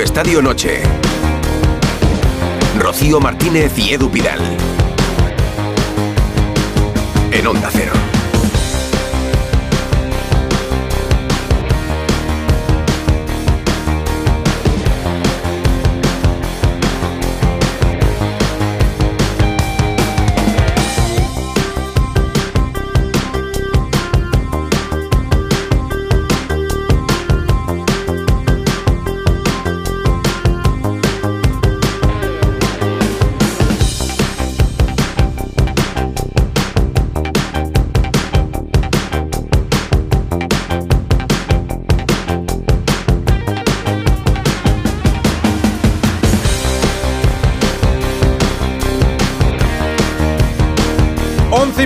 Estadio Noche. Rocío Martínez y Edu Pidal. En Onda Cero.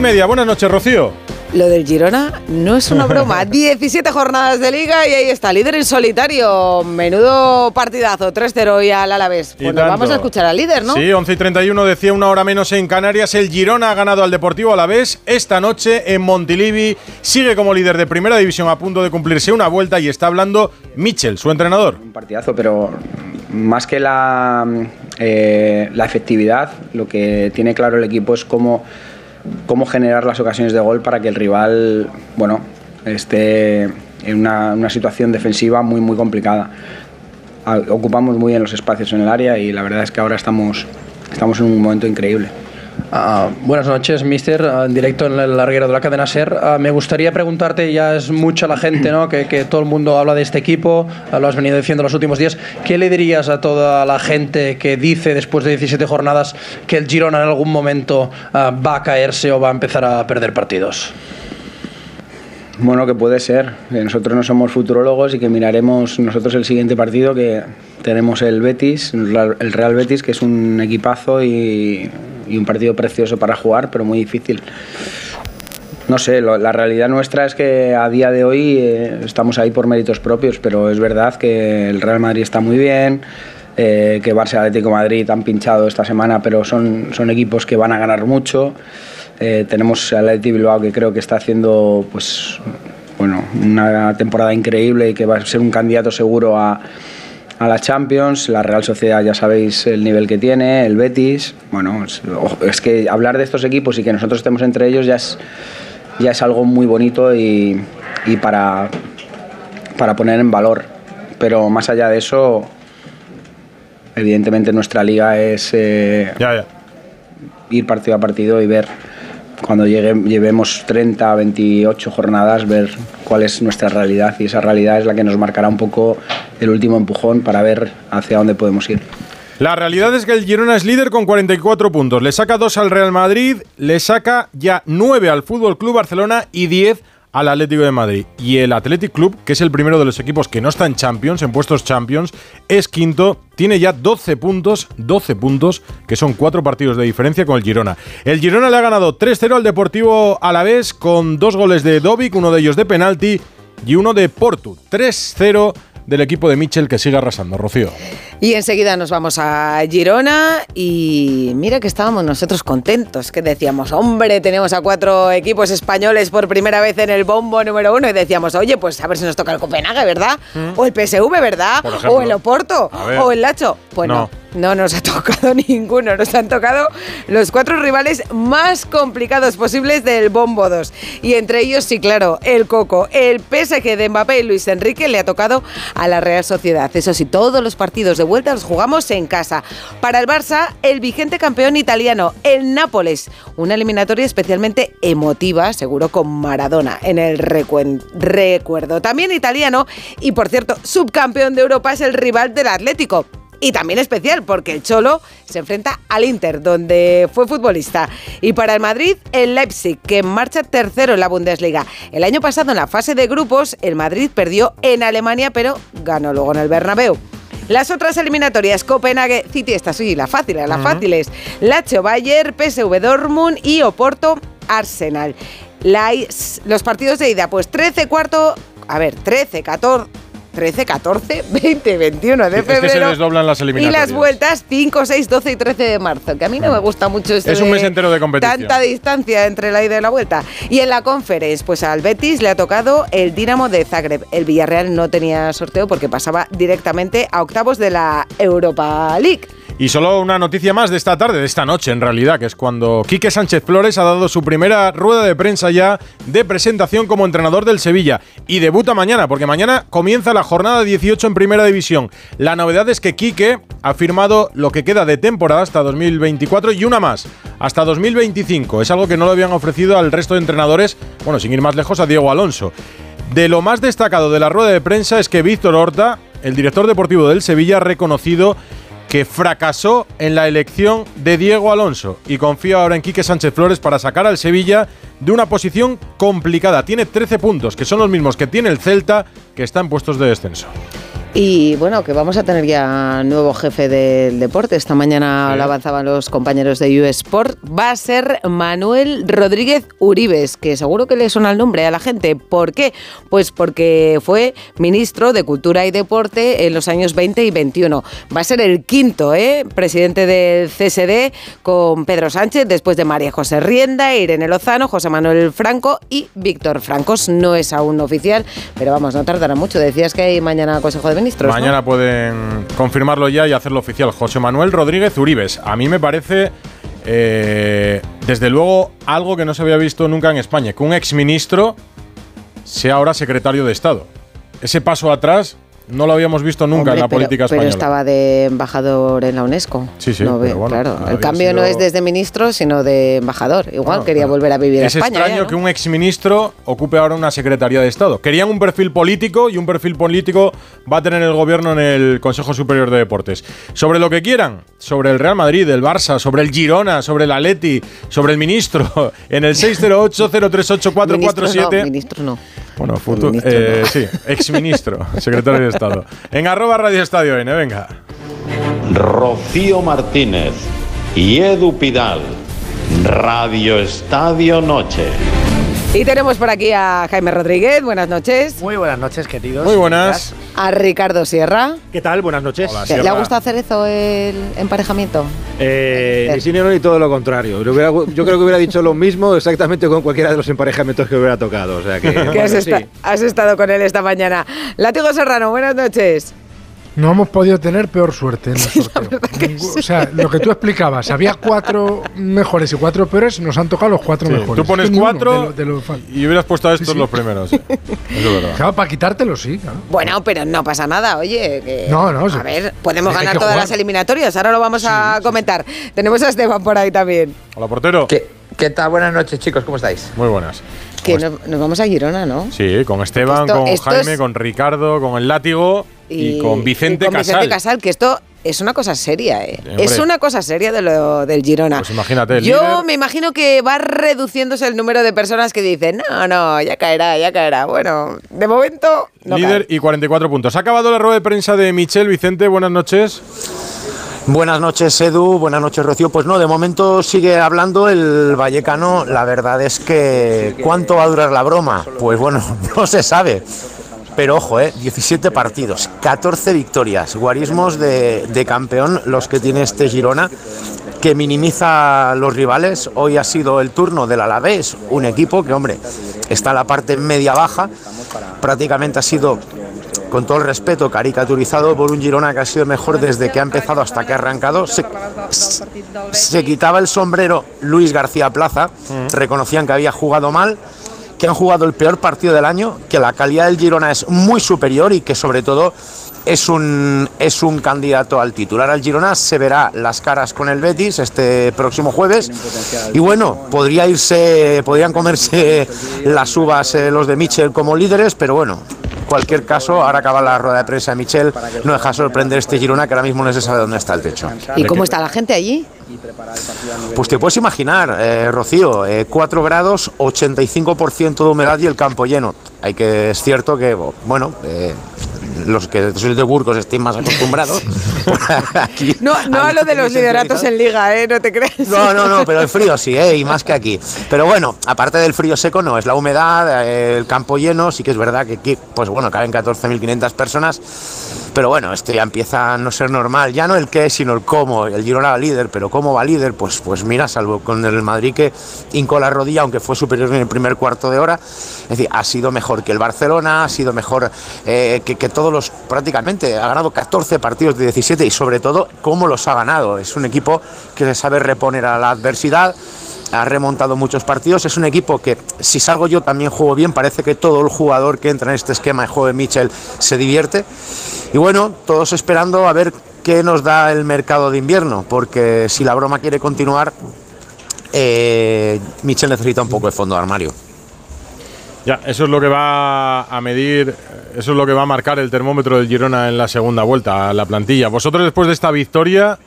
Y media. Buenas noches, Rocío. Lo del Girona no es una broma. 17 jornadas de liga y ahí está, líder en solitario. Menudo partidazo, 3-0 hoy al Alavés. Y Pues nos vamos a escuchar al líder, ¿no? Sí, 11 y 31 decía una hora menos en Canarias. El Girona ha ganado al Deportivo Alavés esta noche en Montilivi. Sigue como líder de primera división a punto de cumplirse una vuelta y está hablando Michel, su entrenador. Un partidazo, pero más que la, eh, la efectividad, lo que tiene claro el equipo es cómo, cómo generar las ocasiones de gol para que el rival, bueno, esté en una, situación defensiva muy, muy complicada. Ah, Ocupamos muy bien los espacios en el área y la verdad es que ahora estamos, estamos en un momento increíble. Ah, buenas noches, mister. Ah, En directo en el larguero de la cadena SER. Ah, me gustaría preguntarte, ya es mucha la gente, ¿no? Que, todo el mundo habla de este equipo, lo has venido diciendo los últimos días. ¿Qué le dirías a toda la gente que dice después de 17 jornadas que el Girona en algún momento va a caerse o va a empezar a perder partidos? Bueno, que puede ser. que Nosotros no somos futurólogos y que miraremos nosotros el siguiente partido que tenemos el Betis, el Real Betis, que es un equipazo y, y un partido precioso para jugar, pero muy difícil. No sé, la realidad nuestra es que a día de hoy eh, estamos ahí por méritos propios, pero es verdad que el Real Madrid está muy bien, eh, que Barça Atlético Madrid han pinchado esta semana, pero son, son equipos que van a ganar mucho. Eh, tenemos al Athletic Bilbao que creo que está haciendo pues bueno, una temporada increíble y que va a ser un candidato seguro a, a la Champions. La Real Sociedad ya sabéis el nivel que tiene, el Betis. Bueno, es, que hablar de estos equipos y que nosotros estemos entre ellos ya es, ya es algo muy bonito y, y para, para poner en valor. Pero más allá de eso, evidentemente nuestra liga es eh, Ya, ya. ir partido a partido y ver cuando llegue, llevemos 30, 28 jornadas, ver cuál es nuestra realidad y esa realidad es la que nos marcará un poco el último empujón para ver hacia dónde podemos ir. La realidad es que el Girona es líder con 44 puntos. Le saca 2 al Real Madrid, le saca ya 9 al Fútbol Club Barcelona y 10 al Atlético de Madrid. Y el Athletic Club, que es el primero de los equipos que no está en Champions, en puestos Champions, es quinto, tiene ya 12 puntos, 12 puntos, que son 4 partidos de diferencia con el Girona. El Girona le ha ganado 3-0 al Deportivo Alavés con dos goles de Dovic, uno de ellos de penalti y uno de Portu. 3-0 del equipo de Michel que sigue arrasando, Rocío. Y enseguida nos vamos a Girona y mira que estábamos nosotros contentos, que decíamos, hombre, tenemos a cuatro equipos españoles por primera vez en el bombo número uno y decíamos, oye, pues a ver si nos toca el Copenhague, ¿verdad? O el PSV, ¿verdad? Mm. O el Oporto, o el Lacho. Pues no. No. no. nos ha tocado ninguno, nos han tocado los cuatro rivales más complicados posibles del Bombo 2. Y entre ellos, sí, claro, el Coco, el PSG de Mbappé y Luis Enrique le ha tocado a la Real Sociedad. Eso sí, todos los partidos de vuelta los jugamos en casa. Para el Barça, el vigente campeón italiano, el Nápoles. Una eliminatoria especialmente emotiva, seguro con Maradona en el recuerdo. También italiano y, por cierto, subcampeón de Europa es el rival del Atlético. Y también especial porque el Cholo se enfrenta al Inter, donde fue futbolista. Y para el Madrid, el Leipzig, que marcha tercero en la Bundesliga. El año pasado, en la fase de grupos, el Madrid perdió en Alemania, pero ganó luego en el Bernabéu. Las otras eliminatorias, Copenhague, City, esta sí, la fácil, las fáciles. Lazio, Bayern, PSV Dortmund y Oporto, Arsenal. Los partidos de ida, pues 13, cuarto, a ver, 13, 14, 13, 14, 20, 21 de Es que se desdoblan las y eliminatorias. las vueltas 5, 6, 12 y 13 de marzo, que a mí no me gusta mucho esto Es un de mes entero de competición. Tanta distancia entre la ida y la vuelta. Y en la conference, pues al Betis le ha tocado el Dinamo de Zagreb. El Villarreal no tenía sorteo porque pasaba directamente a octavos de la Europa League. Y solo una noticia más de esta tarde, de esta noche en realidad, que es cuando Quique Sánchez Flores ha dado su primera rueda de prensa ya de presentación como entrenador del Sevilla. Y debuta mañana, porque mañana comienza la jornada 18 en Primera División. La novedad es que Quique ha firmado lo que queda de temporada hasta 2024 y una más, hasta 2025. Es algo que no le habían ofrecido al resto de entrenadores, bueno, sin ir más lejos, a Diego Alonso. De lo más destacado de la rueda de prensa es que Víctor Horta, el director deportivo del Sevilla, ha reconocido que fracasó en la elección de Diego Alonso y confía ahora en Quique Sánchez Flores para sacar al Sevilla de una posición complicada. Tiene 13 puntos, que son los mismos que tiene el Celta, que está en puestos de descenso. Y bueno, que vamos a tener ya nuevo jefe del deporte. Esta mañana Sí. lo avanzaban los compañeros de US Sport. Va a ser Manuel Rodríguez Uribes, que seguro que le suena el nombre a la gente. ¿Por qué? Pues porque fue ministro de Cultura y Deporte en los años 20 y 21. Va a ser el quinto ¿eh? presidente del CSD con Pedro Sánchez, después de María José Rienda, Irene Lozano, José Manuel Franco y Víctor Francos. No es aún oficial, pero vamos, no tardará mucho. Decías que hay mañana Consejo de Ministros. Mañana pueden confirmarlo ya y hacerlo oficial. José Manuel Rodríguez Uribes. A mí me parece, eh, desde luego, algo que no se había visto nunca en España, que un exministro sea ahora secretario de Estado. Ese paso atrás no lo habíamos visto nunca Hombre, en la pero- política pero española. estaba de embajador en la UNESCO. Sí, sí, No pero bueno, claro, el cambio no es desde ministro, sino de embajador. Igual Bueno, quería pero volver a vivir a Es España. extraño ya, ¿no? que un exministro ocupe ahora una secretaría de Estado. Querían un perfil político y un perfil político va a tener el gobierno en el Consejo Superior de Deportes. Sobre lo que quieran, sobre el Real Madrid, el Barça, sobre el Girona, sobre el Atleti, sobre el ministro, en el 608-038-447. Ministro no, ministro no. Bueno, futuro. Eh, no. sí, exministro, secretario de Estado. En arroba Radio Estadio N, venga. Rocío Martínez y Edu Pidal. Radio Estadio Noche. Y tenemos por aquí a Jaime Rodríguez, buenas noches. Muy buenas noches, queridos. Muy buenas. A Ricardo Sierra. ¿Qué tal? Buenas noches. Hola, ¿Le ha gustado hacer eso el emparejamiento? Eh, ni sí ni no, ni todo lo contrario. Yo, hubiera- yo creo que hubiera dicho lo mismo exactamente con cualquiera de los emparejamientos que hubiera tocado. O sea que. Has, sí. has estado con él esta mañana. Látigo Serrano, buenas noches. No hemos podido tener peor suerte en el sorteo. Ningú- O sea, lo que tú explicabas, había cuatro mejores y cuatro peores, nos han tocado los cuatro Sí, mejores. tú pones cuatro de lo- de lo fal- y hubieras puesto a estos Sí, sí. los primeros. sí. Eso es verdad. Claro, para quitártelo, sí, claro. Bueno, pero no pasa nada, oye. que- No, no, A sí. ver, podemos ganar todas jugar. las eliminatorias, ahora lo vamos a comentar. Tenemos a Esteban por ahí también. Hola, portero. ¿Qué, ¿Qué tal? Buenas noches, chicos, ¿cómo estáis? Muy buenas. Que nos, nos vamos a Girona, ¿no? Sí, con Esteban, Esto- con esto Jaime, es- con Ricardo, con el látigo y, con Vicente y con Casal. Vicente Casal, que esto es una cosa seria, ¿eh? hombre. es una cosa seria de lo del Girona. Pues imagínate, el Yo líder- me imagino que va reduciéndose el número de personas que dicen, no, no, ya caerá, ya caerá. Bueno, de momento no Líder cae. y 44 puntos. Ha acabado la rueda de prensa de Michel Vicente. Buenas noches. Buenas noches, Edu. Buenas noches, Rocío. Pues no, de momento sigue hablando el Vallecano. La verdad es que, ¿cuánto va a durar la broma? Pues bueno, no se sabe. Pero ojo, ¿eh? 17 partidos, 14 victorias, guarismos de, de campeón los que tiene este Girona, que minimiza los rivales. Hoy ha sido el turno del Alavés, un equipo que, hombre, está en la parte media-baja. Prácticamente ha sido con todo el respeto, caricaturizado por un Girona que ha sido mejor desde que ha empezado hasta que ha arrancado. Se, se quitaba el sombrero Luis García Plaza, reconocían que había jugado mal, que han jugado el peor partido del año, que la calidad del Girona es muy superior y que sobre todo es un, es un candidato al titular al Girona. Se verá las caras con el Betis este próximo jueves. Y bueno, podría irse, podrían comerse las uvas eh, los de Michel como líderes, pero bueno, en cualquier caso, ahora acaba la rueda de prensa de Michel, no deja sorprender este Girona que ahora mismo no se sabe dónde está el techo. ¿Y cómo está la gente allí? Pues te puedes imaginar, eh, Rocío, eh, 4 grados, 85% de humedad y el campo lleno. Hay que, es cierto que, bueno, eh, los que sois de Burgos estén más acostumbrados. Aquí- No, no a lo de los lideratos en liga, ¿eh? No te creas. no, no, no, pero el frío sí, ¿eh? y más que aquí. Pero bueno, aparte del frío seco, no, es la humedad, eh, el campo lleno, sí que es verdad que aquí, pues bueno, caben 14.500 personas, pero bueno, esto ya empieza a no ser normal, ya no el qué, sino el cómo. El Girona va líder, pero cómo va líder, pues, pues mira, salvo con el Madrid que hincó la rodilla, aunque fue superior en el primer cuarto de hora, es decir, ha sido mejor que el Barcelona, ha sido mejor eh, que, que todos prácticamente, ha ganado 14 partidos de 17 y sobre todo, cómo los ha ganado. Es un equipo que se sabe reponer a la adversidad ha remontado muchos partidos. Es un equipo que, si salgo yo, también juego bien. Parece que todo el jugador que entra en este esquema de juego de Mitchell se divierte. Y bueno, todos esperando a ver qué nos da el mercado de invierno, porque si la broma quiere continuar, eh, Mitchell necesita un poco de fondo de armario. Ya, eso es lo que va a medir, eso es lo que va a marcar el termómetro del Girona en la segunda vuelta, la plantilla. Vosotros después de esta victoria,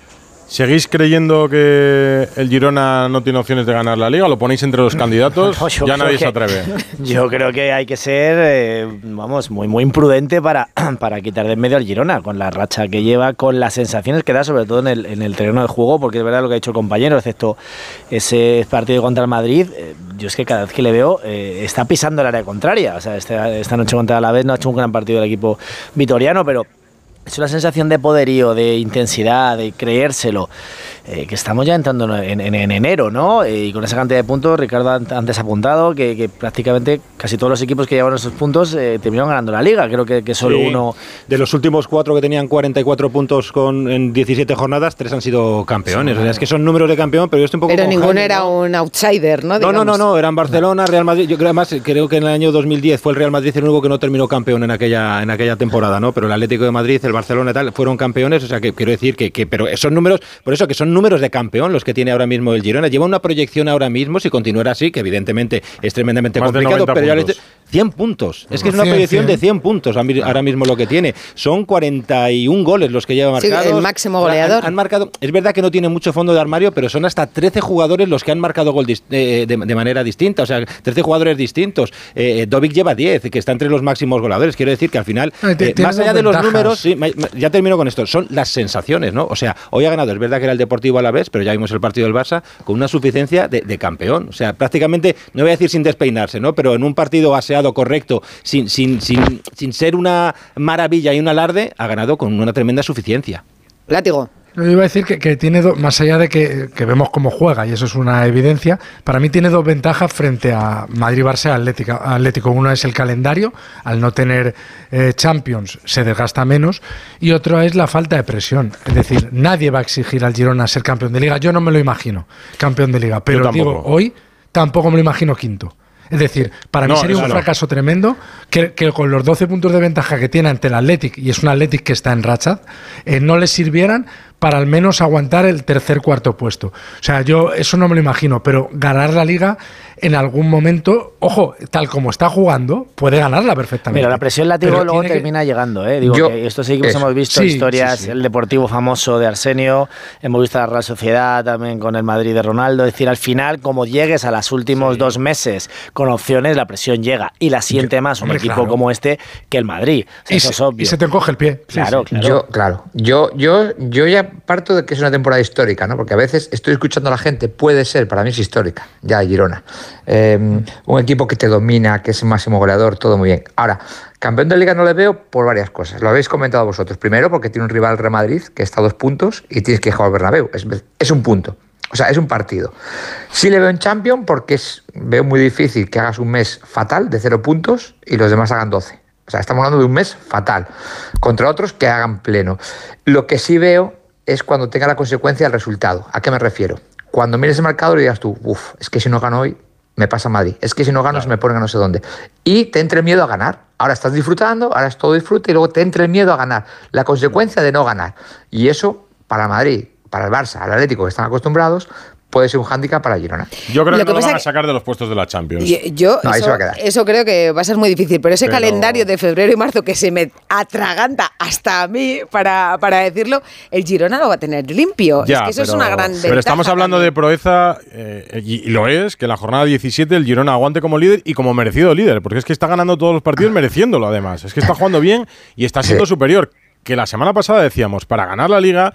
¿seguís creyendo que el Girona no tiene opciones de ganar la liga? ¿Lo ponéis entre los candidatos? No, ya nadie se que- atreve. Yo creo que hay que ser, eh, vamos, muy muy imprudente para, para quitar de en medio al Girona, con la racha que lleva, con las sensaciones que da, sobre todo en el, en el terreno de juego, porque es verdad lo que ha dicho el compañero, excepto ese partido contra el Madrid, eh, yo es que cada vez que le veo eh, está pisando el área contraria. O sea, este- esta noche contra la vez no ha hecho un gran partido el equipo vitoriano, pero es una sensación de poderío, de intensidad, de creérselo, eh, que estamos ya entrando en, en- en enero, ¿no? Eh, y con esa cantidad de puntos, Ricardo an- antes ha apuntado que, que prácticamente casi todos los equipos que llevan esos puntos eh, terminaron ganando la liga. Creo que, que solo Sí. uno... De los últimos cuatro que tenían 44 puntos con, en 17 jornadas, tres han sido campeones. O sea, es que son números de campeón, pero yo estoy un poco Pero ninguno era un outsider, ¿no? No, no, no, no, eran Barcelona, Real Madrid. Yo creo además creo que en el año 2010 fue el Real Madrid el único que no terminó campeón en aquella en aquella temporada, ¿no? Pero el Atlético de Madrid, el Barcelona y tal fueron campeones, o sea que quiero decir que, que pero son números, por eso que son números de campeón los que tiene ahora mismo el Girona. Lleva una proyección ahora mismo si continuara así, que evidentemente es tremendamente Más complicado, 90 pero ya puntos. les- 100 puntos. Es que es una 100, proyección 100. de 100 puntos ahora mismo lo que tiene. Son 41 goles los que lleva Sí, marcados. el máximo goleador. Han, han marcado, es verdad que no tiene mucho fondo de armario, pero son hasta 13 jugadores los que han marcado gol dis- eh, de, de manera distinta. O sea, 13 jugadores distintos. Eh, Dovic lleva 10, que está entre los máximos goleadores. Quiero decir que al final, Ah, eh, más allá de los ventajas. números, sí, ya termino con esto, son las sensaciones, ¿no? O sea, hoy ha ganado, es verdad que era el Deportivo a la vez, pero ya vimos el partido del Barça con una suficiencia de, campeón. O sea, prácticamente, no voy a decir sin despeinarse, ¿no? Pero en un partido aseado, correcto, sin, sin, sin, sin ser una maravilla y un alarde, ha ganado con una tremenda suficiencia. Látigo. Yo iba a decir que, que tiene dos, más allá de que, que vemos cómo juega, y eso es una evidencia, para mí tiene dos ventajas frente a Madrid-Barça Atlético. Atlético. Uno es el calendario, al no tener eh, Champions se desgasta menos, y otro es la falta de presión. Es decir, nadie va a exigir al Girona ser campeón de liga. Yo no me lo imagino campeón de liga, pero digo, hoy tampoco me lo imagino quinto. Es decir, para mí sería un no. fracaso tremendo que, que con los 12 puntos de ventaja que tiene ante el Athletic, y es un Athletic que está en racha, eh, no les sirvieran para al menos aguantar el tercer cuarto puesto. O sea, yo eso no me lo imagino, pero ganar la liga en algún momento, ojo, tal como está jugando, puede ganarla perfectamente. Mira, la presión látigo luego que- termina llegando, ¿eh? Digo Yo- que estos equipos eso. hemos visto Sí, historias, sí, sí. el Deportivo famoso de Arsenio, hemos visto la Real Sociedad también con el Madrid de Ronaldo, es decir, al final, como llegues a los últimos dos meses con opciones, la presión llega y la siente más un hombre, equipo claro. como este que el Madrid. O sea, y, eso se, es obvio. y se te encoge el pie. Sí, Claro, sí. claro. Yo, claro, yo, yo, yo ya parto de que es una temporada histórica, ¿no? Porque a veces estoy escuchando a la gente, puede ser, para mí es histórica, ya Girona. Eh, un equipo que te domina, que es el máximo goleador, todo muy bien. Ahora, campeón de liga no le veo por varias cosas. Lo habéis comentado vosotros. Primero, porque tiene un rival Real Madrid que está a dos puntos y tienes que jugar al Bernabéu. Es, es un punto. O sea, es un partido. Sí le veo en Champions porque es, veo muy difícil que hagas un mes fatal de cero puntos y los demás hagan 12. O sea, estamos hablando de un mes fatal contra otros que hagan pleno. Lo que sí veo es cuando tenga la consecuencia del resultado. ¿A qué me refiero? Cuando mires el marcador y digas tú, uff, es que si no gano hoy, me pasa Madrid. Es que si no gano, se me ponen a no sé dónde. Y te entre el miedo a ganar. Ahora estás disfrutando, ahora es todo disfrute y luego te entre el miedo a ganar. La consecuencia de no ganar. Y eso, para Madrid, para el Barça, al Atlético, que están acostumbrados, puede ser un hándicap para Girona. Yo creo Lo que, que no lo pasa van a sacar de los puestos de la Champions. Y- Yo No, ahí se eso, va a quedar. eso creo que va a ser muy difícil, pero ese Pero- calendario de febrero y marzo que se me atraganta hasta a mí para, para decirlo, el Girona lo va a tener limpio. Ya, es que eso es pero- una gran Pero ventaja estamos hablando también. de proeza, eh, y, y lo es, que en la jornada 17 el Girona aguante como líder y como merecido líder, porque es que está ganando todos los partidos mereciéndolo además. Es que está jugando bien y está siendo superior. Que la semana pasada decíamos, para ganar la liga,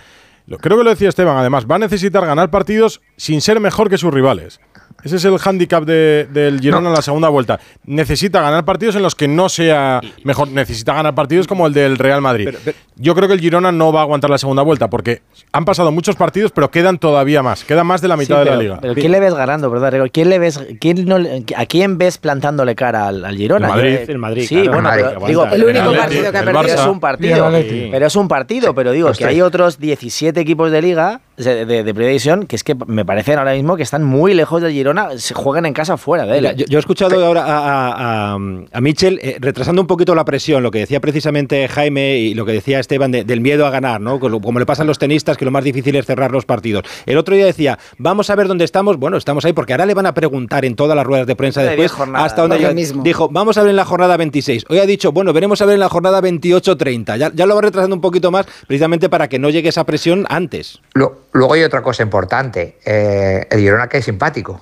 creo que lo decía Esteban, además, va a necesitar ganar partidos sin ser mejor que sus rivales. Ese es el hándicap de- del Girona en la segunda vuelta. Necesita ganar partidos en los que no sea mejor. Necesita ganar partidos como el del Real Madrid. Yo creo que el Girona no va a aguantar la segunda vuelta porque han pasado muchos partidos, pero quedan todavía más. Queda más de la mitad Sí, de la liga. Pero ¿quién le ves ganando, verdad? ¿Quién le ves, quién no le- ¿A quién ves plantándole cara al, al Girona? El Madrid. El Madrid, Sí, claro. bueno, El Madrid, pero que digo. El único El partido que ha perdido. Barça. es un partido. Pero es un partido, pero digo que hay otros 17 equipos de liga de, de, de Primera División que es que me parecen ahora mismo que están muy lejos del Girona, se juegan en casa fuera de él. Mira, yo, yo he escuchado ahora a, a, a, a Mitchell eh, retrasando un poquito la presión, lo que decía precisamente Jaime y lo que decía Esteban de- del miedo a ganar, ¿no? Como, como le pasa a los tenistas, que lo más difícil es cerrar los partidos. El otro día decía, vamos a ver dónde estamos. Bueno, estamos ahí porque ahora le van a preguntar en todas las ruedas de prensa De después hasta donde yo- mismo. dijo, vamos a ver en la jornada 26. Hoy ha dicho, bueno, veremos a ver en la jornada 28-30. Ya, ya lo va retrasando un poquito más precisamente para que no llegue esa presión antes. Lo- luego hay otra cosa importante. eh, el Girona cae simpático.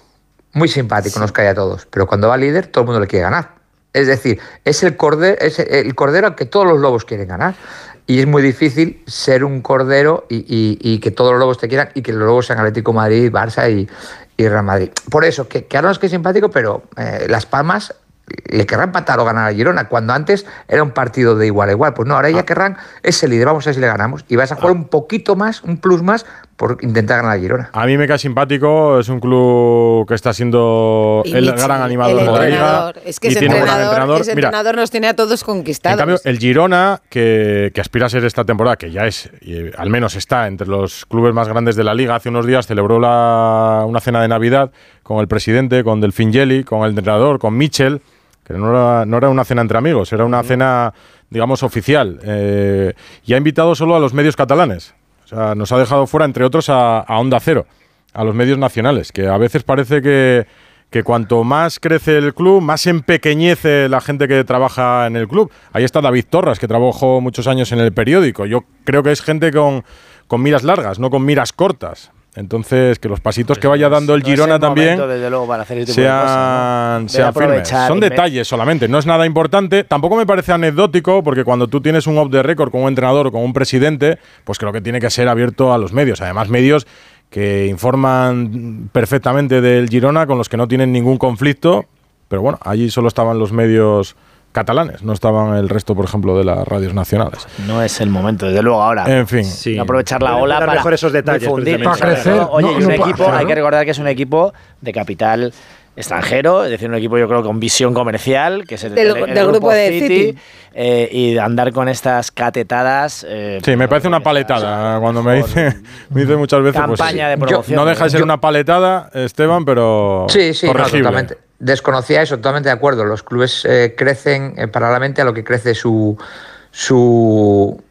Muy simpático, nos cae a todos. Pero cuando va líder, todo el mundo le quiere ganar. Es decir, es el cordero, es el cordero al que todos los lobos quieren ganar. Y es muy difícil ser un cordero y, y- y que todos los lobos te quieran y que los lobos sean Atlético Madrid, Barça y, y Real Madrid. Por eso, que, que ahora nos quede simpático, pero eh, Las Palmas le querrán empatar o ganar a Girona, cuando antes era un partido de igual a igual. Pues no, ahora ya querrán ese líder, vamos a ver si le ganamos. Y vas a jugar un poquito más, un plus más, por intentar ganar a Girona. A mí me cae simpático, es un club que está siendo Y el Michi, gran animador el de la liga. entrenador. Es que y ese tiene un gran entrenador, ese Mira, entrenador nos tiene a todos En conquistados. cambio, el Girona, que, que aspira a ser esta temporada, que ya es, y eh, al menos está entre los clubes más grandes de la liga, hace unos días celebró la- una cena de Navidad con el presidente, con Delfín Gelli, con el entrenador, con Michel, que no era, no era una cena entre amigos, era una cena, digamos, oficial. eh, y ha invitado solo a los medios catalanes. O sea, nos ha dejado fuera, entre otros, a, Onda Cero, a los medios nacionales, que a veces parece que, que cuanto más crece el club, más empequeñece la gente que trabaja en el club. Ahí está David Torras, que trabajó muchos años en el periódico. Yo creo que es gente con, con miras largas, no con miras cortas. Entonces, que los pasitos que vaya dando el No Girona también momento, desde luego, para hacer este cosas, sean, ¿no? sean firmes. Son detalles solamente, no es nada importante. Tampoco me parece anecdótico, porque cuando tú tienes un off the record con un entrenador o con un presidente, pues creo que tiene que ser abierto a los medios. Además, medios que informan perfectamente del Girona, con los que no tienen ningún conflicto. Pero bueno, allí solo estaban los medios catalanes, no estaban el resto, por ejemplo, de las radios nacionales. No es el momento, desde luego, ahora. En fin. Aprovechar la ola para mejor esos detalles, difundir. Para crecer, Oye, no- y un no equipo, hay que recordar que es un equipo de capital extranjero, es decir, un equipo yo creo con visión comercial, que es el Del- del grupo de City. eh, y andar con estas catetadas. eh, Sí, me parece una paletada. Cuando me dice, me dice muchas veces. pues, Campaña de yo- promoción. no deja de ser Yo- una paletada, Esteban, pero. Sí, sí, no, corregible. totalmente. Desconocía eso, totalmente de acuerdo. Los clubes eh, crecen eh, paralelamente a lo que crece su su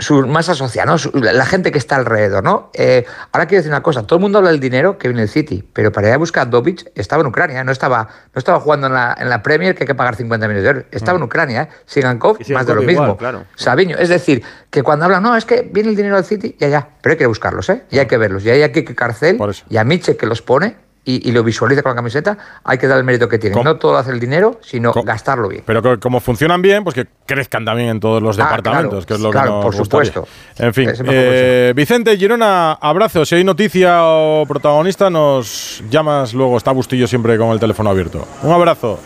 su masa social, ¿no? Su- la la gente que está alrededor, ¿no? Eh, ahora quiero decir una cosa, todo el mundo habla del dinero que viene el City, pero para ir a buscar a Dobic estaba en Ucrania, no estaba, no estaba jugando en la, en la Premier que hay que pagar 50 millones de euros, estaba en Ucrania, ¿eh? Sigankov, más de lo mismo. claro. Sabiño, es decir, que cuando hablan, no, es que viene el dinero del City, ya, ya, pero hay que buscarlos, ¿eh? Y hay que verlos, y hay que que Carcel y a Miche que los pone y, y lo visualiza con la camiseta, hay que dar el mérito que tiene. No todo lo hace el dinero, sino gastarlo bien. Pero que, como funcionan bien, pues que crezcan también en todos los Ah, departamentos, claro, que es lo claro, que nos por gustaría. supuesto. En fin, eh, Vicente Girona, abrazo. Si hay noticia o protagonista, nos llamas luego. Está Bustillo siempre con el teléfono abierto. Un abrazo.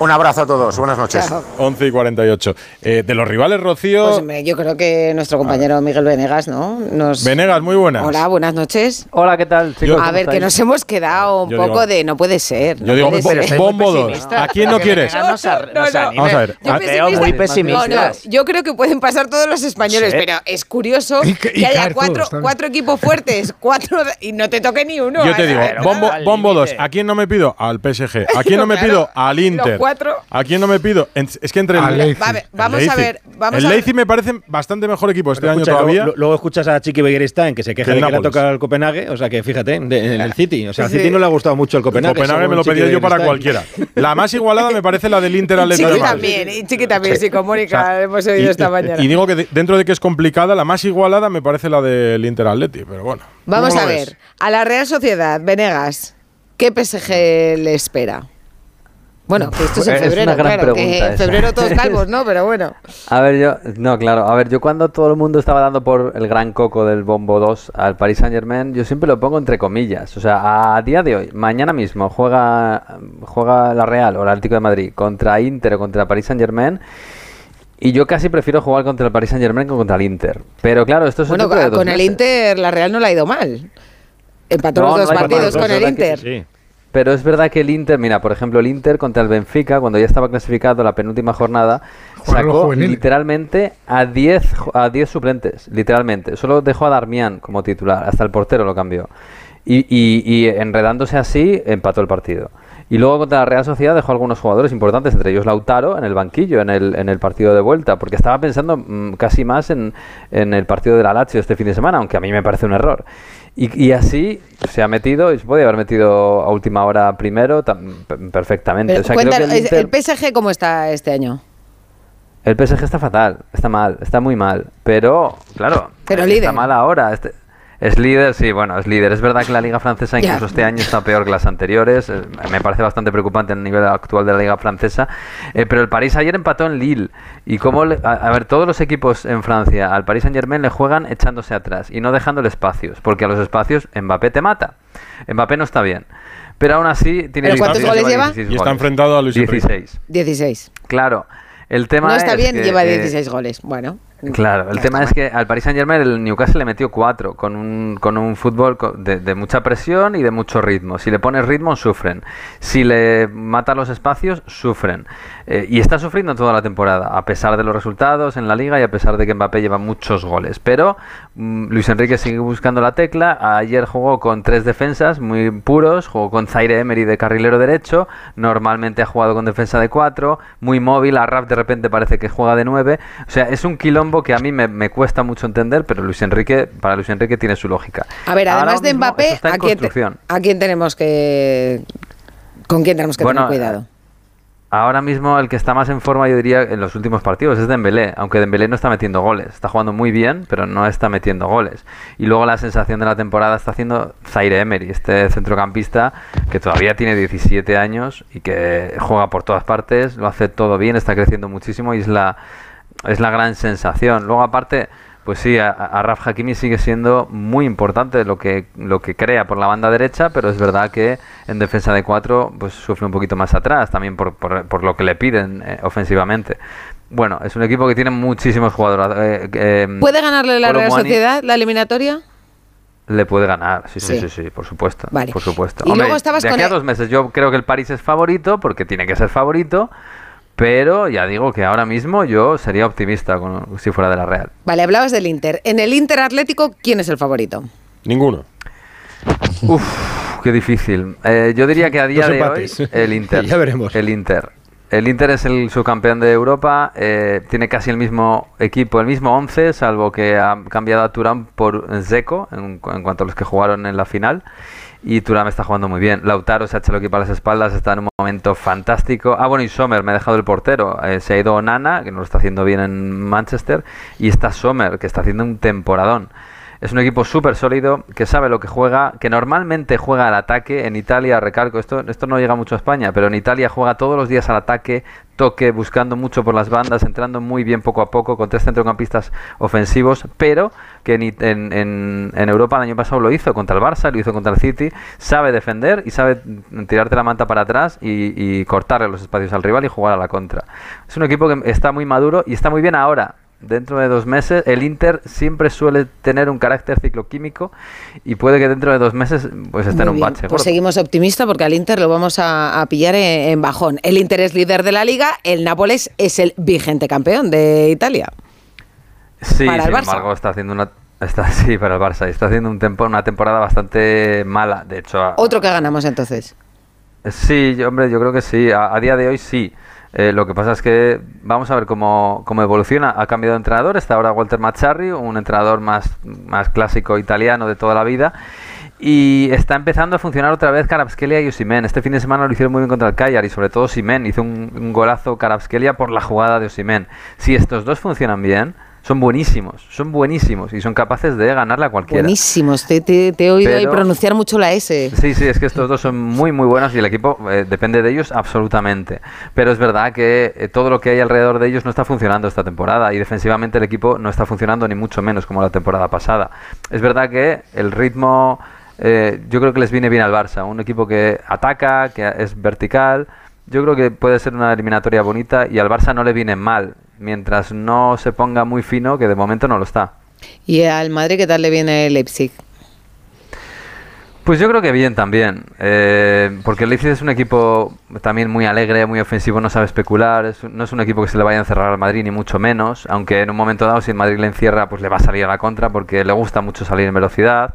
Un abrazo a todos, buenas noches. Chao. 11 y 48. Eh, de los rivales, Rocío. Pues hombre, yo creo que nuestro compañero Miguel Venegas, ¿no? Nos... Venegas, muy buenas. Hola, buenas noches. Hola, ¿qué tal? chicos? Yo- ¿Cómo A ver, que nos hemos quedado un Yo poco digo- de no puede ser. Yo no digo, bo- ser. bombo dos. pesimista. ¿A quién no quieres? No. Vamos a ver. Yo Ah, muy pesimista. No, no, pesimista. yo creo que pueden pasar todos los españoles, Sí. pero es curioso Y que, que- y haya cuatro, todos cuatro equipos fuertes, cuatro y no te toque ni uno. Yo te digo, Claro, bombo, al bombo 2. límite. ¿A quién no me pido? Al PSG. ¿A quién no me Claro, pido? Al Inter. Cuatro. ¿A quién no me pido? Es que entre el, Al Leipzig. Va, a ver, el vamos a Leipzig. ver, vamos el a ver. Leipzig me parece bastante mejor equipo este Pero año escucha, todavía. Luego, luego escuchas a Chiqui Begiristain que se queja Que de que le ha tocado el Copenhague, o sea que fíjate, de- en el City. O sea, al Sí. City no le ha gustado mucho el El Copenhague. Copenhague me lo pedía yo para cualquiera. La más igualada me parece la del Inter Atlético Chiqui también, y Chiqui también, sí, con O Mónica sea, hemos oído y, esta mañana. y digo que de- dentro de que es complicada, la más igualada me parece la del Inter Atleti, pero bueno. Vamos ¿cómo a ver, ves? a la Real Sociedad, Venegas, ¿qué PSG le espera? Bueno, que esto es en Es una febrero, gran claro, que en esa. febrero todos calvos, ¿no? Pero bueno. A ver, yo, no, claro, a ver, yo cuando todo el mundo estaba dando por el gran coco del Bombo 2 al Paris Saint Germain, yo siempre lo pongo entre comillas. O sea, a día de hoy, mañana mismo juega, juega la Real o el Atlético de Madrid contra Inter o contra Paris Saint Germain. Y yo casi prefiero jugar contra el Paris Saint Germain que contra el Inter. Pero claro, esto es Bueno, dentro de dos con el. Inter la Real no le ha ido mal. Empató No, los dos partidos con el Inter. Pero es verdad que el Inter, mira, por ejemplo, el Inter contra el Benfica, cuando ya estaba clasificado la penúltima jornada, sacó literalmente a 10 ju- a 10 suplentes, literalmente. Solo dejó a Darmian como titular, hasta el portero lo cambió. Y, y- y enredándose así, empató el partido. Y luego contra la Real Sociedad dejó algunos jugadores importantes, entre ellos Lautaro, en el banquillo, en el, en el partido de vuelta, porque estaba pensando mm, casi más en, en el partido de la Lazio este fin de semana, aunque a mí me parece un error. Y, y así se ha metido, y se podía haber metido a última hora primero tam- per- perfectamente. Pero o sea, creo que cuéntanos, el, Inter- ¿el PSG cómo está este año? el PSG está fatal, está mal, está muy mal. Pero, claro, Pero está mal ahora. este- es líder, sí, bueno, es líder. Es verdad que la Liga Francesa incluso este año está peor que las anteriores. eh, Me parece bastante preocupante el nivel actual de la Liga Francesa. Eh, pero el París ayer empató en Lille. Y cómo le- a, a ver, todos los equipos en Francia al Paris Saint Germain le juegan echándose atrás y no dejándole espacios. Porque a los espacios Mbappé te mata. Mbappé no está bien. Pero aún así tiene ¿Pero cuántos 16 goles lleva? 16 Y está goles. enfrentado a Luis Enrique. 16. 16. Claro. El tema No está es bien, que, lleva eh, 16 goles. Bueno. Claro, el tema es que al Paris Saint Germain el Newcastle le metió cuatro con un, con un fútbol de, de mucha presión y de mucho ritmo. Si le pones ritmo, sufren. Si le matan los espacios, sufren. Eh, y está sufriendo toda la temporada, a pesar de los resultados en la liga y a pesar de que Mbappé lleva muchos goles. Pero mm, Luis Enrique sigue buscando la tecla. Ayer jugó con tres defensas muy puros, jugó con Zaire Emery de carrilero derecho. Normalmente ha jugado con defensa de cuatro, muy móvil. A Raf de repente parece que juega de nueve. O sea, es un quilombo que a mí me, me cuesta mucho entender, pero Luis Enrique, para Luis Enrique tiene su lógica. A ver, Ahora además de mismo Mbappé, ¿a quién, te- a quién tenemos que. ¿Con quién tenemos que Bueno, tener cuidado? Ahora mismo el que está más en forma, yo diría, en los últimos partidos es Dembélé, aunque Dembélé no está metiendo goles. Está jugando muy bien, pero no está metiendo goles. Y luego la sensación de la temporada está haciendo Zaire Emery, este centrocampista que todavía tiene 17 años y que juega por todas partes, lo hace todo bien, está creciendo muchísimo y es la, es la gran sensación. Luego aparte... Pues sí, a, a Raf Hakimi sigue siendo muy importante lo que, lo que crea por la banda derecha, pero es verdad que en defensa de cuatro pues sufre un poquito más atrás, también por, por, por lo que le piden eh, ofensivamente. Bueno, es un equipo que tiene muchísimos jugadores. eh, eh, ¿Puede ganarle la Real Sociedad la eliminatoria? Le puede ganar, sí, sí, Sí. sí, sí, por supuesto. Vale. Por supuesto. Y luego estabas de con a dos meses yo creo que el París es favorito, porque tiene que ser favorito, pero ya digo que ahora mismo yo sería optimista con- si fuera de la Real. Vale, hablabas del Inter. En el Inter Atlético, ¿quién es el favorito? Ninguno. Uf, qué difícil. Eh, yo diría que a día Dos de empates. hoy el Inter. Ya veremos. El Inter. El Inter es el subcampeón de Europa, eh, tiene casi el mismo equipo, el mismo 11, salvo que ha cambiado a Turán por Zeko en, en cuanto a los que jugaron en la final. Y Turán está jugando muy bien. Lautaro se ha hecho el equipo a las espaldas, está en un momento fantástico. Ah, bueno, y Sommer, me ha dejado el portero. Eh, se ha ido Nana, que no lo está haciendo bien en Manchester. Y está Sommer, que está haciendo un temporadón. Es un equipo súper sólido, que sabe lo que juega, que normalmente juega al ataque. En Italia, recalco, esto, esto no llega mucho a España, pero en Italia juega todos los días al ataque, toque, buscando mucho por las bandas, entrando muy bien poco a poco, con tres centrocampistas ofensivos, pero que en, Europa el año pasado lo hizo contra el Barça, lo hizo contra el City, sabe defender y sabe tirarte la manta para atrás y, y cortarle los espacios al rival y jugar a la contra. Es un equipo que está muy maduro y está muy bien ahora. Dentro de dos meses, el Inter siempre suele tener un carácter cicloquímico y puede que dentro de dos meses pues esté en un bien, bache. Pues seguimos optimistas porque al Inter lo vamos a, a pillar en, en bajón. El Inter es líder de la liga, el Nápoles es el vigente campeón de Italia. Sí, para el sin Barça. embargo, está haciendo una. Está, sí, para el Barça. Está haciendo un tempo, una temporada bastante mala. De hecho, a- Otro que ganamos entonces. Sí, yo, hombre, yo creo que sí. A, a día de hoy sí. Eh, lo que pasa es que vamos a ver cómo, cómo evoluciona. Ha cambiado de entrenador. Está ahora Walter Mazzarri, un entrenador más, más clásico italiano de toda la vida. Y está empezando a funcionar otra vez Karabskelia y Osimen. Este fin de semana lo hicieron muy bien contra el Cagliari, sobre todo Osimen. Hizo un, golazo Karabskelia por la jugada de Osimen. Si estos dos funcionan bien, son buenísimos, son buenísimos y son capaces de ganarle a cualquiera. Buenísimos, te, te- te he oído ahí pronunciar mucho la S. Sí, sí, es que estos dos son muy, muy buenos y el equipo eh, depende de ellos absolutamente. Pero es verdad que eh, todo lo que hay alrededor de ellos no está funcionando esta temporada y defensivamente el equipo no está funcionando ni mucho menos como la temporada pasada. Es verdad que el ritmo eh, yo creo que les viene bien al Barça, un equipo que ataca, que es vertical. Yo creo que puede ser una eliminatoria bonita y al Barça no le viene mal, mientras no se ponga muy fino, que de momento no lo está. ¿Y al Madrid qué tal le viene el Leipzig? Pues yo creo que bien también, eh, porque el Leipzig es un equipo también muy alegre, muy ofensivo, no sabe especular, es un- no es un equipo que se le vaya a encerrar al Madrid ni mucho menos, aunque en un momento dado si el Madrid le encierra pues le va a salir a la contra porque le gusta mucho salir en velocidad.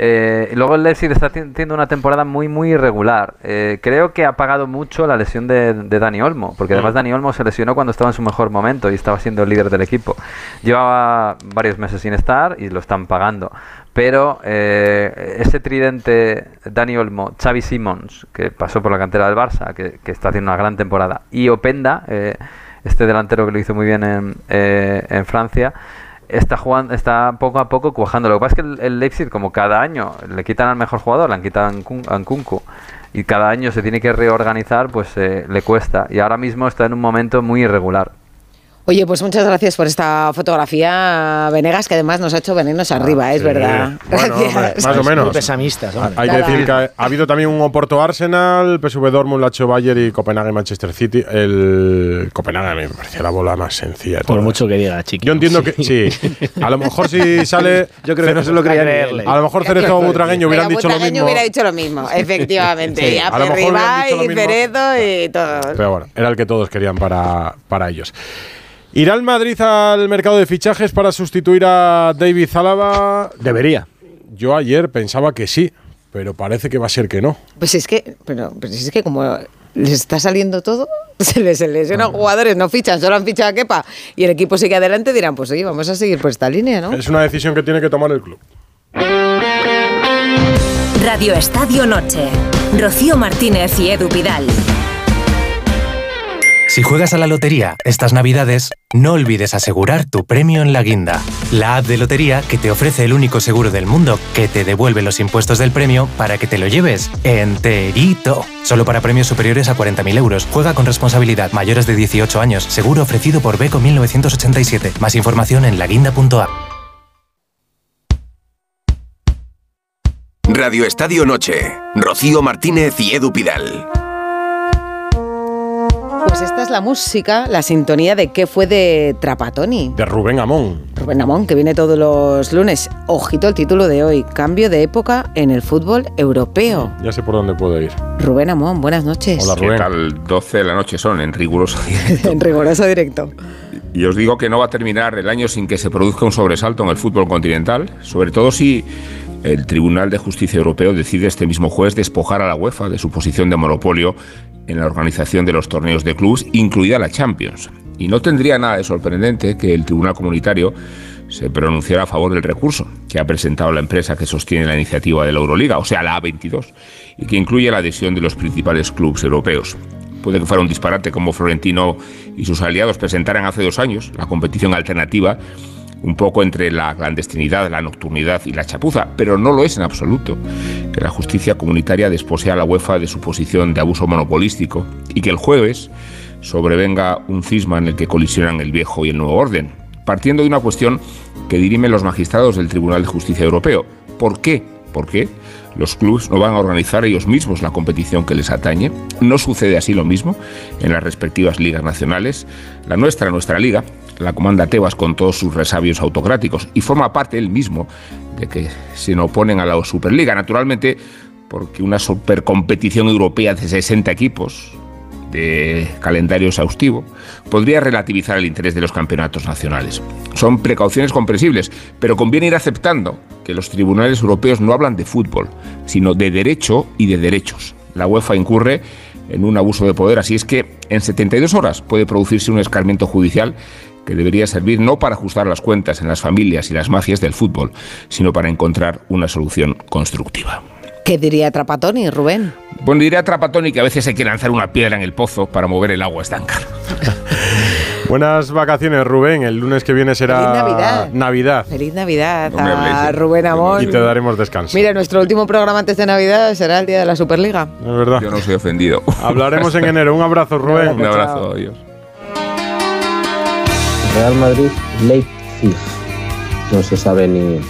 Eh, y luego el Leipzig está teniendo una temporada muy muy irregular. Eh, creo que ha pagado mucho la lesión de, de Dani Olmo, porque además Dani Olmo se lesionó cuando estaba en su mejor momento y estaba siendo el líder del equipo. Llevaba varios meses sin estar y lo están pagando. Pero eh, ese tridente Dani Olmo, Xavi Simons, que pasó por la cantera del Barça, que, que está haciendo una gran temporada, y Openda, eh, este delantero que lo hizo muy bien en, eh, en Francia, está jugando, está poco a poco cuajando. Lo que pasa es que el, el Leipzig, como cada año le quitan al mejor jugador, le han quitado a Nkun- a Nkunku, y cada año se tiene que reorganizar, pues eh, le cuesta. Y ahora mismo está en un momento muy irregular. Oye, pues muchas gracias por esta fotografía, Venegas, que además nos ha hecho venirnos arriba, es sí. verdad. Bueno, Gracias. hombre, más o menos. Muy pesamistas, hombre. Hay que decir que ha, ha habido también un Oporto Arsenal, PSV Dortmund, Lazio Bayern y Copenhague Manchester City. El Copenhague me parecía la bola más sencilla. Por mucho que diga, chiqui. Yo entiendo que sí. A lo mejor si sale. Yo creo que no se lo creía él. A lo mejor Cerezo o Butragueño hubieran Pero dicho lo Butragueño mismo. hubiera dicho lo mismo, efectivamente. Sí, y a dicho lo y. Cerezo y todo. Pero bueno, era el que todos querían para, para ellos. ¿Irá el Madrid al mercado de fichajes para sustituir a David Zalaba? Debería. Yo ayer pensaba que sí, pero parece que va a ser que no. Pues es que, pero, pues es que como les está saliendo todo, se les lesionan jugadores, no fichan, solo han fichado a Kepa y el equipo sigue adelante, dirán, pues oye, vamos a seguir por esta línea, ¿no? Es una decisión que tiene que tomar el club. Radio Estadio Noche. Rocío Martínez y Edu Pidal. Si juegas a la lotería estas navidades, no olvides asegurar tu premio en la guinda, la app de lotería que te ofrece el único seguro del mundo que te devuelve los impuestos del premio para que te lo lleves enterito. Solo para premios superiores a 40.000 euros. Juega con responsabilidad. Mayores de 18 años. Seguro ofrecido por Beco 1987. Más información en laguinda.app. Radio Estadio Noche. Rocío Martínez y Edu Pidal. Pues esta es la música, la sintonía de qué fue de Trapatoni. De Rubén Amón. Rubén Amón, que viene todos los lunes. Ojito el título de hoy, cambio de época en el fútbol europeo. Ya sé por dónde puedo ir. Rubén Amón, buenas noches. Hola, ¿Qué Rubén. tal? 12 de la noche son en riguroso directo. en riguroso directo. Y os digo que no va a terminar el año sin que se produzca un sobresalto en el fútbol continental, sobre todo si el Tribunal de Justicia Europeo decide este mismo jueves despojar a la UEFA de su posición de monopolio en la organización de los torneos de clubes, incluida la Champions. Y no tendría nada de sorprendente que el Tribunal Comunitario se pronunciara a favor del recurso que ha presentado la empresa que sostiene la iniciativa de la Euroliga, o sea, la A22, y que incluye la adhesión de los principales clubes europeos. Puede que fuera un disparate como Florentino y sus aliados presentaran hace dos años la competición alternativa un poco entre la clandestinidad, la nocturnidad y la chapuza, pero no lo es en absoluto. Que la justicia comunitaria despose a la UEFA de su posición de abuso monopolístico y que el jueves sobrevenga un cisma en el que colisionan el viejo y el nuevo orden, partiendo de una cuestión que dirimen los magistrados del Tribunal de Justicia Europeo. ¿Por qué? ¿Por qué? Los clubes no van a organizar ellos mismos la competición que les atañe. No sucede así lo mismo en las respectivas ligas nacionales. La nuestra, nuestra liga, la comanda Tebas con todos sus resabios autocráticos y forma parte él mismo de que se oponen a la Superliga. Naturalmente, porque una supercompetición europea de 60 equipos de calendario exhaustivo podría relativizar el interés de los campeonatos nacionales. Son precauciones comprensibles, pero conviene ir aceptando que los tribunales europeos no hablan de fútbol, sino de derecho y de derechos. la UEFA incurre en un abuso de poder. Así es que en 72 horas puede producirse un escarmiento judicial que debería servir no para ajustar las cuentas en las familias y las mafias del fútbol, sino para encontrar una solución constructiva. ¿Qué diría Trapatoni, Rubén? Bueno, diría Trapatoni que a veces hay que lanzar una piedra en el pozo para mover el agua estanca. Buenas vacaciones, Rubén. El lunes que viene será Feliz Navidad. Navidad. Feliz Navidad No a Rubén Amón. Y te daremos descanso. Mira, nuestro último programa antes de Navidad será el día de la Superliga. Es verdad. Yo no soy ofendido. Hablaremos en enero. Un abrazo, Rubén. Un abrazo, adiós. Real Madrid, Leipzig. No se sabe ni,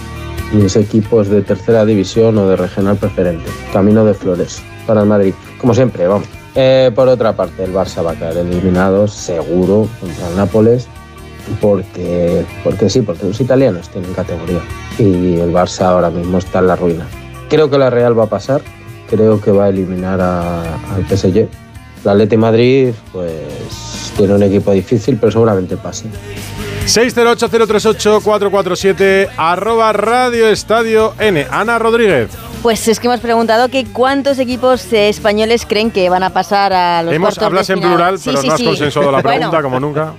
ni ese equipo es de tercera división o de regional preferente. Camino de flores para el Madrid. Como siempre, vamos. Eh, por otra parte, el Barça va a caer eliminado, seguro, contra el Nápoles. Porque, porque sí, porque los italianos tienen categoría. Y el Barça ahora mismo está en la ruina. Creo que la Real va a pasar. Creo que va a eliminar a- al PSG. El Atleti Madrid, pues tiene un equipo difícil, pero seguramente pase. 608-038-447 arroba Radio Estadio N. Ana Rodríguez. Pues es que hemos preguntado que cuántos equipos eh, españoles creen que van a pasar a los Hemos cuartos de hablas en final. plural, Sí, pero sí, no has sí. consensuado la pregunta Bueno, como nunca.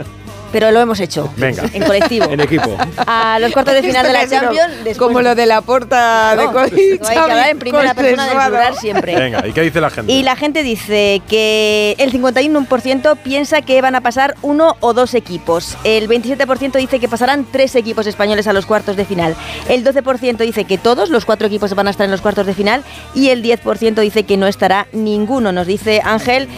Pero lo hemos hecho. Venga. En colectivo. En equipo. A los cuartos de final de la Champions. después- Como lo de la porta de No, Covid. hay que hablar en primera persona del plural siempre. Venga, ¿y qué dice la gente? Y la gente dice que el 51% piensa que van a pasar uno o dos equipos. El 27% dice que pasarán tres equipos españoles a los cuartos de final. El 12% dice que todos los cuatro equipos van a estar en los cuartos de final. Y el 10% dice que no estará ninguno. Nos dice Ángel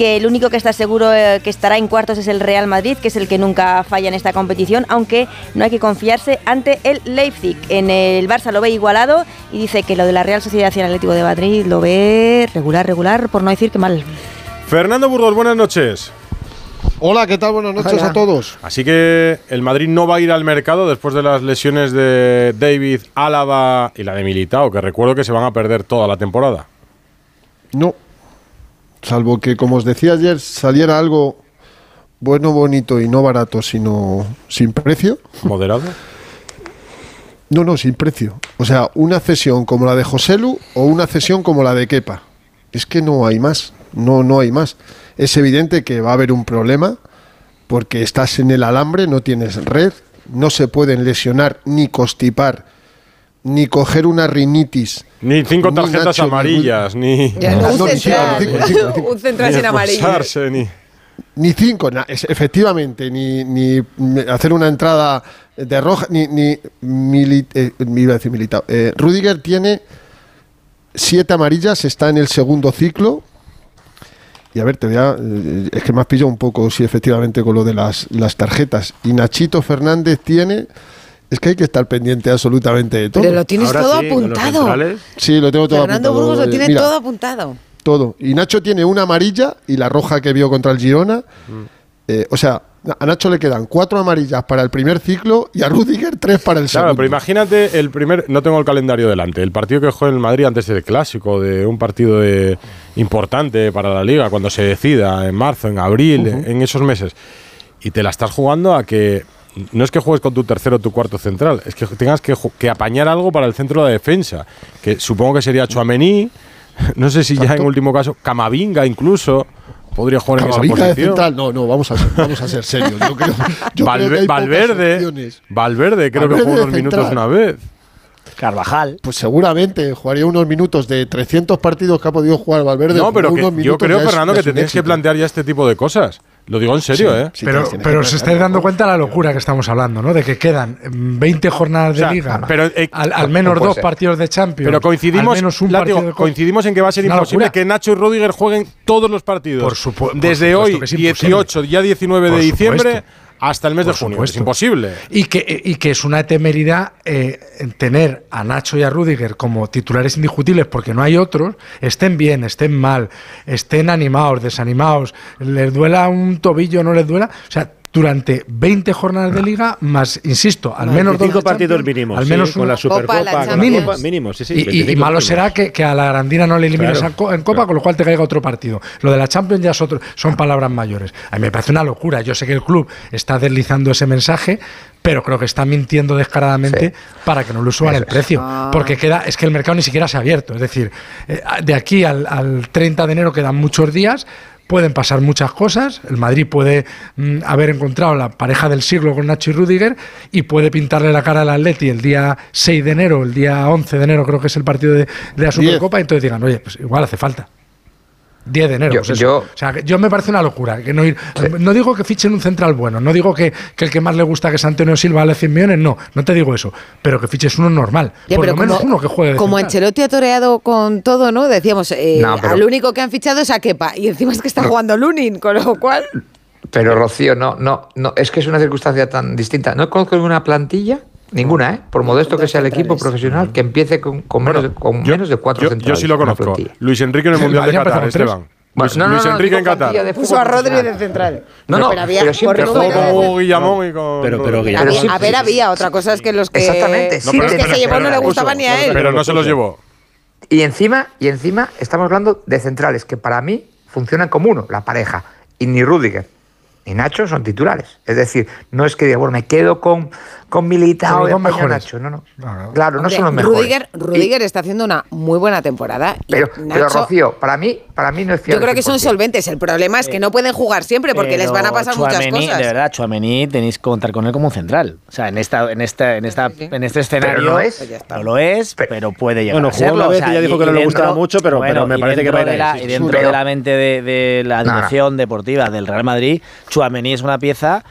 que el único que está seguro eh, que estará en cuartos es el Real Madrid, que es el que nunca falla en esta competición, aunque no hay que confiarse ante el Leipzig. En el Barça lo ve igualado y dice que lo de la Real Sociedad y el Atlético de Madrid lo ve regular, regular, por no decir que mal. Fernando Burgos, buenas noches. Hola, ¿qué tal? Buenas noches Hola. a todos. Así que el Madrid no va a ir al mercado después de las lesiones de David, Álava y la de Militao, que recuerdo que se van a perder toda la temporada. No. Salvo que, como os decía ayer, saliera algo bueno, bonito y no barato, sino sin precio. ¿Moderado? No, no, sin precio. O sea, una cesión como la de Joselu o una cesión como la de Kepa. Es que no hay más. No, no hay más. Es evidente que va a haber un problema porque estás en el alambre, no tienes red, no se pueden lesionar ni constipar, ni coger una rinitis. Ni cinco Ni tarjetas Nacho, amarillas, ni... No, un No, central, ni cinco, un central sin amarillo. ni... Ni cinco, na- es- efectivamente, ni, ni hacer una entrada de roja, ni, ni mili- eh, me iba a decir militado. Eh, Rudiger tiene siete amarillas, está en el segundo ciclo. Y a ver, te voy a, eh, es que me has pillado un poco, sí, efectivamente, con lo de las, las tarjetas. Y Nachito Fernández tiene, es que hay que estar pendiente absolutamente de todo. Pero lo tienes Ahora todo sí, apuntado. Sí, lo tengo todo Fernando apuntado. Burgos lo Eh, tiene mira, todo apuntado. todo. Y Nacho tiene una amarilla y la roja que vio contra el Girona. Eh, o sea, a Nacho le quedan cuatro amarillas para el primer ciclo y a Rudiger tres para el Claro, segundo. pero imagínate el primer, no tengo el calendario delante, el partido que juega el Madrid antes del clásico, de un partido de, importante para la liga, cuando se decida, en marzo, en abril, en esos meses, y te la estás jugando a que no es que juegues con tu tercero o tu cuarto central, es que tengas que, apañar algo para el centro de la defensa, que supongo que sería Chuamení, no sé si ya en último caso, Camavinga incluso. Podría jugar en esa posición. central, no, no, vamos a ser, vamos a ser serios. Yo creo, yo Valve- creo que hay Valverde. Valverde, creo que jugó unos minutos una vez. Carvajal. Pues seguramente jugaría unos minutos de 300 partidos que ha podido jugar Valverde. No, pero unos que yo creo, Fernando, que te tienes que plantear ya este tipo de cosas. Lo digo en serio, Sí, ¿eh? sí, pero tienes- pero os estáis dando cuenta de la locura que estamos hablando, ¿no? De que quedan mm, 20 jornadas de O sea, liga, pero, eh, al, al menos no dos ser. partidos de Champions, Pero coincidimos, al menos un látigo, partido de coincidimos en que va a ser imposible locura. que Nacho y Rudiger jueguen todos los partidos. Por Desde supuesto hoy, es imposible. 18, ya 19 Por de diciembre, supuesto. Hasta el mes de junio. supuesto. Es imposible. Y que, y que es una temeridad eh, tener a Nacho y a Rudiger como titulares indiscutibles porque no hay otros, estén bien, estén mal, estén animados, desanimados, les duela un tobillo, no les duela. O sea, durante 20 jornadas de liga, más, insisto, al menos dos 25 de partidos mínimos, Al sí, menos con una- la Supercopa, Copa, la con la Champions. Copa, mínimo, sí, sí. y- y, y 25 malo mínimos. será que, que a la Grandina no le elimines Claro. en co- en Copa, con lo cual te caiga otro partido. Lo de la Champions ya es otro- son palabras mayores. A mí me parece una locura. Yo sé que el club está deslizando ese mensaje, pero creo que está mintiendo descaradamente para que no le suban el precio. Porque queda, es que el mercado ni siquiera se ha abierto. Es decir, eh, de aquí al, al 30 de enero quedan muchos días. Pueden pasar muchas cosas. El Madrid puede mm, haber encontrado la pareja del siglo con Nacho y Rudiger y puede pintarle la cara al Atleti el día 6 de enero, el día 11 de enero creo que es el partido de, de la Supercopa, y entonces digan, oye, pues igual hace falta. 10 de enero. Yo- pues yo- o sea, que yo me parece una locura. Que no, ir, no digo que fichen un central bueno, no digo que, que el que más le gusta que es Antonio Silva vale 100 millones, no, no te digo eso. Pero que fiches uno normal. Ya, por pero lo menos como- uno que juegue de Como central. Ancelotti ha toreado con todo, ¿no? Decíamos, eh, No, pero- al único que han fichado es a Kepa. Y encima es que está jugando Lunin, con lo cual. Pero Rocío, no, no, no, es que es una circunstancia tan distinta. No conozco ninguna plantilla, ninguna, ¿eh? Por modesto que sea el equipo profesional, que empiece con, con menos, de, con menos de cuatro Yo, yo centrales. sí lo conozco. Luis Enrique en el Mundial de Qatar, Esteban. Bueno, Luis, no, no, Luis no, Enrique digo en Qatar. Puso a Rodri de central. No, no, pero había, pero siempre número- Como Guillamón y con. Pero- pero Había- Guillamón- a ver, había. Otra cosa es que los que, Exactamente, los sí, que pero- se llevó no le Puso, gustaban ni a él. Pero no se los llevó. Y encima, y encima estamos hablando de centrales que para mí funcionan como uno, la pareja. Y ni Rudiger ni Nacho son titulares. Es decir, no es que diga, bueno, me quedo con, con Militao los y dos apoyo a mejores. Nacho. No, no. Claro. Claro, no Hombre, son los mejores. Rudiger, Rudiger está haciendo una muy buena temporada. y Pero, pero Nacho, Rocío, para mí, para mí no es yo fiable. creo que son 100%. solventes. El problema es que no pueden jugar siempre porque les van a pasar muchas cosas. De verdad, Chuamení tenéis que contar con él como un central. O sea, en esta, en esta, en esta, en este escenario no es. no lo es, pero puede llegar Bueno, a jugó serlo. una vez o sea, y ya dijo que no le gustaba mucho, pero- bueno, pero me parece que va a ir ahí, y dentro de la mente de, de la No, no. dirección deportiva del Real Madrid, Chuamení es una pieza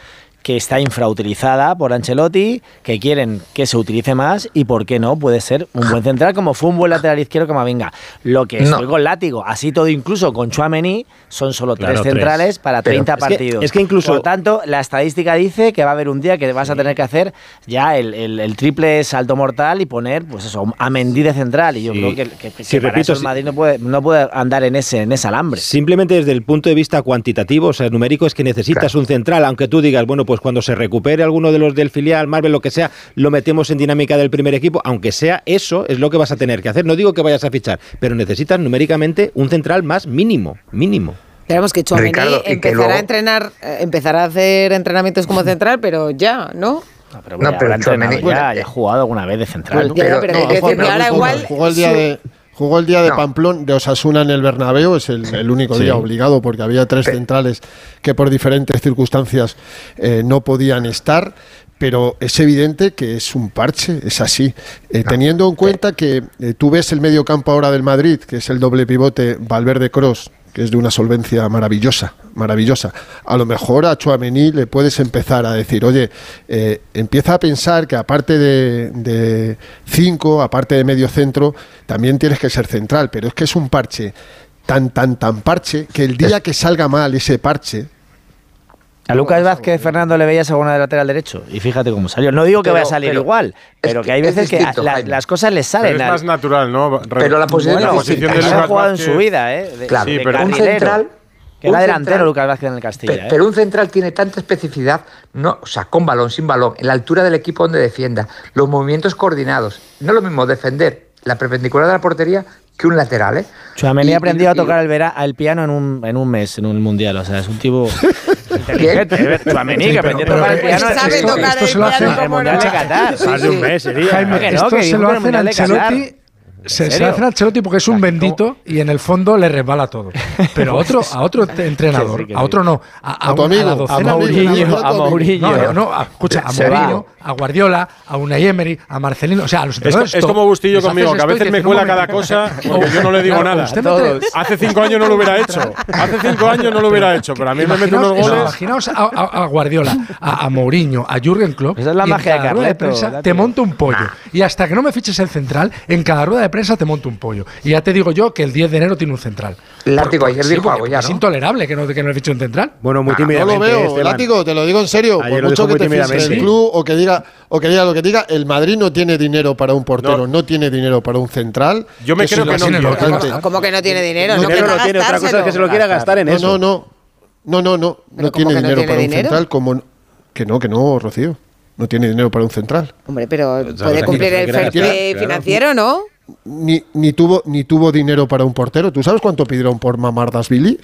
que está infrautilizada por Ancelotti, que quieren que se utilice más y por qué no puede ser un buen central como fue un buen lateral izquierdo como venga. Lo que No. estoy con látigo, así todo incluso con Chuamení son solo Claro, tres tres. centrales para Pero 30 es que- partidos. es que incluso- Por tanto, la estadística dice que va a haber un día que vas a tener que hacer ya el, el- el triple salto mortal y poner, pues eso, a Mendy de central. Y yo Sí. creo que, que- que Sí, para repito, eso el. Madrid no puede, no puede andar en ese, en ese alambre. Simplemente desde el punto de vista cuantitativo, o sea, numérico, es que necesitas un central, aunque tú digas, bueno, pues cuando se recupere alguno de los del filial, Marvel, lo que sea, lo metemos en dinámica del primer equipo, aunque sea eso, es lo que vas a tener que hacer. No digo que vayas a fichar, pero necesitas numéricamente un central más mínimo, mínimo. Esperamos que Chouameni Ricardo, y que empezará luego- a entrenar, eh, empezará a hacer entrenamientos como central, pero ya, ¿no? No, pero, No, ya pero Tchouaméni- ya, ya ha jugado alguna vez de central. Pues ya, Pero- pero no, que que no, ahora igual. Jugó el día su- de, jugó el día de No. Pamplón, de Osasuna en el Bernabéu, es el, el único Sí. día obligado porque había tres centrales que por diferentes circunstancias eh, no podían estar. Pero es evidente que es un parche, es así. Eh, teniendo en cuenta que eh, tú ves el medio campo ahora del Madrid, que es el doble pivote Valverde Cross, que es de una solvencia maravillosa, maravillosa. A lo mejor a Chouameni le puedes empezar a decir, oye, eh, empieza a pensar que aparte de, de cinco, aparte de medio centro, también tienes que ser central, pero es que es un parche tan, tan, tan parche que el día que salga mal ese parche, A Lucas Vázquez Fernando le veías alguna de lateral derecho y fíjate cómo salió. No digo que Pero- vaya a salir pero- igual, pero que hay veces que la- las cosas les Pero salen. es más natural, ¿no? Re- Pero la posición Bueno, es posición de ha jugado en su vida, ¿eh? De, Claro, de pero un central- Que un era delantero central- Lucas Vázquez en el Castilla. ¿eh? Pero un central tiene tanta especificidad, no, o sea, con balón, sin balón, en la altura del equipo donde defienda, los movimientos coordinados. No es lo mismo defender la perpendicular de la portería que un lateral, ¿eh? Chuamení Y- aprendió a tocar el, vera, el piano en un, en un mes, en un mundial. O sea, es un tipo inteligente. ¿eh? Chuamení, Sí, que pero- aprendió a tocar el que piano. sabe esto- tocar esto el se lo hace- piano en el como mundial no. de Qatar. Sí, Más de un mes sería. Jaime, esto que se lo hacen a. Ancelotti. Se, ¿En se hacen a Ancelotti porque es un bendito y en el fondo le resbala todo. Pero a otro, a otro entrenador, a otro no, a, A la docena Mourinho, a Mourinho. No, no, no, a- escucha, a. Mourinho, a Guardiola, a Unai Emery, a Marcelino, o sea, a los Es, entrenadores. es to- como Bustillo conmigo, que a veces me cuela cada cosa porque yo no le digo Claro, nada. usted mete- Hace cinco años no lo hubiera hecho. Hace cinco años no lo hubiera hecho, pero a mí me mete unos goles. Imaginaos a, Guardiola, a, Mourinho, a Jürgen Klopp. Esa es la magia de cada rueda Carleto, te monto un pollo. Y hasta que no me fiches el central, en cada rueda de prensa te monto un pollo. Y ya te digo yo que el 10 de enero tiene un central. Látigo, ayer sí, dijo ya, Es ¿no? intolerable que no, que no le fiche un central. Bueno, muy no lo tímidamente. veo, Esteban. látigo, te lo digo en serio. Ayer por mucho que te fijes el tímidamente. club o que diga o que diga lo que diga, el Madrid no tiene dinero para un portero, no, tiene dinero para un central. Yo me creo es que no importante. ¿Cómo que no tiene dinero? No No, Dinero no tiene, otra cosa es que se lo quiera gastar en No, eso. no, no. No, no, no. No ¿Pero tiene no dinero para un central como Que no, que no, Rocío. No tiene dinero para un central. Hombre, pero sea, puede que cumplir tiene- el fair play financiero, ¿no? Ni, ni, tuvo, ni tuvo dinero para un portero. ¿Tú sabes cuánto pidieron por Mamardasvili?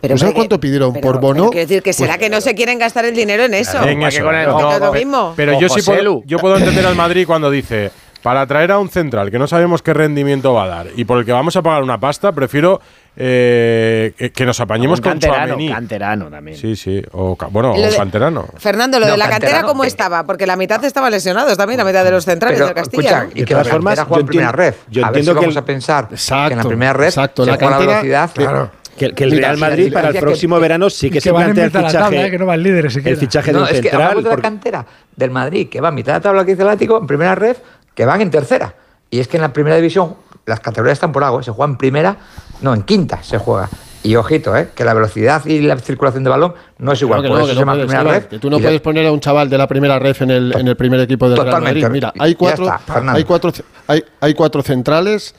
Pero, ¿Tú sabes cuánto pidieron pero- por Bono? quiero decir que Pues- será que no se quieren gastar el dinero en eso. En eso. Porque No, no es lo pe- mismo. Pero yo sí puedo, yo puedo entender al Madrid cuando dice, para traer a un central que no sabemos qué rendimiento va a dar y por el que vamos a pagar una pasta, prefiero eh, que, que nos apañemos Un con canterano, canterano también. Sí, sí. O, bueno, Lo o de- canterano. Fernando, lo No, de la cantera, ¿cómo que- estaba? Porque la mitad estaban lesionados también, la mitad de los centrales Pero, del Castilla. escucha, ¿no? y que la cantera juega en primera red. yo a ver si entiendo que vamos el- a pensar que en la Exacto, primera red exacto, se la cantera- velocidad. claro. Que, que el Real Madrid para el próximo que- verano sí que que se plantea el de fichaje, tabla, eh, que no van líderes siquiera. el fichaje de No, un es que central. hablamos de la cantera del Madrid, que va a mitad de la tabla que dice el Atlético, en primera red, que van en tercera. Y es que en la primera división las categorías están por algo, ¿eh? se juega en primera, no, en quinta se juega. Y ojito, ¿eh? que la velocidad y la circulación de balón no es igual. No, que por no, eso que se no llama primera red. que tú no puedes de- poner a un chaval de la primera red en el, en el primer equipo del Real. Madrid. Mira, hay cuatro, está, hay cuatro, hay, hay cuatro centrales.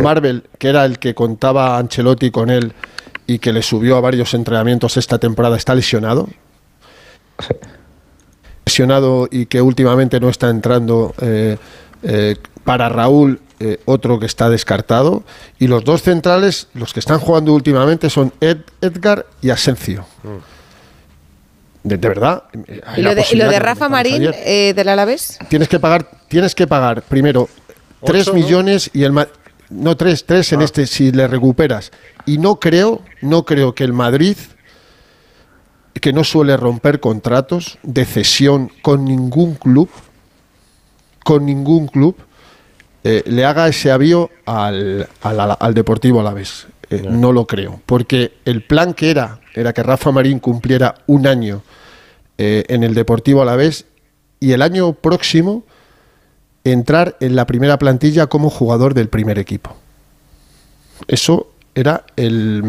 Marvel, que era el que contaba Ancelotti con él y que le subió a varios entrenamientos esta temporada, está lesionado. Lesionado y que últimamente no está entrando. eh, eh, para Raúl, eh, otro que está descartado. Y los dos centrales, los que están jugando últimamente, son Ed, Edgar y Asencio. De, de verdad. eh, ¿Y lo de, y lo posibilidad de que Rafa Marín eh, del Alavés? Tienes que pagar, tienes que pagar primero 3 Ocho, ¿no? millones y el no 3, 3 en este si le recuperas. Y no creo, no creo que el Madrid que no suele romper contratos de cesión con ningún club, con ningún club, eh, le haga ese avío al, al, al- Deportivo Alavés. Eh, No lo creo, porque el plan que era, era que Rafa Marín cumpliera un año eh, en el Deportivo Alavés y el año próximo entrar en la primera plantilla como jugador del primer equipo. Eso era el,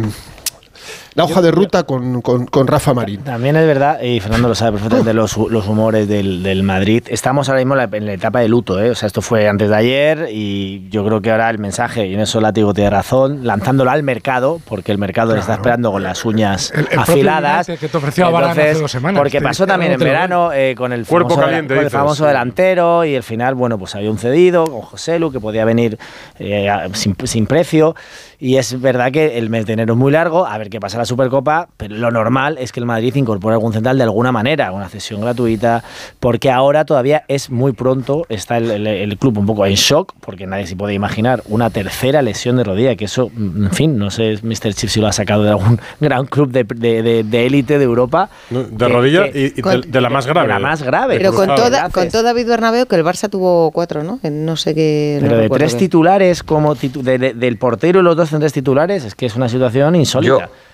la hoja de ruta con, con- con Rafa Marín. También es verdad, y Fernando lo sabe perfectamente, los, los humores del, del Madrid. Estamos ahora mismo en la, la etapa de luto, ¿eh? o sea, esto fue antes de ayer y yo creo que ahora el mensaje, y en eso Látigo tiene razón, lanzándolo al mercado, porque el mercado le está esperando con las uñas El- el afiladas. Que te ofreció Varane hace dos semanas. Porque pasó también en verano eh, con el Cuerpo famoso, caliente, con el dices, famoso sí. delantero y al final, bueno, pues había un cedido con José Lu que podía venir eh, sin, sin precio. Y es verdad que el mes de enero es muy largo, a ver qué pasa en la Supercopa, pero lo normal es que el Madrid incorpore algún central de alguna manera, una cesión gratuita, porque ahora todavía es muy pronto, está el, el- el club un poco en shock, porque nadie se puede imaginar una tercera lesión de rodilla, que eso, en fin, no sé, Mr. Chip si lo ha sacado de algún gran club de de- de- de élite de, Europa. De que- rodilla que- y, y de, de la más grave. de la más grave. Pero con, toda, con todo David Bernabéu, que el Barça tuvo cuatro, ¿no? No sé qué. no Pero de recuerdo tres bien. titulares como titu- de- de- del portero y los dos centrales titulares es que es una situación insólita. Yo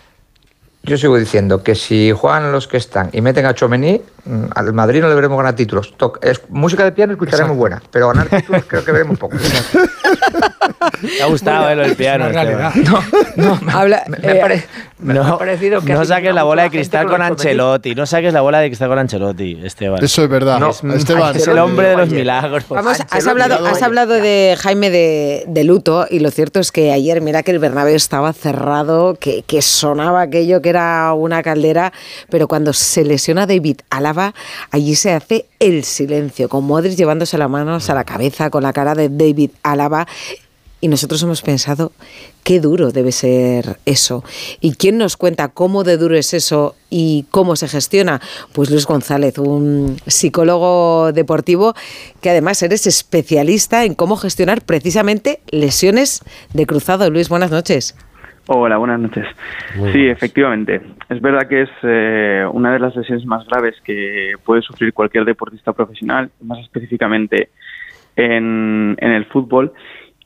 sigo diciendo que si juegan los que están y meten a Chomení, mm, al Madrid no le veremos ganar títulos. Toc- es, música de piano escucharemos buena, pero ganar títulos creo que veremos poco. Me ha gustado eh, lo del piano. realidad. Esteban. Habla, Me, me eh, pare- me No, ha parecido que no saques la bola de cristal con el. Ancelotti. No saques la bola de cristal con Ancelotti, Esteban. Eso es verdad. No, es, Esteban, es el hombre de los milagros. Vamos, has hablado, has hablado de Jaime de, de luto y lo cierto es que ayer, mira que el Bernabéu estaba cerrado, que, que sonaba aquello que era una caldera, pero cuando se lesiona David Álava, allí se hace el silencio, con Modric llevándose las manos a la cabeza con la cara de David Álava. Y nosotros hemos pensado qué duro debe ser eso. ¿Y quién nos cuenta cómo de duro es eso y cómo se gestiona? Pues Luis González, un psicólogo deportivo que además eres especialista en cómo gestionar precisamente lesiones de cruzado. Luis, buenas noches. Hola, buenas noches. sí, efectivamente. Es verdad que es eh, una de las lesiones más graves que puede sufrir cualquier deportista profesional, más específicamente en, en el fútbol.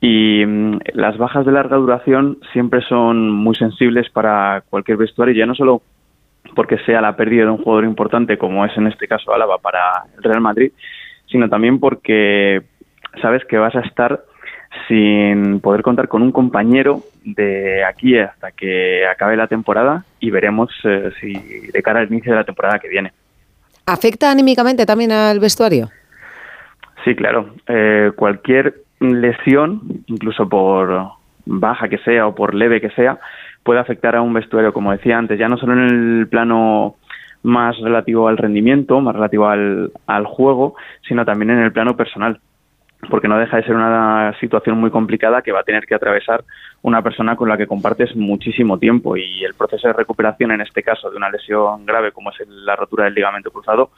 Y mm, las bajas de larga duración siempre son muy sensibles para cualquier vestuario, ya no solo porque sea la pérdida de un jugador importante, como es en este caso Álava para el Real Madrid, sino también porque sabes que vas a estar sin poder contar con un compañero de aquí hasta que acabe la temporada y veremos eh, si de cara al inicio de la temporada que viene. ¿Afecta anímicamente también al vestuario? Sí, claro. Eh, cualquier lesión, incluso por baja que sea o por leve que sea, puede afectar a un vestuario, como decía antes, ya no solo en el plano más relativo al rendimiento, más relativo al, juego, sino también en el plano personal porque no deja de ser una situación muy complicada que va a tener que atravesar una persona con la que compartes muchísimo tiempo y el proceso de recuperación en este caso de una lesión grave como es la rotura del ligamento cruzado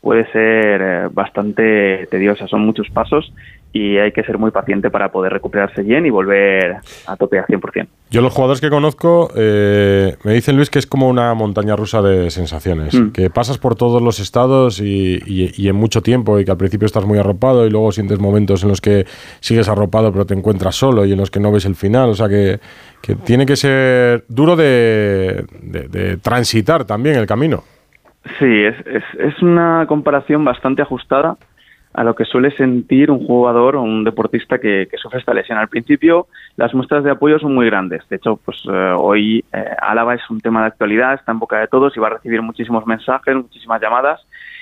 puede ser eh, bastante tediosa, son muchos pasos y hay que ser muy paciente para poder recuperarse bien y volver a tope al 100%. Yo los jugadores que conozco eh, me dicen, Luis, que es como una montaña rusa de sensaciones, Mm. que pasas por todos los estados y, y- y en mucho tiempo y que al principio estás muy arropado y luego sientes momentos en los que sigues arropado pero te encuentras solo y en los que no ves el final, o sea que, que tiene que ser duro de, de- de transitar también el camino. Sí, es, es, es una comparación bastante ajustada a lo que suele sentir un jugador o un deportista que, sufre esta lesión. Al principio las muestras de apoyo son muy grandes. De hecho, pues eh, hoy eh, Álava es un tema de actualidad, está en boca de todos y va a recibir muchísimos mensajes, muchísimas llamadas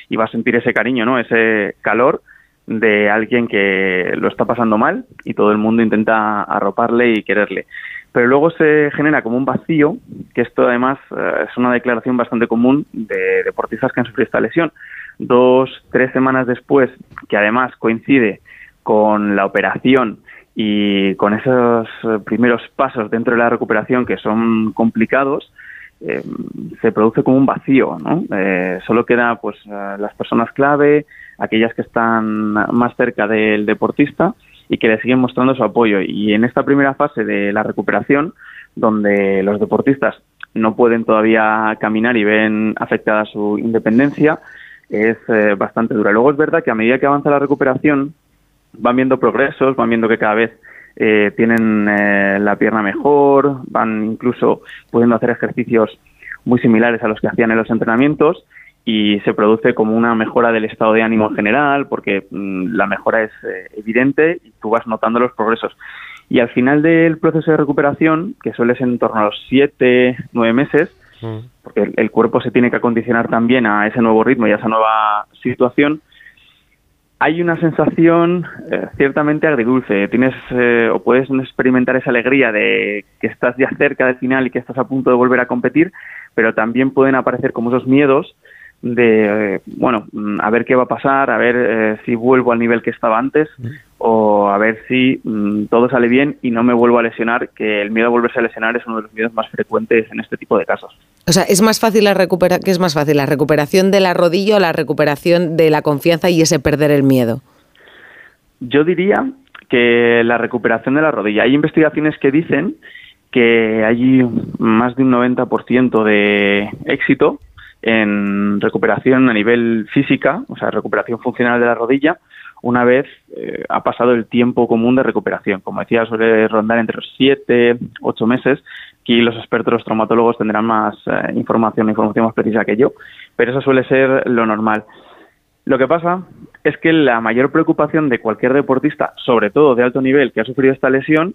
y va a sentir ese cariño, ¿no? Ese calor de alguien que lo está pasando mal y todo el mundo intenta arroparle y quererle. Pero luego se genera como un vacío, que esto además eh, es una declaración bastante común de deportistas que han sufrido esta lesión. Dos, tres semanas después, que además coincide con la operación y con esos eh, primeros pasos dentro de la recuperación que son complicados, eh, se produce como un vacío, ¿no? Eh, solo queda pues eh, las personas clave, aquellas que están más cerca del deportista y que le siguen mostrando su apoyo. Y en esta primera fase de la recuperación, donde los deportistas no pueden todavía caminar y ven afectada su independencia, es eh, bastante dura. Luego es verdad que a medida que avanza la recuperación, van viendo progresos, van viendo que cada vez eh, tienen eh, la pierna mejor, van incluso pudiendo hacer ejercicios muy similares a los que hacían en los entrenamientos y se produce como una mejora del estado de ánimo en general porque mm, la mejora es eh, evidente y tú vas notando los progresos. Y al final del proceso de recuperación, que suele ser en torno a los siete, nueve meses, porque el, cuerpo se tiene que acondicionar también a ese nuevo ritmo y a esa nueva situación, hay una sensación eh, ciertamente agridulce. Tienes eh, o puedes experimentar esa alegría de que estás ya cerca del final y que estás a punto de volver a competir, pero también pueden aparecer como esos miedos de, eh, bueno, mm, a ver qué va a pasar, a ver eh, si vuelvo al nivel que estaba antes o a ver si mm, todo sale bien y no me vuelvo a lesionar, que el miedo a volverse a lesionar es uno de los miedos más frecuentes en este tipo de casos. O sea, es más fácil la recupera ¿qué es más fácil? ¿La recuperación de la rodilla o la recuperación de la confianza y ese perder el miedo? Yo diría que la recuperación de la rodilla. Hay investigaciones que dicen que hay más de un 90% de éxito en recuperación a nivel física, o sea, recuperación funcional de la rodilla, una vez eh, ha pasado el tiempo común de recuperación. Como decía, suele rondar entre los 7, 8 meses. Aquí los expertos, los traumatólogos tendrán más eh, información, información más precisa que yo, pero eso suele ser lo normal. Lo que pasa es que la mayor preocupación de cualquier deportista, sobre todo de alto nivel, que ha sufrido esta lesión,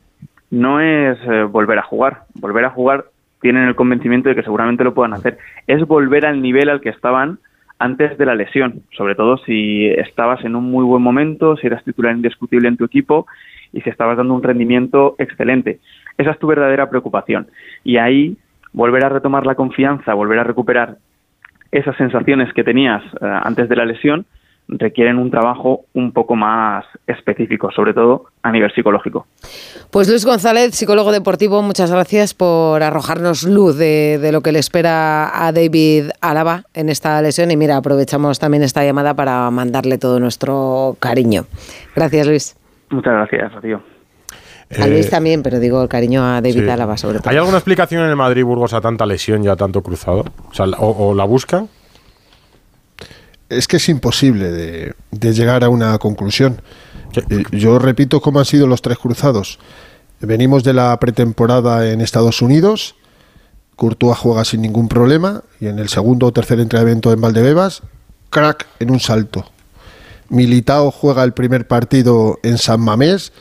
no es eh, volver a jugar. Volver a jugar tienen el convencimiento de que seguramente lo puedan hacer. Es volver al nivel al que estaban antes de la lesión, sobre todo si estabas en un muy buen momento, si eras titular indiscutible en tu equipo y si estabas dando un rendimiento excelente. Esa es tu verdadera preocupación. Y ahí volver a retomar la confianza, volver a recuperar esas sensaciones que tenías eh, antes de la lesión requieren un trabajo un poco más específico, sobre todo a nivel psicológico. Pues Luis González, psicólogo deportivo, muchas gracias por arrojarnos luz de, de lo que le espera a David Álava en esta lesión. Y mira, aprovechamos también esta llamada para mandarle todo nuestro cariño. Gracias, Luis. Muchas gracias, Rocío. A Luis también, pero digo el cariño a David sí. Álava sobre todo. ¿Hay alguna explicación en el Madrid-Burgos a tanta lesión y a tanto cruzado? O, sea, o, o la buscan? Es que es imposible de, de llegar a una conclusión. Eh, Yo repito cómo han sido los tres cruzados. Venimos de la pretemporada en Estados Unidos, Courtois juega sin ningún problema y en el segundo o tercer entrenamiento en Valdebebas, crack en un salto. Militao juega el primer partido en San Mamés,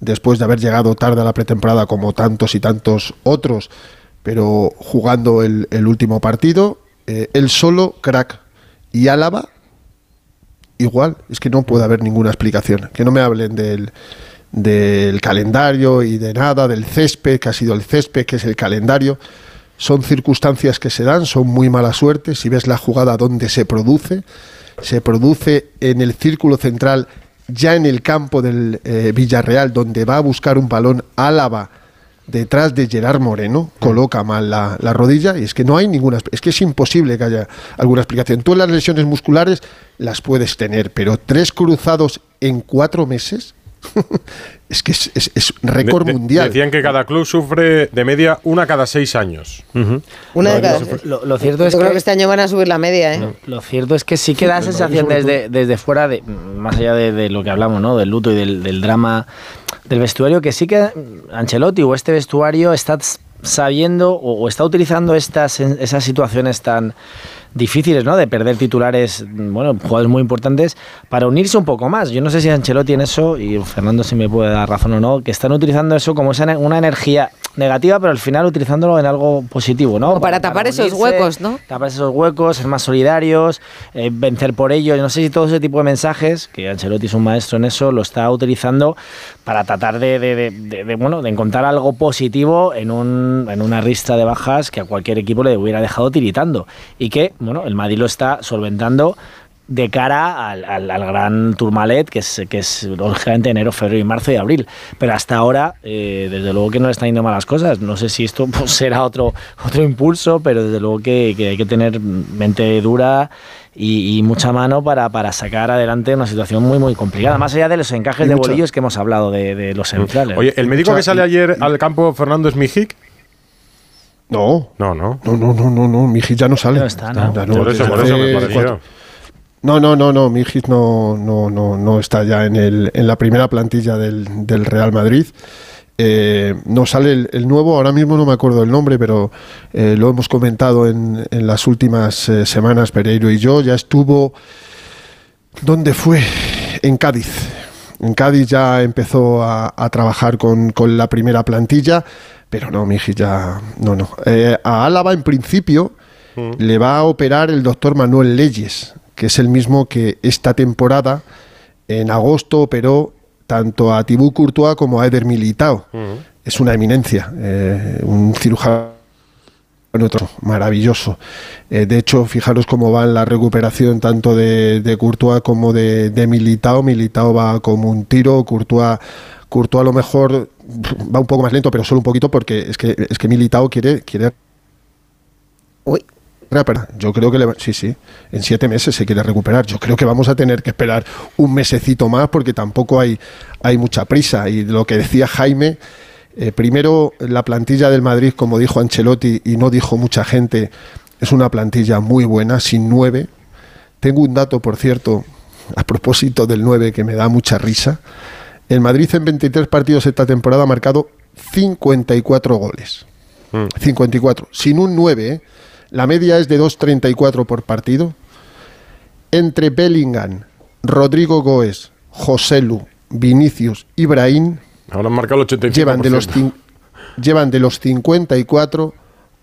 después de haber llegado tarde a la pretemporada como tantos y tantos otros, pero jugando el, el último partido, eh, él solo, crack. Y Álava, igual, es que no puede haber ninguna explicación. Que no me hablen del, del calendario y de nada, del césped, que ha sido el césped, que es el calendario. son circunstancias que se dan, son muy mala suerte. Si ves la jugada donde se produce, se produce en el círculo central, ya en el campo del eh, Villarreal, donde va a buscar un balón Álava detrás de Gerard Moreno, coloca mal la, la rodilla y es que no hay ninguna, es que es imposible que haya alguna explicación. Tú las lesiones musculares las puedes tener, pero tres cruzados en cuatro meses, es que es, es- es récord De- de- mundial. Decían que cada club sufre de media una cada seis años. Una de cada Lo, lo cierto es Yo que creo que este año van a subir la media, ¿eh? Lo cierto es que sí que da Sí, sensación desde, desde fuera, de, más allá de, de lo que hablamos, ¿no? Del luto y del, del drama del vestuario, que sí que Ancelotti o este vestuario está sabiendo o, o está utilizando estas, esas situaciones tan difíciles, ¿no? De perder titulares, bueno, jugadores muy importantes, para unirse un poco más. Yo no sé si Ancelotti en eso, y Fernando si me puede dar razón o no, que están utilizando eso como esa, una energía negativa, pero al final utilizándolo en algo positivo, ¿no? O para tapar esos unirse, huecos, ¿no? tapar esos huecos, ser más solidarios, eh, vencer por ello. Yo no sé si todo ese tipo de mensajes, que Ancelotti es un maestro en eso, lo está utilizando para tratar de, de- de- de- de, bueno, de encontrar algo positivo en, un, en una ristra de bajas que a cualquier equipo le hubiera dejado tiritando. Y que, bueno, el Madrid lo está solventando de cara al, al- al gran Tourmalet, que es, que es lógicamente enero, febrero y marzo y abril. Pero hasta ahora, eh, desde luego que no le están yendo malas cosas. No sé si esto pues, será otro, otro impulso, pero desde luego que, que hay que tener mente dura y, y mucha mano para, para sacar adelante una situación muy, muy complicada. Más allá de los encajes Y de bolillos que hemos hablado de, de los centrales. Oye, ¿el médico que sale ayer al campo, Fernando, es Mijic? No. No, no. No, no, no, no, no, ya no sale. No está, ¿no? Ya Por eso, por desde eso me pareció. No, no, no, no, Mijis no, no, no, no está ya en, el, en la primera plantilla del, del Real Madrid. Eh, no sale el, el nuevo, ahora mismo no me acuerdo el nombre, pero eh, lo hemos comentado en, en las últimas eh, semanas, Pereiro y yo. Ya estuvo. ¿Dónde fue? En Cádiz. En Cádiz ya empezó a, a trabajar con, con la primera plantilla, pero no, Mijis ya. No, no. A Álava, en principio, le va a operar el doctor Manuel Leyes, que es el mismo que esta temporada, en agosto, operó tanto a Thibaut Courtois como a Eder Militao. Es una eminencia, eh, un cirujano otro maravilloso. Eh, de hecho, fijaros cómo va en la recuperación tanto de, de Courtois como de, de Militao. Militao va como un tiro, Courtois, Courtois a lo mejor va un poco más lento, pero solo un poquito porque es que, es que Militao quiere, quiere recuperar. Yo creo que le va- sí, sí, en siete meses se quiere recuperar. Yo creo que vamos a tener que esperar un mesecito más porque tampoco hay, hay mucha prisa. Y lo que decía Jaime, eh, primero la plantilla del Madrid, como dijo Ancelotti y no dijo mucha gente, es una plantilla muy buena, sin nueve. Tengo un dato, por cierto, a propósito del 9 que me da mucha risa. El Madrid en 23 partidos esta temporada ha marcado 54 goles. 54. Sin un 9, ¿eh? La media es de 2.34 por partido. Entre Bellingham, Rodrigo Goes, Joselu, Vinicius y Brahim Ahora han marcado el 85%. llevan de los, llevan de los 54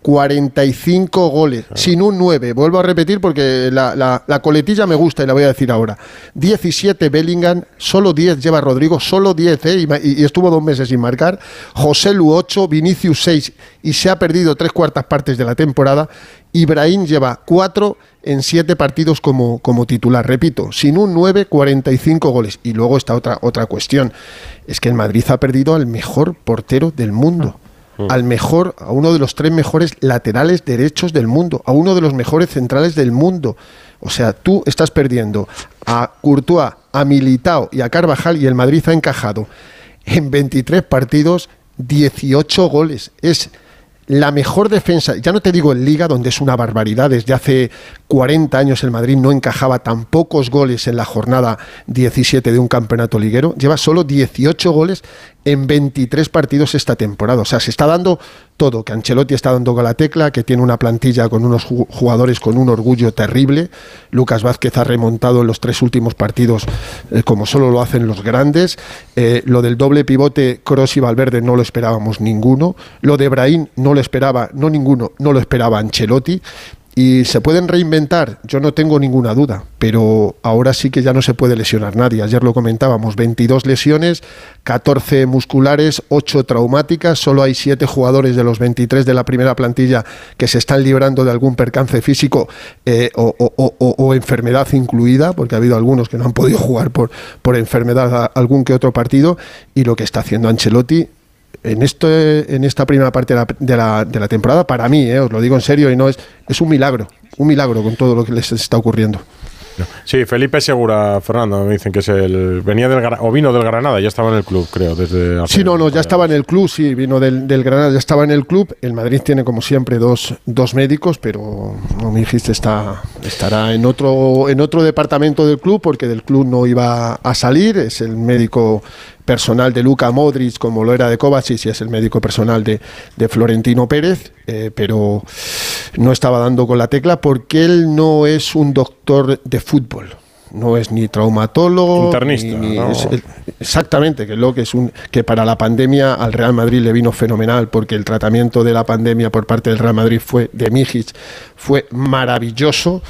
45 goles, sin un 9. Vuelvo a repetir porque la, la- la coletilla me gusta y la voy a decir ahora. 17 Bellingham, solo 10 lleva Rodrigo, solo 10, ¿eh? y, estuvo dos meses sin marcar. José Lu 8, Vinicius 6 y se ha perdido tres cuartas partes de la temporada. Ibrahim lleva 4 en 7 partidos como, como titular. Repito, sin un 9, 45 goles. Y luego está otra, otra cuestión. Es que el Madrid ha perdido al mejor portero del mundo al mejor, a uno de los tres mejores laterales derechos del mundo, a uno de los mejores centrales del mundo. O sea, tú estás perdiendo a Courtois, a Militao y a Carvajal y el Madrid ha encajado en 23 partidos 18 goles. Es la mejor defensa, ya no te digo en liga, donde es una barbaridad, desde hace 40 años el Madrid no encajaba tan pocos goles en la jornada 17 de un campeonato liguero, lleva solo 18 goles en 23 partidos esta temporada. O sea, se está dando todo, que Ancelotti está dando con la tecla, que tiene una plantilla con unos ju- jugadores con un orgullo terrible. Lucas Vázquez ha remontado en los tres últimos partidos eh, como solo lo hacen los grandes. Eh, lo del doble pivote Cross y Valverde no lo esperábamos ninguno. Lo de Brahim no lo esperaba, no ninguno, no lo esperaba Ancelotti. Y se pueden reinventar, yo no tengo ninguna duda, pero ahora sí que ya no se puede lesionar nadie. Ayer lo comentábamos, 22 lesiones, 14 musculares, 8 traumáticas, solo hay 7 jugadores de los 23 de la primera plantilla que se están librando de algún percance físico eh, o, enfermedad incluida, porque ha habido algunos que no han podido jugar por, por enfermedad a- algún que otro partido, y lo que está haciendo Ancelotti en, esto, en esta primera parte de la, de la- de la temporada, para mí, eh, os lo digo en serio, y no es, es un milagro, un milagro con todo lo que les está ocurriendo. Sí, Felipe Segura, Fernando, me dicen que es el. Venía del o vino del Granada, ya estaba en el club, creo, desde hace- Sí, no, no, ya estaba en el club, sí, vino del, del Granada, ya estaba en el club. El Madrid tiene, como siempre, dos, dos médicos, pero no me dijiste, está, estará en otro, en otro departamento del club, porque del club no iba a salir. Es el médico personal de Luka Modric, como lo era de Kovacic, y es el médico personal de, de Florentino Pérez, eh, pero no estaba dando con la tecla porque él no es un doctor de fútbol. No es ni traumatólogo, Internista, ni- ¿no? es- exactamente, que es lo que es un que para la pandemia al Real Madrid le vino fenomenal porque el tratamiento de la pandemia por parte del Real Madrid fue de Mijic fue maravilloso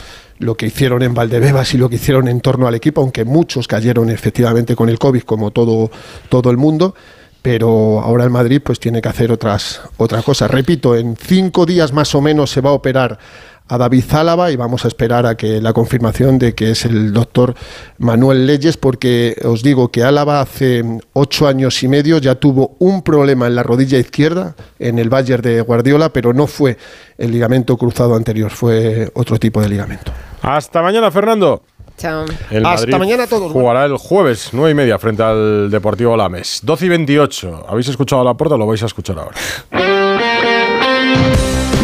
lo que hicieron en Valdebebas y lo que hicieron en torno al equipo, aunque muchos cayeron efectivamente con el COVID como todo todo el mundo, pero ahora el Madrid pues tiene que hacer otras otra cosa. Repito, en cinco días más o menos se va a operar a David Zálava y vamos a esperar a que la confirmación de que es el doctor Manuel Leyes, porque os digo que Álava hace ocho años y medio ya tuvo un problema en la rodilla izquierda en el Bayern de Guardiola, pero no fue el ligamento cruzado anterior, fue otro tipo de ligamento. Hasta mañana, Fernando. Chao. El Hasta Madrid mañana a todos. Jugará el jueves, 9 y media, frente al Deportivo Lames. 12 y 28. ¿Habéis escuchado la puerta? Lo vais a escuchar ahora.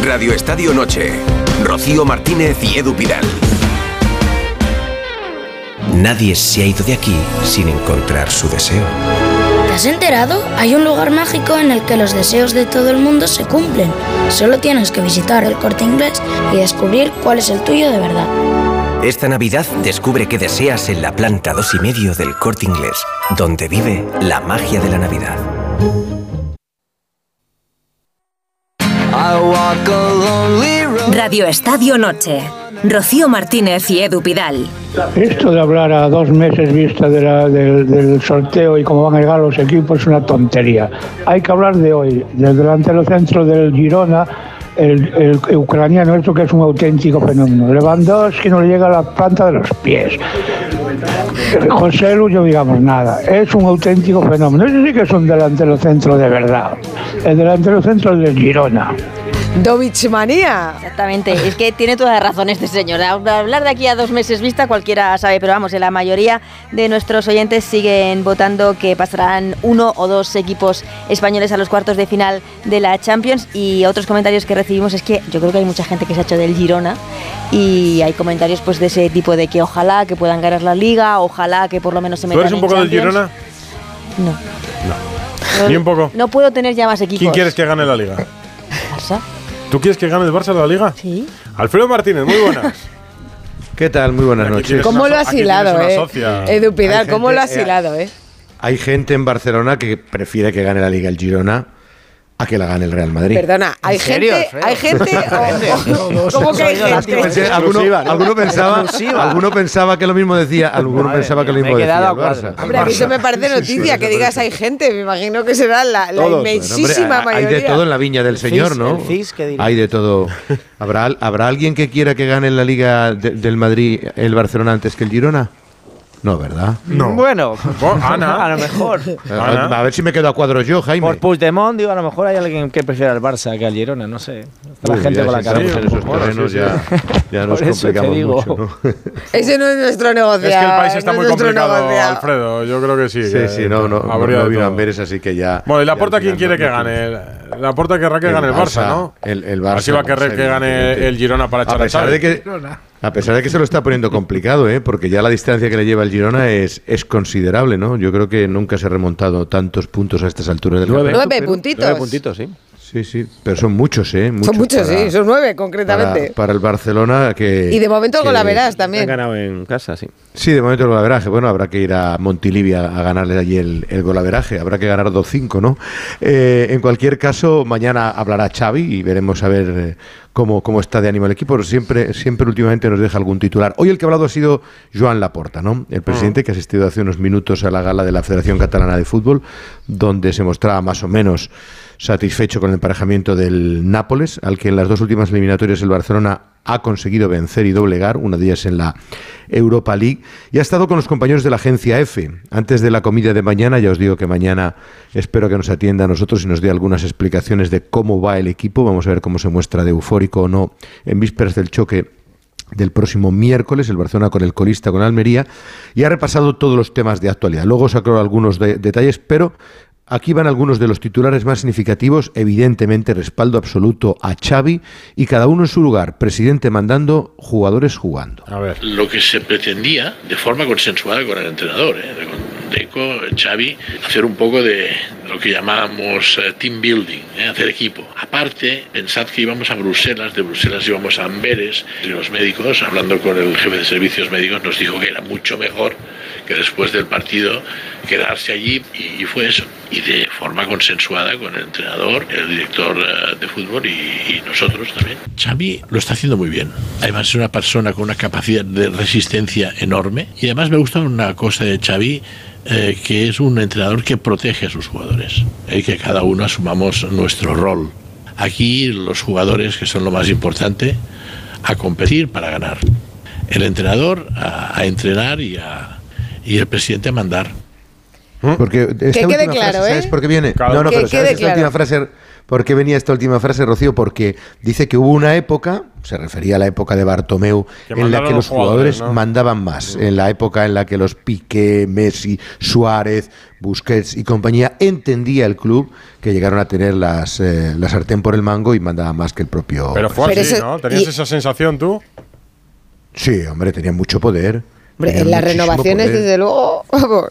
Radio Estadio Noche. Rocío Martínez y Edu Pidal. Nadie se ha ido de aquí sin encontrar su deseo. ¿Te has enterado? Hay un lugar mágico en el que los deseos de todo el mundo se cumplen. Solo tienes que visitar el corte inglés y descubrir cuál es el tuyo de verdad. Esta Navidad descubre qué deseas en la planta dos y medio del Corte Inglés, donde vive la magia de la Navidad. Radio Estadio Noche. Rocío Martínez y Edu Pidal. Esto de hablar a dos meses vista de la- del, sorteo y cómo van a llegar los equipos es una tontería. Hay que hablar de hoy, del delantero centro del Girona, el, el ucraniano, esto que es un auténtico fenómeno. Lewandowski no le llega a la planta de los pies. José Lu, no digamos nada. Es un auténtico fenómeno. Ese sí que es un delantero centro de verdad. El delantero centro del Girona. Dovich manía. Exactamente, es que tiene toda la razón este señor. Hablar de aquí a dos meses vista cualquiera sabe, pero vamos, la mayoría de nuestros oyentes siguen votando que pasarán uno o dos equipos españoles a los cuartos de final de la Champions y otros comentarios que recibimos es que yo creo que hay mucha gente que se ha hecho del Girona y hay comentarios pues de ese tipo de que ojalá que puedan ganar la liga, ojalá que por lo menos se ¿Tú metan eres un poco del. Girona? No. No. Ni un poco. No puedo tener ya más equipos. ¿Quién quieres que gane la liga? Barça. ¿Tú quieres que gane el Barça la liga? Sí. Alfredo Martínez, muy buenas. ¿Qué tal? Muy buenas noches. ¿Cómo una lo has hilado, eh? Edu Pidal, ¿cómo lo has eh, hilado, eh? Hay gente en Barcelona que prefiere que gane la Liga el Girona a que la gane el Real Madrid. Perdona, hay gente, hay gente, o- o- ¿cómo que hay gente? Alguno, alguno pensaba, alguno pensaba que lo mismo decía, alguno pensaba que lo mismo me he decía. Hombre, a mí eso me parece noticia, que digas hay gente, me imagino que será la, la inmensísima Hombre, hay mayoría. de todo en la viña del El Señor, ¿no? Hay de todo. ¿Habrá, ¿Habrá alguien que quiera que gane la Liga de- del Madrid el Barcelona antes que el Girona? No, ¿verdad? Bueno, Ana. a lo mejor. A, a ver si me quedo a cuadros yo, Jaime. Por Puigdemont, digo, a lo mejor hay alguien que prefiera al Barça que al Girona, no sé. La Uy, gente con la entramos en esos terrenos ya, ya nos Por eso te complicamos digo. mucho, ¿no? Ese no es nuestro negocio. Es que el país está no muy es complicado, negocio. Alfredo. Yo creo que sí. Sí, que sí, no, no, no, habría no todo. Amberes, así que ya. Bueno, ¿y la porta quién quiere no- que gane? La porta querrá que El gane el Barça, ¿no? el- el Barça, Así va a querer que gane el Girona para echar A pesar de que a pesar de que se lo está poniendo complicado, ¿eh? porque ya la distancia que le lleva el Girona es, es considerable, ¿no? Yo creo que nunca se ha remontado tantos puntos a estas alturas del Nueve. Nueve puntitos. Nueve puntitos, sí. Sí, sí, pero son muchos, ¿eh? son muchos, para- sí, son nueve concretamente. Para, para el Barcelona que... y de momento la verás también. Han ganado en casa, sí. Sí, de momento el golaveraje. Bueno, habrá que ir a Montilivia a ganarle allí el, el golaveraje. Habrá que ganar 2-5, ¿no? Eh, en cualquier caso, mañana hablará Xavi y veremos a ver eh, cómo, cómo está de ánimo el equipo. Pero siempre, siempre últimamente nos deja algún titular. Hoy el que ha hablado ha sido Joan Laporta, ¿no? El presidente que ha asistido hace unos minutos a la gala de la Federación Catalana de Fútbol, donde se mostraba más o menos satisfecho con el emparejamiento del Nápoles, al que en las dos últimas eliminatorias el Barcelona ha conseguido vencer y doblegar, una de ellas en la Europa League, y ha estado con los compañeros de la agencia F. Antes de la comida de mañana, ya os digo que mañana espero que nos atienda a nosotros y nos dé algunas explicaciones de cómo va el equipo. Vamos a ver cómo se muestra de eufórico o no en vísperas del choque del próximo miércoles, el Barcelona con el colista, con Almería, y ha repasado todos los temas de actualidad. Luego sacó algunos de- detalles, pero aquí van algunos de los titulares más significativos, evidentemente respaldo absoluto a Xavi y cada uno en su lugar, presidente mandando, jugadores jugando. A ver. lo que se pretendía de forma consensuada con el entrenador, ¿eh? con Deco, Xavi, hacer un poco de lo que llamábamos eh, team building, ¿eh? hacer equipo. Aparte, pensad que íbamos a Bruselas, de Bruselas íbamos a Amberes, y los médicos, hablando con el jefe de servicios médicos, nos dijo que era mucho mejor que después del partido quedarse allí y, y fue eso. Y de forma consensuada con el entrenador, el director eh, de fútbol y, y nosotros también. Xavi lo está haciendo muy bien. Además es una persona con una capacidad de resistencia enorme y además me gusta una cosa de Xavi eh, que es un entrenador que protege a sus jugadores y que cada uno asumamos nuestro rol. Aquí los jugadores, que son lo más importante, a competir para ganar. El entrenador a, a entrenar y, a, y el presidente a mandar. Porque esta Que quede última claro, frase, ¿eh? ¿sabes por qué viene? Claro. No, no, Que pero ¿sabes quede esta claro. última frase? ¿Por qué venía esta última frase, Rocío? Porque dice que hubo una época, se refería a la época de Bartomeu, Que en la que los jugadores jugadores, ¿no? mandaban más. En la época en la que los Piqué, Messi, Suárez, Busquets y compañía entendía el club que llegaron a tener las, eh, la sartén por el mango y mandaban más que el propio. Pero fue Pero así, eso- ¿no? ¿Tenías y- esa sensación tú? Sí, hombre, tenían mucho poder. Hombre, en las renovaciones, poder. desde luego, vamos.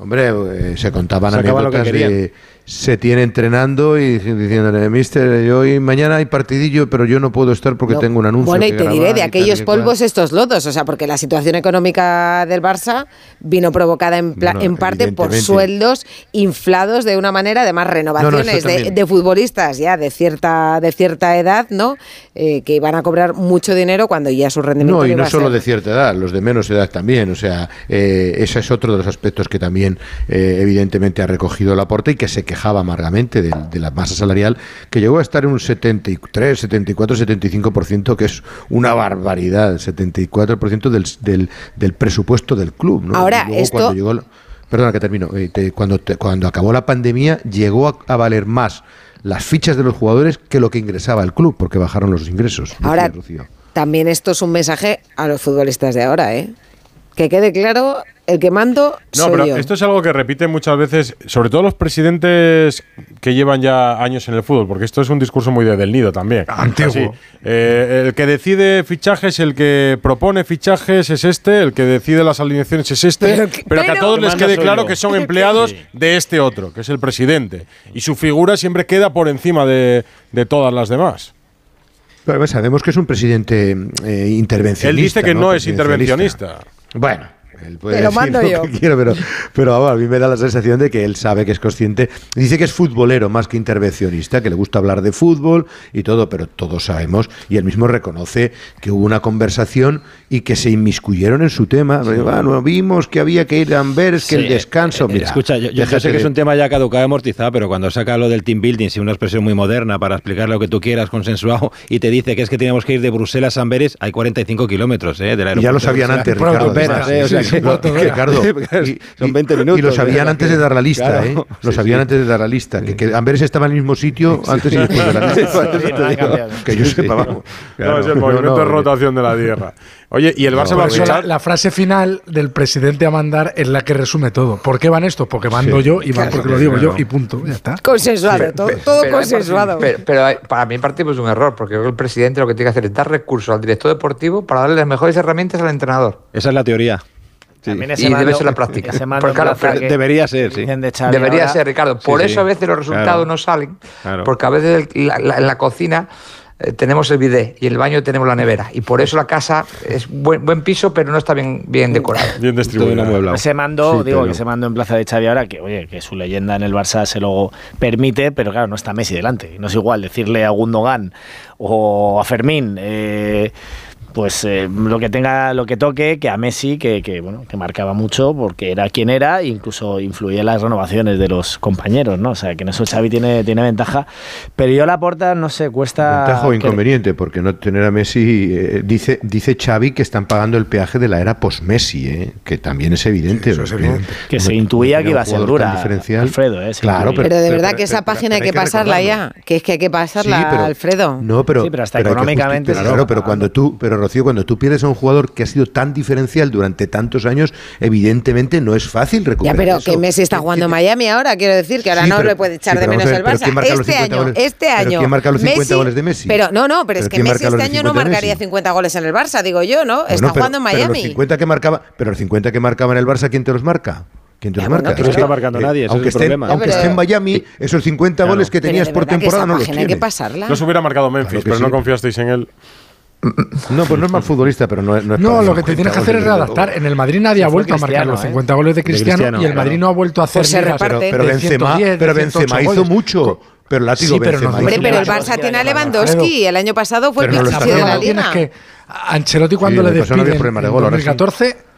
Hombre, eh, se contaban Sacaban lo que anécdotas de se tiene entrenando y diciéndole, mister, hoy mañana hay partidillo, pero yo no puedo estar porque No. tengo un anuncio. Bueno, y que te diré, de aquellos y cual". polvos estos lodos, o sea, porque la situación económica del Barça vino provocada en, pla- No, en parte por sueldos inflados de una manera, además renovaciones de, futbolistas ya de cierta, de cierta edad, ¿no? Eh, que iban a cobrar mucho dinero cuando ya su rendimiento No, y no solo ser- de cierta edad, los de menos edad también. O sea, eh, ese es otro de los aspectos que también, eh, evidentemente, ha recogido Laporta y que se amargamente de, de la masa salarial, que llegó a estar en un 73, 74, 75%, que es una barbaridad, 74% del, del, del presupuesto del club. ¿no? Ahora, luego esto- cuando llegó Perdona que termino. eh, te- cuando, te- cuando acabó la pandemia, llegó a, a valer más las fichas de los jugadores que lo que ingresaba el club, porque bajaron los ingresos. Ahora, también esto es un mensaje a los futbolistas de ahora, ¿eh? Que quede claro, el que mando No, soy pero yo. esto es algo que repiten muchas veces, sobre todo los presidentes que llevan ya años en el fútbol, porque esto es un discurso muy de del nido también. Antiguo. Así, eh, el que decide fichajes, el que propone fichajes es este, el que decide las alineaciones es este, pero Pero que, que- a todos Que les quede claro yo. que son empleados de este otro, que es el presidente. Y su figura siempre queda por encima de, de todas las demás. Pero además sabemos que es un presidente eh, intervencionista. Él dice que no, es Presidencialista. intervencionista. Bueno, él puede Te lo decir mando lo yo. que quiera, pero, pero vamos, a mí me da la sensación de que él sabe que es consciente. Dice que es futbolero más que intervencionista, que le gusta hablar de fútbol y todo, pero todos sabemos, y él mismo reconoce que hubo una conversación y que se inmiscuyeron en su tema. Bueno, vimos que había que ir a Amberes, que Sí, el descanso. eh, Mira, escucha, yo, sé que de- es un tema ya caducado y amortizado, pero cuando saca lo del team building, sin una expresión muy moderna para explicar lo que tú quieras, consensuado, y te dice que es que teníamos que ir de Bruselas a Amberes, hay 45 kilómetros, ¿eh? Del Y ya lo aeropuerto de sabían antes, Ricardo. Lo- Ricardo, y- son y- 20 y minutos. lo sabían antes de dar la lista, Claro. ¿eh? Lo Sí, sabían sí. antes de dar la lista. Que, que Amberes estaba en el mismo sitio antes y después de la lista. Que yo sepa, vamos. no, es el movimiento no, de rotación de la tierra. Oye, ¿y el Barça No, va a fichar? la frase final del presidente a mandar es la que resume todo. ¿Por qué van estos? Porque mando Sí. yo y van Claro, porque lo digo claro. yo y punto. Ya está. Consensuado, todo, pero- todo pero hay consensuado. Pero, pero para mí partimos de un error, porque creo que el presidente lo que tiene que hacer es dar recursos al director deportivo para darle las mejores herramientas al entrenador. Esa es la teoría. También y debe ser la práctica. Pues debería ser, sí. Debería ser, Ricardo. Por eso a veces los resultados no salen, claro. porque a veces en la cocina eh, tenemos el bidé y el baño tenemos la nevera. Y por eso la casa es buen, piso, pero no está bien, bien decorada. Bien distribuida. Bueno, ese mando, digo, claro. se mando en plaza de Xavi ahora, que oye, que su leyenda en el Barça se lo permite, pero claro, no está Messi delante. No es igual decirle a Gundogan o a Fermín... Eh, pues eh, lo que tenga, lo que toque, que a Messi, que, que, bueno, que marcaba mucho porque era quien era, incluso influía en las renovaciones de los compañeros, ¿no? O sea, que en eso Xavi tiene, tiene ventaja, pero yo la porta no sé, cuesta... Ventaja o inconveniente, que... porque no tener a Messi, eh, dice, dice Xavi que están pagando el peaje de la era post-Messi, ¿eh? que también es evidente. Sí, es evidente. Que se intuía que iba a ser dura, diferencial. Alfredo, ¿eh? claro, pero, pero, de verdad pero, que esa pero, página hay que, pasarla ya, que es que hay que pasarla, sí, Alfredo. No, pero, sí, pero hasta económicamente... Claro, pero cuando tú... Pero Rocío, cuando tú pierdes a un jugador que ha sido tan diferencial durante tantos años, evidentemente no es fácil recuperar. Ya, pero eso. que Messi está jugando en Miami ahora, quiero decir, que ahora sí, no pero, le puede echar sí, de menos al Barça. Este año, goles? este año. ¿Pero ¿Quién marca los 50 Messi, goles de Messi? Pero no, no, pero, ¿pero es que Messi este año no marcaría 50 goles en el Barça, digo yo, ¿no? Bueno, está pero, jugando en Miami. Pero los 50 que marcaba, pero los 50 que marcaba en el Barça, ¿quién te los marca? ¿Quién te los marca? No, no está marcando eh, nadie, aunque, esté, aunque esté en Miami, eh, esos 50 goles que tenías por temporada no los tienes. que pasarla. Los hubiera marcado Memphis, pero no confiasteis en él. No, pues no es mal futbolista, pero no, no es. No, lo que te tienes que hacer es readaptar. En el Madrid nadie sí, ha vuelto a marcar los ¿eh? 50 goles de Cristiano, de Cristiano y el Madrid claro. no ha vuelto a hacer. Pues se reparte. Pero, pero Benzema, 110, pero Benzema hizo goles. mucho. Pero látigo sí, pero Benzema. Hombre, pero el Barça tiene a Lewandowski. El año pasado fue el no de la liga. Que Ancelotti cuando sí, le despiden en 2014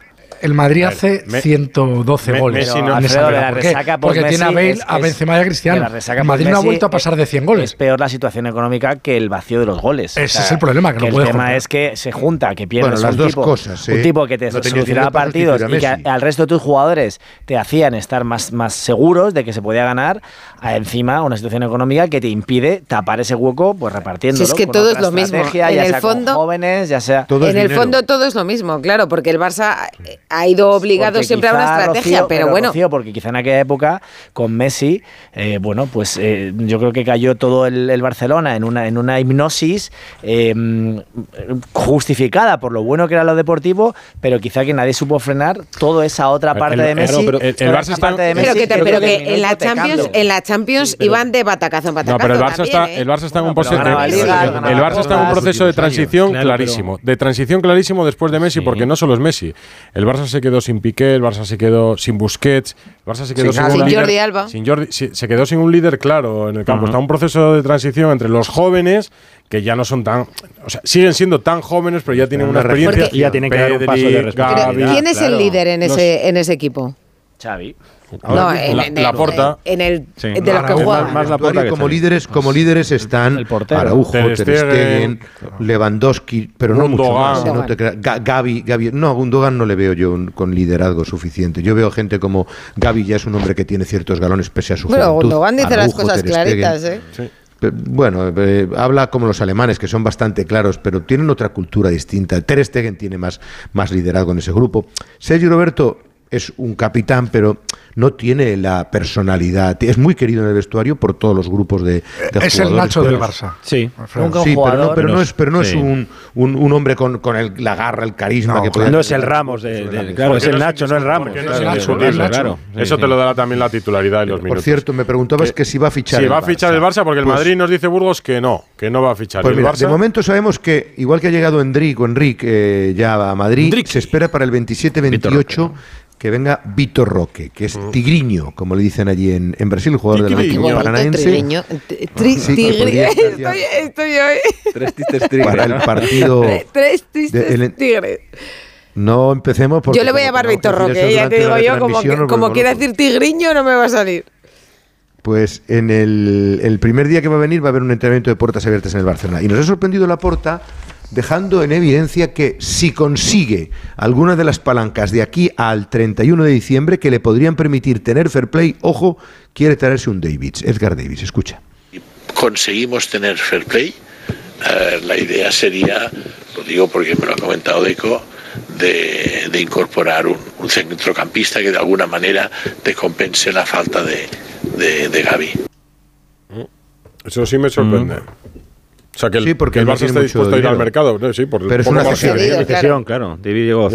el Madrid hace me, 112 goles. La resaca Porque tiene a Bale, es, a Benzema y a Cristiano. Madrid no ha vuelto a pasar de 100 goles. Es peor la situación económica que el vacío de los goles. Ese es el problema, que, no puede El tema es que se junta, que pierdes bueno, las un, dos tipo, cosas, un tipo que te no solucionaba partidos y que al resto de tus jugadores te hacían estar más, más seguros de que se podía ganar, a encima una situación económica que te impide tapar ese hueco pues repartiéndolo. Si es que todo es lo mismo. En el fondo, jóvenes, ya sea... En el fondo todo es lo mismo, claro, porque el Barça ha ido pues obligado siempre a una estrategia, pero, bueno. Porque quizá en aquella época con Messi, eh, bueno, pues eh, yo creo que cayó todo el, Barcelona en una, en una hipnosis em, justificada por lo bueno que era lo deportivo, pero quizá que nadie supo frenar toda esa otra parte de Messi. Pero, que, en, la Champions, en la Champions iban de batacazo en batacazo. No, pero el Barça, está en ¿eh? un proceso, el Barça está en un proceso de transición clarísimo, de transición clarísimo después de Messi, porque no solo es Messi, el Barça se quedó sin Piqué, el Barça se quedó sin Busquets, Barça se quedó sin, Jordi Alba. Sin Jordi, se quedó sin un líder claro en el campo. Está un proceso de transición entre los jóvenes que ya no son tan, o sea, siguen siendo tan jóvenes, pero ya tienen una, experiencia ya tienen que Pedri, dar un paso de responsabilidad. ¿Quién es el líder en ese, en ese equipo? Xavi. No, en, la, porta, el de los que juegan. Más, más la como líderes, como líderes están Araujo, Ter Stegen, Lewandowski, pero no mucho más. ¿eh? No te Gaby, Gaby, no, a Gundogan no le veo yo con liderazgo suficiente. Yo veo gente como Gaby ya es un hombre que tiene ciertos galones pese a su pero juventud. Gundogan dice las cosas claritas, ¿eh? Bueno, eh, habla como los alemanes, que son bastante claros, pero tienen otra cultura distinta. Ter Stegen tiene más, más liderazgo en ese grupo. Sergio Roberto, es un capitán, pero no tiene la personalidad. Es muy querido en el vestuario por todos los grupos de, de es el Nacho del Barça. Sí, pero, no, pero no es, pero no es un, un, un, hombre con, con el, la garra, el carisma no, que puede No es el Ramos, de, de, claro, es el Nacho, no el Ramos. Claro, Nacho, Eso te lo dará también la titularidad los minutos. Por cierto, me preguntabas que, que si va a fichar Si va a fichar el Barça, porque el pues Madrid nos dice Burgos que no, que no va a fichar. Pues el mira, Barça. De momento sabemos que, igual que ha llegado Enrique, Enrique ya a Madrid, se espera para el 27-28 que venga Vitor Roque, que es mm. tigriño, como le dicen allí en, en Brasil, jugador del Antiguo Paranaense. Tigriño, ah, estoy, estoy hoy. Tres tistes tigres. Para el partido. Tres tistes tigres. No empecemos porque. Yo le voy a llamar Víctor Roque, ya te digo yo, como, que, como pues quiera decir tigriño, no me va a salir. Pues en el, el, primer día que va a venir va a haber un entrenamiento de puertas abiertas en el Barcelona. Y nos ha sorprendido la porta dejando en evidencia que si consigue alguna de las palancas de aquí al 31 de diciembre que le podrían permitir tener fair play, ojo, quiere traerse un Davids. Edgar Davis, escucha. Conseguimos tener fair play. Eh, la idea sería, lo digo porque me lo ha comentado Deco, de, de incorporar un, centrocampista que de alguna manera te compense la falta de, de, Gaby. Mm. Eso sí me sorprende. Mm. O sea que el, sí, porque el Barça está dispuesto a ir al mercado. Sí, por pero es una cesión, claro. claro. David llegó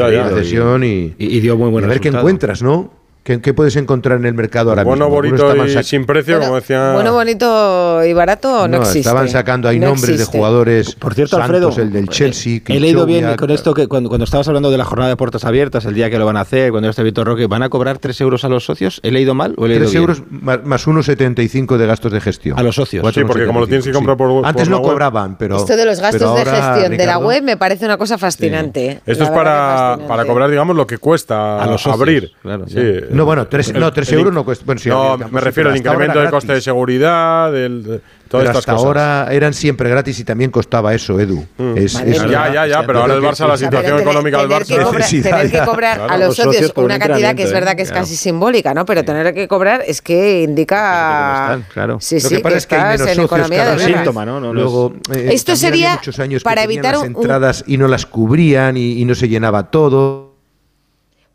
y, dio muy buena A ver qué encuentras, ¿no? ¿Qué, puedes encontrar en el mercado ahora bueno, mismo? Bonito y sin precio, bueno, como decía. Bueno, bonito y barato no, existe. Estaban sacando ahí nombres de jugadores. Por cierto, Alfredo, el del eh, Chelsea. He leído bien con esto que cuando, cuando, estabas hablando de la jornada de puertas abiertas, el día que lo van a hacer, cuando esté Víctor Roque, ¿van a cobrar 3 euros a los socios? ¿He leído mal o he leído 3 bien? euros más, 1,75 de gastos de gestión. A los socios. Sí, porque como lo tienes que comprar por, por, Antes no cobraban, pero. Esto de los gastos de gestión de la web me parece una cosa fascinante. Esto es para, para cobrar, digamos, lo que cuesta a los abrir. Sí. No, bueno, 3, no, tres euros no cuesta. Bueno, sí, no, me refiero al incremento del coste de seguridad, de, todas pero estas hasta ahora eran siempre gratis y también costaba eso, Edu. Mm. Ya, ya, ya, pero ahora el Barça, la situación económica del Barça. Que tener que cobrar a los, socios, socios una cantidad que es verdad que es ¿eh? casi simbólica, ¿no? Pero tener que cobrar es que indica. Están, claro. Sí, sí, Lo que pasa es que hay menos socios, cada síntoma, ¿no? Eh, Esto sería para evitar. Entradas y no las cubrían y no se llenaba todo.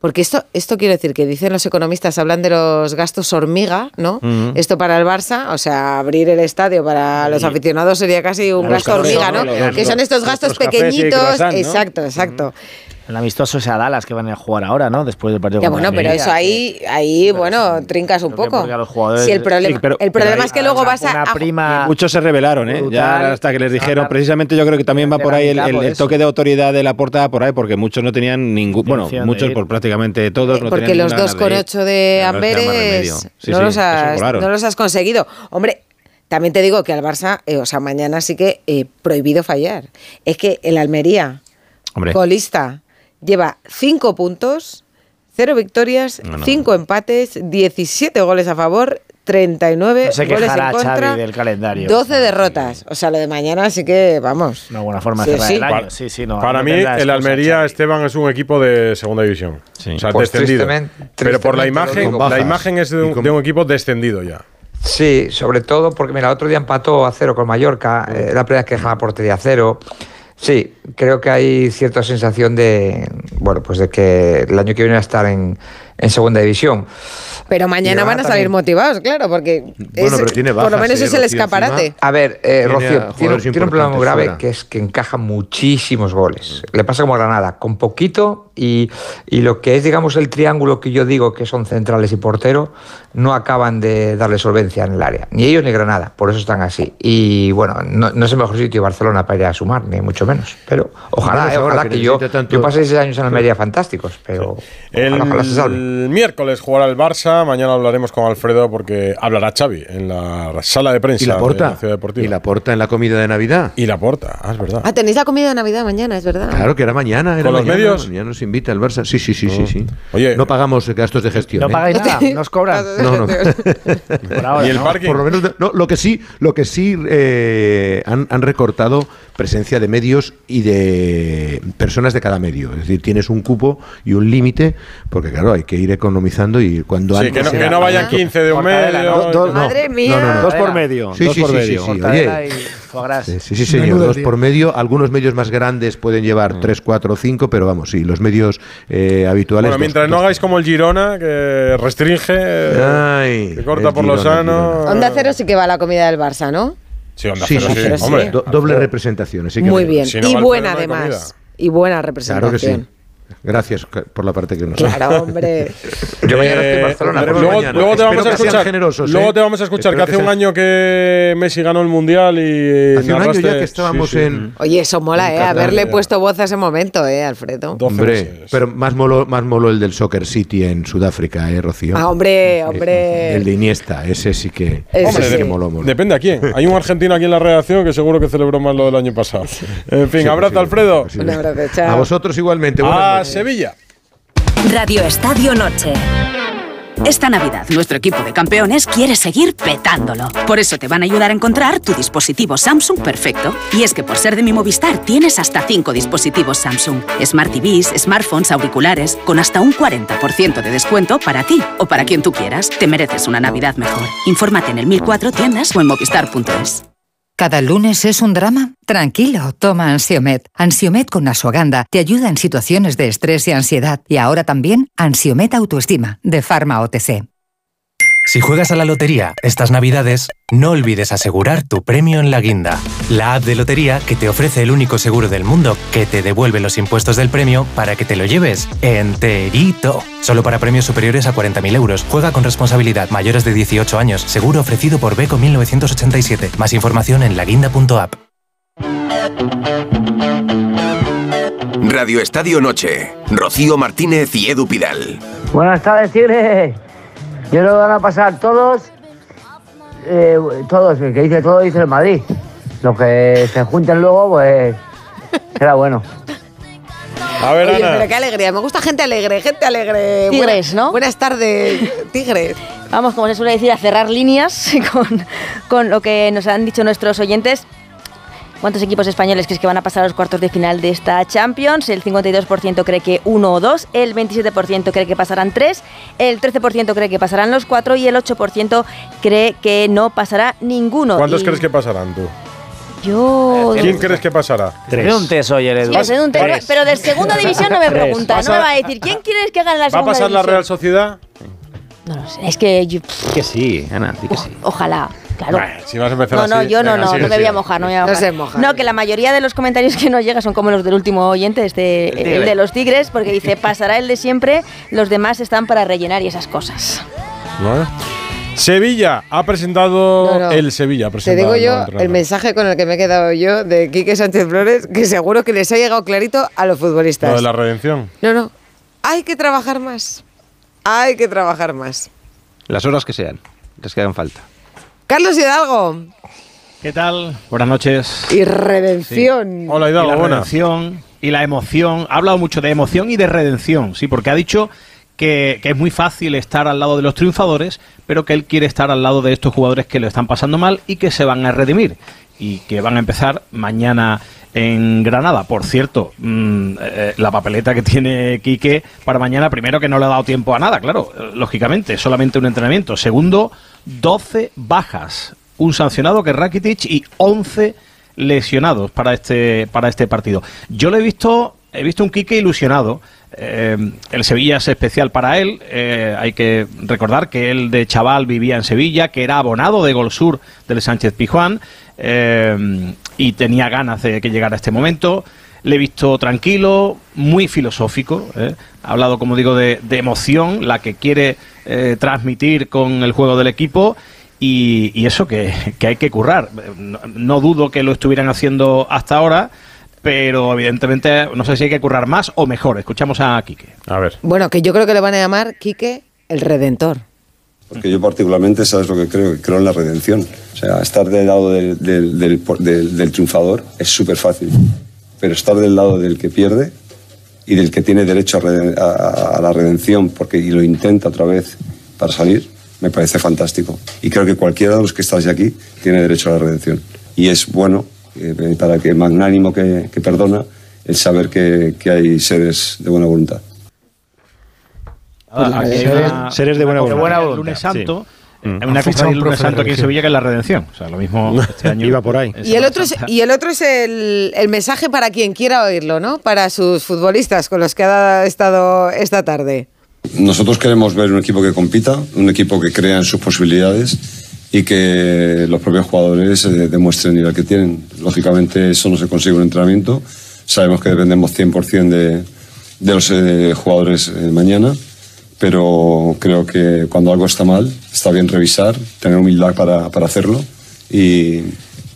Porque esto, esto quiero decir que dicen los economistas, hablan de los gastos hormiga, ¿no? Esto para el Barça, o sea, abrir el estadio para los aficionados sería casi un gasto hormiga, ¿no? Que son estos gastos pequeñitos. Exacto, exacto. El amistoso sea Dallas que van a jugar ahora, ¿no? Después del partido. Ya, bueno, pero eso ahí, ahí bueno, trincas un poco. Los jugadores, sí, el problema, el problema es que luego una vas a. Prima muchos se rebelaron, ¿eh? Ya hasta que les dijeron. precisamente yo creo que también va por ahí el, toque de autoridad de la portada por ahí, porque muchos no tenían ningún. Bueno, muchos por prácticamente todos. No porque los 2,8 de, de Amberes no, los has, conseguido. Hombre, también te digo que al Barça, eh, o sea, mañana sí que eh, prohibido fallar. Es que el Almería, Hombre lleva 5 puntos, 0 victorias, 5 no. empates, 17 goles a favor, 39 no se goles en contra, Xavi del calendario. 12 derrotas. O sea, lo de mañana sí que, vamos. Una buena forma de cerrar sí. el año. Para, sí, sí, no, para mí, el Almería, Esteban, es un equipo de segunda división. Sí. O sea, pues descendido. Tristemente, tristemente Pero por la imagen, la imagen es de un, de un equipo descendido ya. Sí, sobre todo porque, mira, el otro día empató a cero con Mallorca, eh, la primera vez que deja la portería a cero. Sí, creo que hay cierta sensación de, bueno, pues de que el año que viene va a estar en, en segunda división. Pero mañana van a salir motivados, claro, porque por lo menos es el escaparate. A ver, eh, Rocío, tiene, un problema muy grave que es que encaja muchísimos goles. Le pasa como a Granada, con poquito y, y, lo que es, digamos, el triángulo que yo digo que son centrales y portero, no acaban de darle solvencia en el área. Ni ellos ni Granada, por eso están así. Y bueno, no, es el mejor sitio Barcelona para ir a sumar, ni mucho menos. Pero ojalá, no, eh, ojalá que, yo, yo pasé seis años en la Almería fantásticos, pero el... ojalá, ojalá se salve. El miércoles jugará el Barça, mañana hablaremos con Alfredo porque hablará Xavi en la sala de prensa ¿Y la porta? de la Deportiva. Y la porta en la comida de Navidad. Y la porta, ah, es verdad. Ah, tenéis la comida de Navidad mañana, es verdad. Claro que era mañana, era ¿Con los medios? Mañana nos invita el Barça. Sí, sí, sí, sí, ah. sí. Oye, no pagamos gastos de gestión. No ¿eh? pagáis nada, nos cobran. no, no. ¿Y el no? parking? Por lo menos no, lo que sí, lo que sí eh, han, han recortado presencia de medios y de personas de cada medio. Es decir, tienes un cupo y un límite porque claro, hay que que ir economizando y cuando sí, que, no, que no 15 de un medio. Madre mía. No, dos por medio. Sí, dos sí, por medio. Sí, sí, sí, señor. Dos por medio. Algunos medios más grandes pueden llevar 3, 4, 5, pero vamos, sí, los medios eh, habituales. Bueno, mientras no hagáis como el Girona, que restringe, Ay, corta por Girona, lo sano. Onda Cero sí que va la comida del Barça, ¿no? Sí, Onda Cero sí. Doble representación. Muy bien. Y buena además. Y buena representación. Claro que sí. Gracias por la parte que nos Claro, hombre. Yo mañana estoy en Barcelona. Luego, te vamos a escuchar. Luego te vamos a escuchar que hace un año que Messi ganó el mundial y. Eh, hace un año ya que estábamos en. Mm. Oye, eso mola, ¿eh? Haberle puesto voz a ese momento, ¿eh, Alfredo? Hombre, pero más molo, más molo el del Soccer City en Sudáfrica, ¿eh, Rocío? Ah, hombre, hombre. El de Iniesta, ese sí que. Ese que moló, moló. Depende a quién. Hay un argentino aquí en la redacción que seguro que celebró más lo del año pasado. En fin, abrazo, Alfredo. Un abrazo, chao. A vosotros igualmente. Ah, Sevilla. Radio Estadio Noche. Esta Navidad, nuestro equipo de campeones quiere seguir petándolo. Por eso te van a ayudar a encontrar tu dispositivo Samsung perfecto. Y es que por ser de mi Movistar tienes hasta 5 dispositivos Samsung. Smart TVs, smartphones, auriculares, con hasta un 40% de descuento para ti o para quien tú quieras. Te mereces una Navidad mejor. Infórmate en el 1004 tiendas o en movistar.es. ¿Cada lunes es un drama? Tranquilo, toma Ansiomet. Ansiomet con Asuaganda te ayuda en situaciones de estrés y ansiedad. Y ahora también Ansiomet Autoestima, de Pharma OTC. Si juegas a la lotería estas navidades, no olvides asegurar tu premio en la guinda, la app de lotería que te ofrece el único seguro del mundo que te devuelve los impuestos del premio para que te lo lleves enterito. Solo para premios superiores a 40.000 euros. Juega con responsabilidad mayores de 18 años. Seguro ofrecido por Beco 1987. Más información en laguinda.app. Radio Estadio Noche. Rocío Martínez y Edu Pidal. Buenas tardes, Tigre. Yo lo van a pasar todos, eh, todos, el que dice todo dice el Madrid. Los que se junten luego, pues será bueno. A ver, Oye, Ana. pero qué alegría. Me gusta gente alegre, gente alegre. Tigres, ¿no? Buenas tardes, Tigres. Vamos, como se suele decir, a cerrar líneas con, con lo que nos han dicho nuestros oyentes. ¿Cuántos equipos españoles crees que van a pasar a los cuartos de final de esta Champions? El 52% cree que uno o dos, el 27% cree que pasarán tres, el 13% cree que pasarán los cuatro y el 8% cree que no pasará ninguno. ¿Cuántos Y crees que pasarán tú? Yo... ¿Quién crees que pasará? Tres. un test hoy, Edu. Sí, un test, Tres. pero de segunda división no me Tres. pregunta, no me va a decir quién quieres que gane la ¿Va a segunda pasar la? Real Sociedad? No lo sé, es que yo- Que sí, Ana, que sí. ojalá, claro. Bueno, si vas a empezar No, no, así, yo no, venga, no, sigue, no me voy a mojar, no me voy a No mojar. se moja. No, que la mayoría de los comentarios que nos llegan son como los del último oyente, este, el, tigre. de los tigres, porque dice, pasará el de siempre, los demás están para rellenar y esas cosas. Vale. Sevilla ha presentado No, no. el Sevilla. ha Te presentado digo yo el mensaje con el que me he quedado yo de Quique Sánchez Flores, que seguro que les ha llegado clarito a los Lo futbolistas. de la redención. No, no. Hay que trabajar más. Hay que trabajar más. Las horas que sean, les quedan falta. Carlos Hidalgo ¿Qué tal? Buenas noches. y redención. Hola y Hidalgo, la buenas. redención y la emoción. Ha hablado mucho de emoción y de redención, sí, porque ha dicho que, que es muy fácil estar al lado de los triunfadores, pero que él quiere estar al lado de estos jugadores que lo están pasando mal y que se van a redimir y que van a empezar mañana en Granada. Por cierto, mm, eh, la papeleta que tiene Quique para mañana, primero que no le ha dado tiempo a nada, claro, eh, lógicamente, solamente un entrenamiento. Segundo, 12 bajas, un sancionado que Rakitic y 11 lesionados para este para este partido. Yo lo he visto he visto un Quique ilusionado. Eh, el Sevilla es especial para él. Eh, hay que recordar que él de chaval vivía en Sevilla, que era abonado de Gol Sur del Sánchez Pijuán eh, y tenía ganas de que llegara este momento. Le he visto tranquilo, muy filosófico. ¿eh? Ha hablado, como digo, de, de emoción, la que quiere eh, transmitir con el juego del equipo. Y, y eso que, que hay que currar. No, no dudo que lo estuvieran haciendo hasta ahora, pero evidentemente no sé si hay que currar más o mejor. Escuchamos a Quique. A ver. Bueno, que yo creo que le van a llamar Quique el Redentor. Porque yo particularmente, ¿sabes lo que creo? Que creo en la redención. O sea, estar del lado del, del- del- del- del triunfador es súper fácil. Pero estar del lado del que pierde y del que tiene derecho a, reden- a- a la redención porque y lo intenta otra vez para salir, me parece fantástico. Y creo que cualquiera de los que estáis aquí tiene derecho a la redención. Y es bueno eh, para que magnánimo que, que perdona el saber que, que hay seres de buena voluntad. Ah, Seres- una- seres de buena voluntad. el lunes Sí. Mm. Una fichado cofradía un el lunes profe de santo aquí en. Sevilla que es la redención. O sea, lo mismo este año. Iba por ahí. Y el otro es, y el otro es el, el mensaje para quien quiera oírlo, ¿no? Para sus futbolistas con los que ha estado esta tarde. Nosotros queremos ver un equipo que compita, un equipo que crea en sus posibilidades y que los propios jugadores eh, demuestren el nivel que tienen. Lógicamente eso no se consigue en un entrenamiento. Sabemos que dependemos 100% de, de los eh, jugadores eh, mañana, pero creo que cuando algo está mal está bien revisar, tener humildad para, para hacerlo y,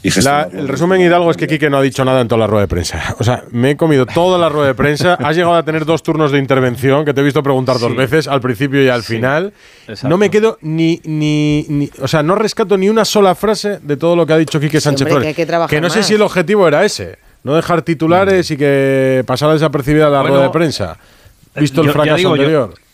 y La- el resumen Hidalgo es que Quique no ha dicho nada en toda la rueda de prensa. O sea, me he comido toda la rueda de prensa. Has llegado a tener dos turnos de intervención que te he visto preguntar dos Sí. veces, al principio y al final. exacto. No me quedo ni, ni, ni- O sea, no rescato ni una sola frase de todo lo que ha dicho Quique Sánchez hombre, Flores. que hay que trabajar no sé si el objetivo era ese. No dejar titulares y que pasara desapercibida la Bueno, rueda de prensa. Visto el yo- fracaso digo, anterior. Yo,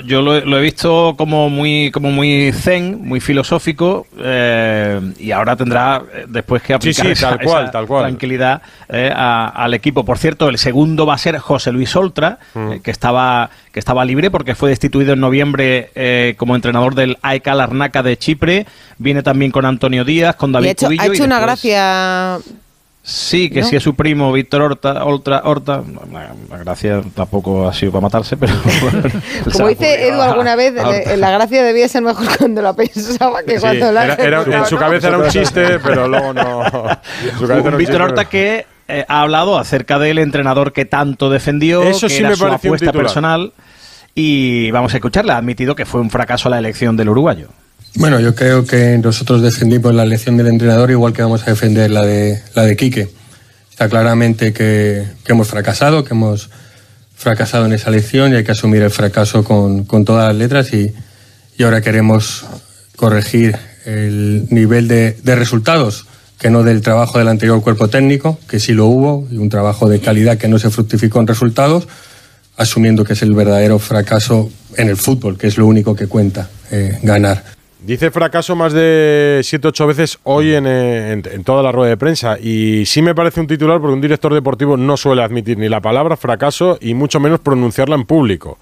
yo lo, he- lo he visto como muy, como muy zen, muy filosófico, eh, y ahora tendrá eh, después que aplicar sí, esa, tal cual, esa tal cual. tranquilidad eh, a- al equipo. Por cierto, el segundo va a ser José Luis Oltra, Mm. eh, que estaba que estaba libre porque fue destituido en noviembre eh, como entrenador del AEK Larnaca de Chipre. Viene también con Antonio Díaz, con Y David ha hecho, Cubillo ha y hecho una después- gracia Sí, que ¿No? si es su primo Víctor Horta, Horta, Horta, la, gracia tampoco ha sido para matarse, pero... Como dice Edu alguna vez, le- la gracia debía ser mejor cuando la pensaba que Sí, cuando la era- era- en su ¿no? cabeza era un chiste, pero luego no. Víctor Horta que eh, ha hablado acerca del entrenador que tanto defendió, Eso que sí era me su apuesta titular. personal, y vamos a escucharle, ha admitido que fue un fracaso la elección del uruguayo. Bueno, yo creo que nosotros defendimos la elección del entrenador igual que vamos a defender la de, la de Quique. Está claramente que, hemos fracasado, que hemos fracasado en esa elección y hay que asumir el fracaso con, con todas las letras y, y ahora queremos corregir el nivel de, de resultados que no del trabajo del anterior cuerpo técnico, que sí lo hubo, y un trabajo de calidad que no se fructificó en resultados, asumiendo que es el verdadero fracaso en el fútbol, que es lo único que cuenta, eh, ganar. Dice fracaso más de 7 8 veces hoy en, eh, en- en toda la rueda de prensa. Y sí me parece un titular porque un director deportivo no suele admitir ni la palabra fracaso y mucho menos pronunciarla en público.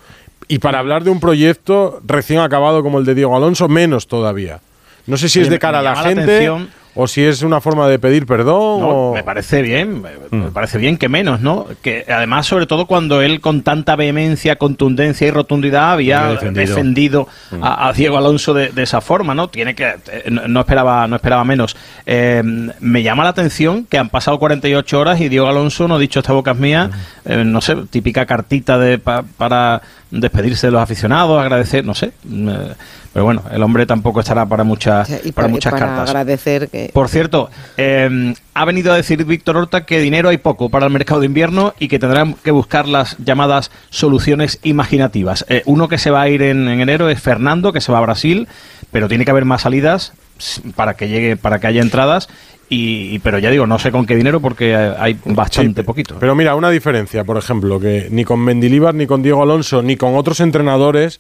Y para hablar de un proyecto recién acabado como el de Diego Alonso, menos todavía. No sé si es de cara a la gente atención- o si es una forma de pedir perdón. No, o... me parece bien, me, Mm. me parece bien que menos, ¿no? Que además, sobre todo cuando él con tanta vehemencia, contundencia y rotundidad había defendido. defendido, Mm. a, a Diego Alonso de, de esa forma, ¿no? Tiene que eh, no, esperaba no esperaba menos. Eh, me llama la atención que han pasado 48 horas y Diego Alonso no ha dicho esta boca es mía, eh, no sé, típica cartita de pa- para despedirse de los aficionados, agradecer, no sé. eh, pero bueno, el hombre tampoco estará para muchas Y para muchas para cartas. agradecer que... Por cierto, eh, ha venido a decir Víctor Horta que dinero hay poco para el mercado de invierno y que tendrán que buscar las llamadas soluciones imaginativas. Eh, uno que se va a ir en, en enero es Fernando, que se va a Brasil, pero tiene que haber más salidas para que llegue, para que haya entradas. Y, y- pero ya digo, no sé con qué dinero porque hay bastante poquito. Pero mira, una diferencia, por ejemplo, que ni con Mendilibar, ni con Diego Alonso, ni con otros entrenadores,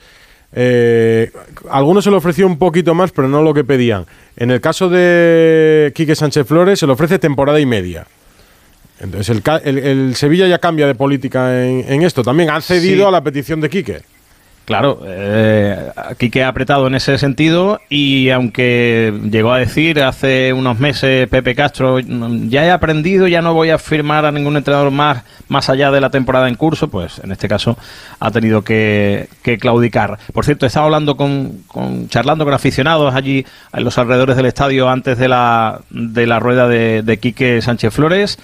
eh, algunos se le ofreció un poquito más, pero no lo que pedían. En el caso de Quique Sánchez Flores, se le ofrece temporada y media. Entonces, el, el- el Sevilla ya cambia de política en, en esto. También han cedido Sí. a la petición de Quique. Claro, eh, que ha apretado en ese sentido y aunque llegó a decir hace unos meses Pepe Castro, "Mm, ya he aprendido, ya no voy a firmar a ningún entrenador más más allá de la temporada en curso, pues en este caso ha tenido que, que claudicar. Por cierto, estaba hablando con, con- charlando con aficionados allí en los alrededores del estadio antes de la, de la rueda de, de Quique Sánchez Flores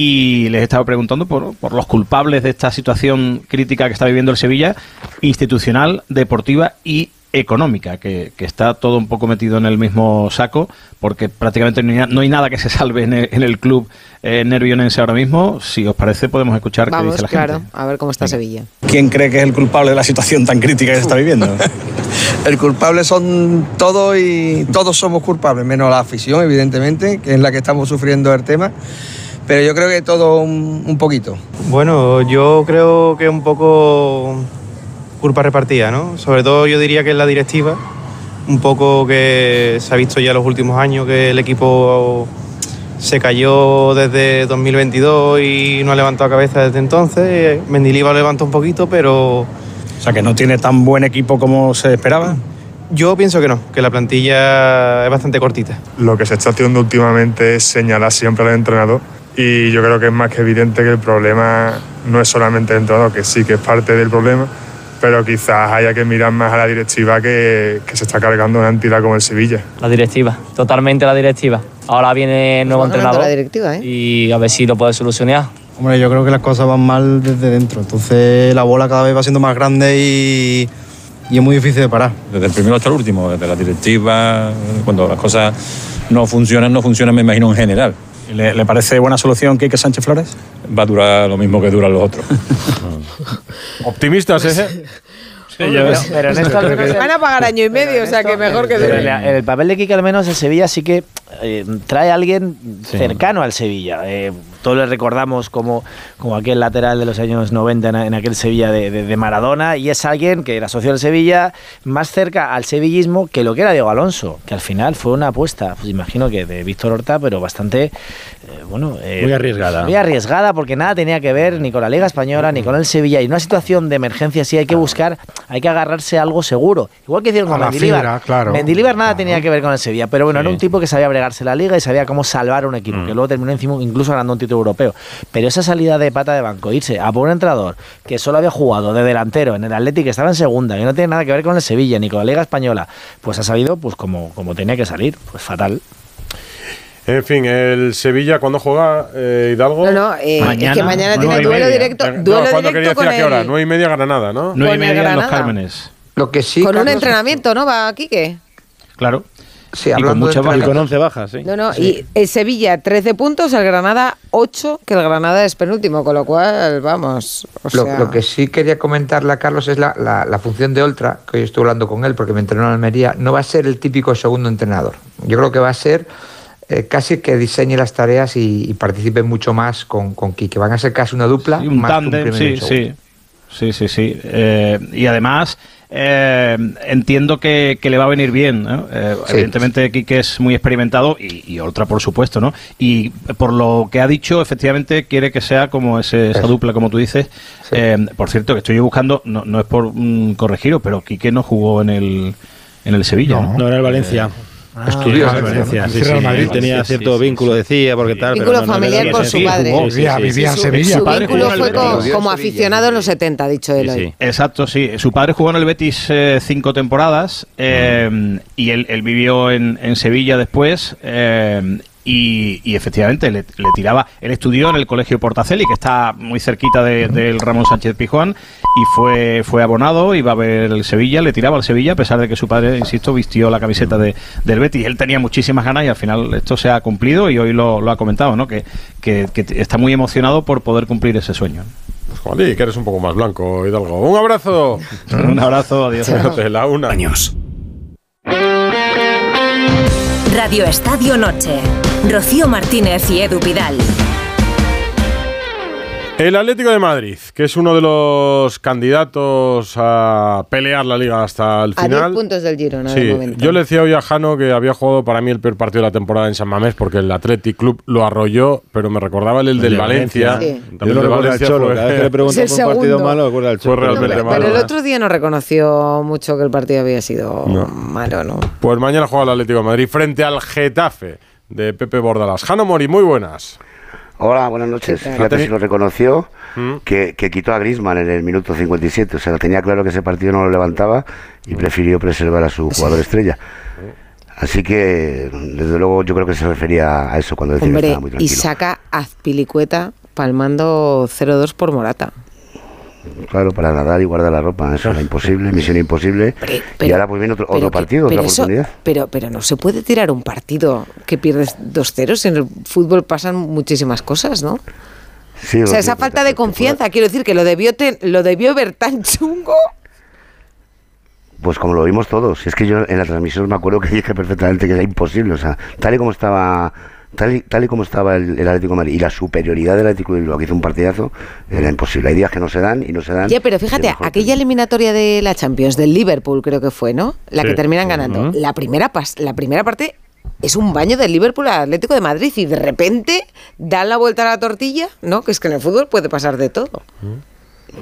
y les estaba preguntando por, por los culpables de esta situación crítica que está viviendo el Sevilla, institucional, deportiva y económica, que, que está todo un poco metido en el mismo saco, porque prácticamente no hay, no hay nada que se salve en el, en el club eh, nervionense ahora mismo. Si os parece, podemos escuchar qué Vamos, dice la claro, gente. a ver cómo está Sevilla. ¿Quién cree que es el culpable de la situación tan crítica que se está viviendo? El culpable son todos y todos somos culpables, menos la afición, evidentemente, que es la que estamos sufriendo el tema. Pero yo creo que todo un, un poquito. Bueno, yo creo que un poco culpa repartida, ¿no? Sobre todo yo diría que es la directiva, un poco que se ha visto ya los últimos años que el equipo se cayó desde 2022 y no ha levantado cabeza desde entonces. Mendilibar lo levantó un poquito, pero... O sea, que no tiene tan buen equipo como se esperaba. Yo pienso que no, que la plantilla es bastante cortita. Lo que se está haciendo últimamente es señalar siempre al entrenador y yo creo que es más que evidente que el problema no es solamente el entrenador, que sí que es parte del problema, pero quizás haya que mirar más a la directiva que, que se está cargando una entidad como el Sevilla. La directiva, totalmente la directiva. Ahora viene el nuevo entrenador la directiva, ¿eh? y a ver si lo puede solucionar. Hombre, yo creo que las cosas van mal desde dentro. Entonces la bola cada vez va siendo más grande y, y es muy difícil de parar. Desde el primero hasta el último, desde la directiva, cuando las cosas no funcionan, no funcionan, me imagino, en general. ¿Le, le parece buena solución Quique Sánchez Flores? Va a durar lo mismo que duran los otros. Optimistas, ¿eh? Pero, pero en esto el- Van a pagar año y medio, o sea que mejor que pero en en el papel de Quique al menos el Sevilla sí que eh, trae a alguien cercano al Sevilla. Eh, todos le recordamos como, como aquel lateral de los años 90 en, en aquel Sevilla de, de- de Maradona, y es alguien que era socio del Sevilla más cerca al sevillismo que lo que era Diego Alonso, que al final fue una apuesta, pues imagino que de Víctor Horta, pero bastante, eh, bueno... eh, Muy arriesgada. Muy arriesgada porque nada tenía que ver ni con la Liga Española ni con el Sevilla. Y en una situación de emergencia sí hay que buscar, hay que agarrarse a algo seguro. Igual que hicieron A con la Mendilibar. fibra, claro. Mendilibar nada tenía que ver con el Sevilla, pero bueno, era un tipo que sabía bregarse la Liga y sabía cómo salvar un equipo, que luego terminó encima incluso ganando un título europeo. Pero esa salida de pata de banco, irse a por un entrenador que solo había jugado de delantero en el Atlético, que estaba en segunda, que no tiene nada que ver con el Sevilla ni con la Liga Española, pues ha salido pues como, como tenía que salir, pues fatal. En fin, el Sevilla, ¿cuándo juega eh, Hidalgo? No, no, eh, es que mañana tiene duelo directo, Eh, no, duelo ¿cuándo quería directo decir con a qué hora? el- Nueve y media Granada, ¿no? Nueve y media en los Granada. Cármenes. Lo que sí, con un entrenamiento, ¿no? Va Quique. Claro. Sí, Y con mucha baja. entrenamiento- Y con 11 bajas, sí. No, no, y el Sevilla 13 puntos, el Granada 8, que el Granada es penúltimo, con lo cual, vamos, o Lo, sea, lo que sí quería comentarle a Carlos es la, la- la función de Oltra, que hoy estuve hablando con él porque me entrenó en Almería, no va a ser el típico segundo entrenador. Yo creo que va a ser eh, casi que diseñe las tareas y, y participe mucho más con, con Quique. Van a ser casi una dupla. Sí, un más que un tándem, sí, un sí. Sí, sí, sí. Eh, y además, eh, entiendo que, que le va a venir bien. ¿no? Eh, Evidentemente, Quique es muy experimentado y, y Oltra, por supuesto, ¿no? Y por lo que ha dicho, efectivamente, quiere que sea como ese- esa dupla, como tú dices. Eh, por cierto, que estoy buscando, no, no es por mm, corregiros, pero Quique no jugó en el, en el Sevilla. No, No era el Valencia. Estudió en en Valencia. Sí, ¿no? sí, él tenía cierto sí, vínculo, decía, porque tal. pero Vínculo no- no familiar por ese- su padre. jugó, sí, Vivía- sí, vivía en. Sevilla. su padre vínculo fue como aficionado en los 70, ha dicho él hoy. Exacto, sí. Su padre jugó en el Betis eh, cinco temporadas eh, y él, él vivió en, en Sevilla después eh, y, y efectivamente le, le tiraba. Él estudió en el Colegio Portaceli, que está muy cerquita de- del Ramón Sánchez Pijuán, y fue, fue abonado, iba a ver el Sevilla, le tiraba al Sevilla, a pesar de que su padre, insisto, vistió la camiseta de, del Betis. Él tenía muchísimas ganas y al final esto se ha cumplido y hoy lo, lo ha comentado, ¿no? Que, que- que está muy emocionado por poder cumplir ese sueño. Pues Juanli, que eres un poco más blanco, Hidalgo. Un abrazo. Un abrazo, adiós. Fíjate, la una. Años. Radio Estadio Noche. Rocío Martínez y Edu Pidal. El Atlético de Madrid, que es uno de los candidatos a pelear la liga hasta el A 10 final. puntos del Girona, de Sí, momento. yo le decía hoy a Jano que había jugado para mí el peor partido de la temporada en San Mamés porque el Athletic Club lo arrolló, pero me recordaba el, el del de Valencia. Valencia. Sí. El Yo al Valencia Cholo, fue- cada vez que le pregunto Es el por un partido segundo. malo, recuerda al Fue Cholo. Pero malo. el ¿eh? otro día no reconoció mucho que el partido había sido No. malo, ¿no? Pues mañana juega el Atlético de Madrid frente al Getafe de Pepe Bordalas. Jano Mori, muy buenas. Hola, buenas noches. Fíjate ¿Ha teni- si lo reconoció, ¿Mm? que, que quitó a Grisman en el minuto 57. O sea, tenía claro que ese partido no lo levantaba y prefirió preservar a su jugador estrella. Así que, desde luego, yo creo que se refería a eso cuando decía que Hombre, estaba muy y tranquilo. saca a Azpilicueta palmando 0-2 por Morata. Claro, para nadar y guardar la ropa. Eso era imposible, misión imposible. y ahora pues viene otro, que- partido, otra eso- oportunidad. pero, pero no se puede tirar un partido que pierdes 2-0. En el fútbol pasan muchísimas cosas, ¿no? Sí, o sea, esa falta de confianza, quiero decir que lo debió, ten- lo debió ver tan chungo. Pues como lo vimos todos. Es que yo en la transmisión me acuerdo que dije perfectamente que era imposible. O sea, tal y como estaba tal y, tal y como estaba el, el Atlético de Madrid y la superioridad del Atlético de Bilbao, que hizo un partidazo, era imposible. Hay días que no se dan y no se dan. Ya, pero fíjate, aquella eliminatoria de la Champions, del Liverpool creo que fue, ¿no? La que terminan ganando. La, primera pas- la primera parte es un baño del Liverpool al Atlético de Madrid y de repente dan la vuelta a la tortilla, ¿no? Que es que en el fútbol puede pasar de todo.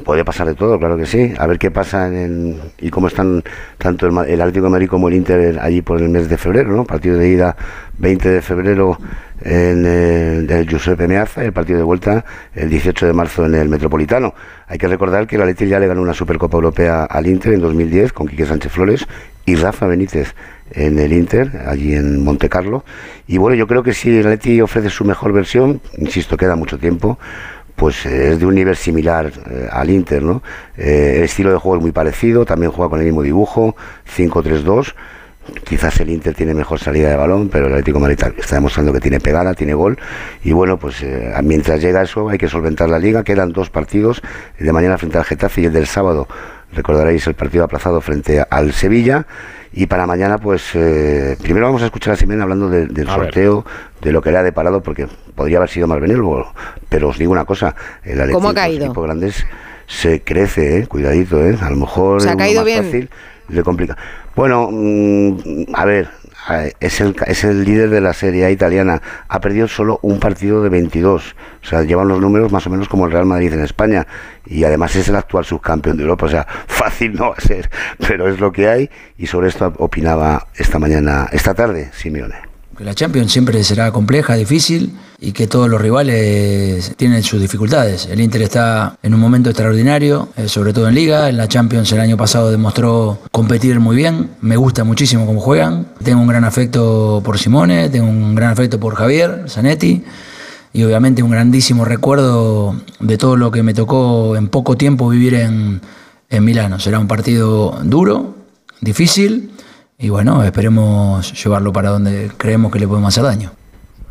Puede pasar de todo, claro que sí. A ver qué pasa en- y cómo están tanto el, el Atlético de Madrid como el Inter allí por el mes de febrero, ¿no? Partido de ida 20 de febrero en el, del Giuseppe Meazza y el partido de vuelta el 18 de marzo en el Metropolitano. Hay que recordar que el Atlético ya le ganó una Supercopa Europea al Inter en 2010 con Quique Sánchez Flores y Rafa Benítez en el Inter, allí en Monte Carlo. Y bueno, yo creo que si el Atleti ofrece su mejor versión, insisto, queda mucho tiempo, pues eh, es de un nivel similar eh, al Inter, ¿no? Eh, el estilo de juego es muy parecido, también juega con el mismo dibujo, 5-3-2. Quizás el Inter tiene mejor salida de balón, pero el Atlético de está demostrando que tiene pegada, tiene gol. Y bueno, pues mientras llega eso hay que solventar la liga. Quedan dos partidos, de mañana frente al Getafe y el del sábado recordaréis el partido aplazado frente al Sevilla. Y para mañana, pues eh, primero vamos a escuchar a Simeone hablando de- del A ver. sorteo, de lo que le ha deparado, porque podría haber sido más benévolo. Pero os digo una cosa: el Atleti, ¿Cómo ha los caído? equipos grandes se crece, ¿eh? cuidadito, ¿eh? a lo mejor ¿Se ha caído más bien? fácil le complica. Bueno, mm, a ver, es el, es el líder de la Serie A italiana. Ha perdido solo un partido de 22. O sea, llevan los números más o menos como el Real Madrid en España. Y además es el actual subcampeón de Europa. O sea, fácil no va a ser, pero es lo que hay. Y sobre esto opinaba esta mañana, esta tarde, Simeone. Que la Champions siempre será compleja, difícil y que todos los rivales tienen sus dificultades. El Inter está en un momento extraordinario, eh, sobre todo en Liga. En la Champions el año pasado demostró competir muy bien. Me gusta muchísimo cómo juegan. Tengo un gran afecto por Simone, tengo un gran afecto por Javier Zanetti y obviamente un grandísimo recuerdo de todo lo que me tocó en poco tiempo vivir en, en Milano. Será un partido duro, difícil y bueno, esperemos llevarlo para donde creemos que le podemos hacer daño.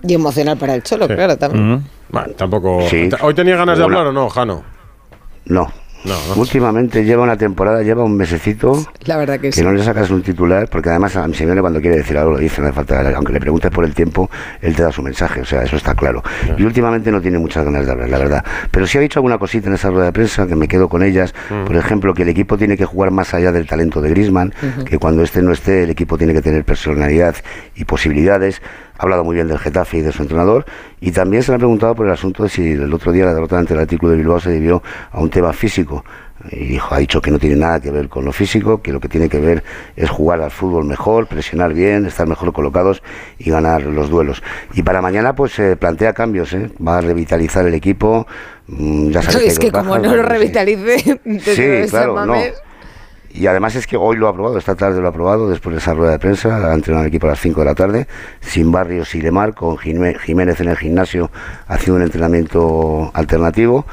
Y emocional para el Cholo, claro, también. Bueno, tampoco. Sí. ¿Hoy tenía ganas de hablar o no, Jano? No. No, Últimamente lleva una temporada, lleva un mesecito La verdad que que sí. no le sacas un titular, porque además a mi Simeone cuando quiere decir algo lo dice, no hace falta, aunque le preguntes por el tiempo, él te da su mensaje, o sea, eso está claro. Y últimamente no tiene muchas ganas de hablar, la verdad. Pero sí ha dicho alguna cosita en esa rueda de prensa que me quedo con ellas, Mm. por ejemplo, que el equipo tiene que jugar más allá del talento de Griezmann, Ujú. que cuando este no esté, el equipo tiene que tener personalidad y posibilidades. Ha hablado muy bien del Getafe y de su entrenador. Y también se le ha preguntado por el asunto de si el otro día la derrota ante el artículo de Bilbao se debió a un tema físico. Y dijo, ha dicho que no tiene nada que ver con lo físico, que lo que tiene que ver es jugar al fútbol mejor, presionar bien, estar mejor colocados y ganar los duelos. Y para mañana, pues se plantea cambios, ¿eh? va a revitalizar el equipo. mm, Ya sabéis es que como bajas, no lo revitalice, Sí, claro, no. Y además es que hoy lo ha aprobado, esta tarde lo ha aprobado, después de esa rueda de prensa, ha entrenado equipo a las 5 de la tarde, sin Barrios y Lemar, con Jimé- Jiménez en el gimnasio haciendo un entrenamiento alternativo.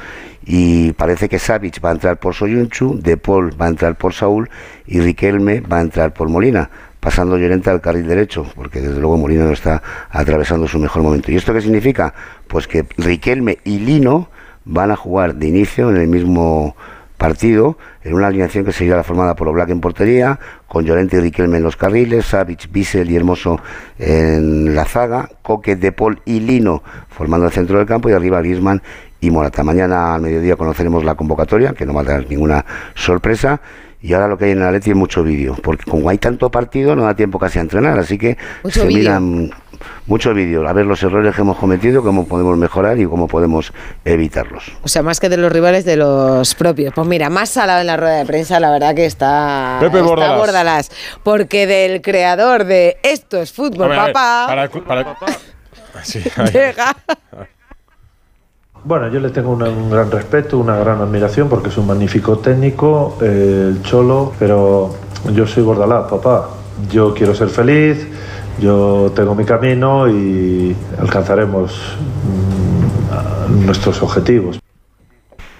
Y parece que Savic va a entrar por Soyunchu, De Paul va a entrar por Saúl y Riquelme va a entrar por Molina pasando Llorente al carril derecho, porque desde luego Molina no está atravesando su mejor momento. ¿Y esto qué significa? Pues que Riquelme y Lino van a jugar de inicio en el mismo partido, en una alineación que seguirá formada por Oblak en portería, con Llorente y Riquelme en los carriles, Savic, Bissell y Hermoso en la zaga, Coque, De Paul y Lino formando el centro del campo y arriba Griezmann y Morata. Mañana al mediodía conoceremos la convocatoria, que no va a dar ninguna sorpresa. Y ahora lo que hay en el Atleti es mucho vídeo, porque como hay tanto partido no da tiempo casi a entrenar, así que Mucho se miran mucho vídeo, a ver los errores que hemos cometido, cómo podemos mejorar y cómo podemos evitarlos. O sea, más que de los rivales, de los propios. Pues mira, más salado en la rueda de prensa, la verdad que está, Pepe está Bordalás. Bordalás. Porque del creador de Esto es fútbol, ver, papá, para el clu- para- Sí, ahí. llega. Bueno, yo le tengo una- un gran respeto, una gran admiración porque es un magnífico técnico, eh, el Cholo, pero yo soy Bordalás, papá. Yo quiero ser feliz, yo tengo mi camino y alcanzaremos mm, nuestros objetivos.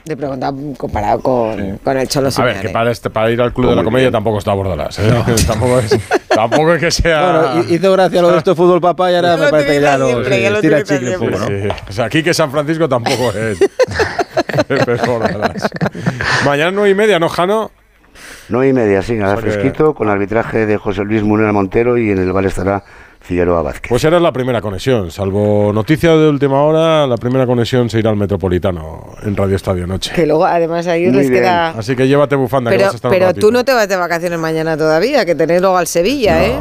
Le preguntaba comparado con, con el Cholo A ver, Simeone. que para, este, para ir al Club de la Comedia bien. tampoco está Bordalás. ¿eh? tampoco, es, tampoco es que sea. Bueno, hi- hizo gracia lo de esto de fútbol papá y ahora me parece que ya lo siempre, sí, ya lo estira el utiliza chicle un poco, ¿no? Sí, sí. O sea, aquí que San Francisco tampoco es. Bordalás. Mañana nueve y media, ¿no, Jano? No y media, sí, nada O sea que- fresquito, con arbitraje de José Luis Munera Montero y en el bar estará Figueroa Vázquez. Pues era la primera conexión. Salvo noticia de última hora, la primera conexión se irá al Metropolitano en Radio Estadio Noche. Que luego, además, a ellos Muy les bien. queda... Así que llévate bufanda, que Pero, vas a estar pero tú no te vas de vacaciones mañana todavía, que tenés luego al Sevilla, ¿eh?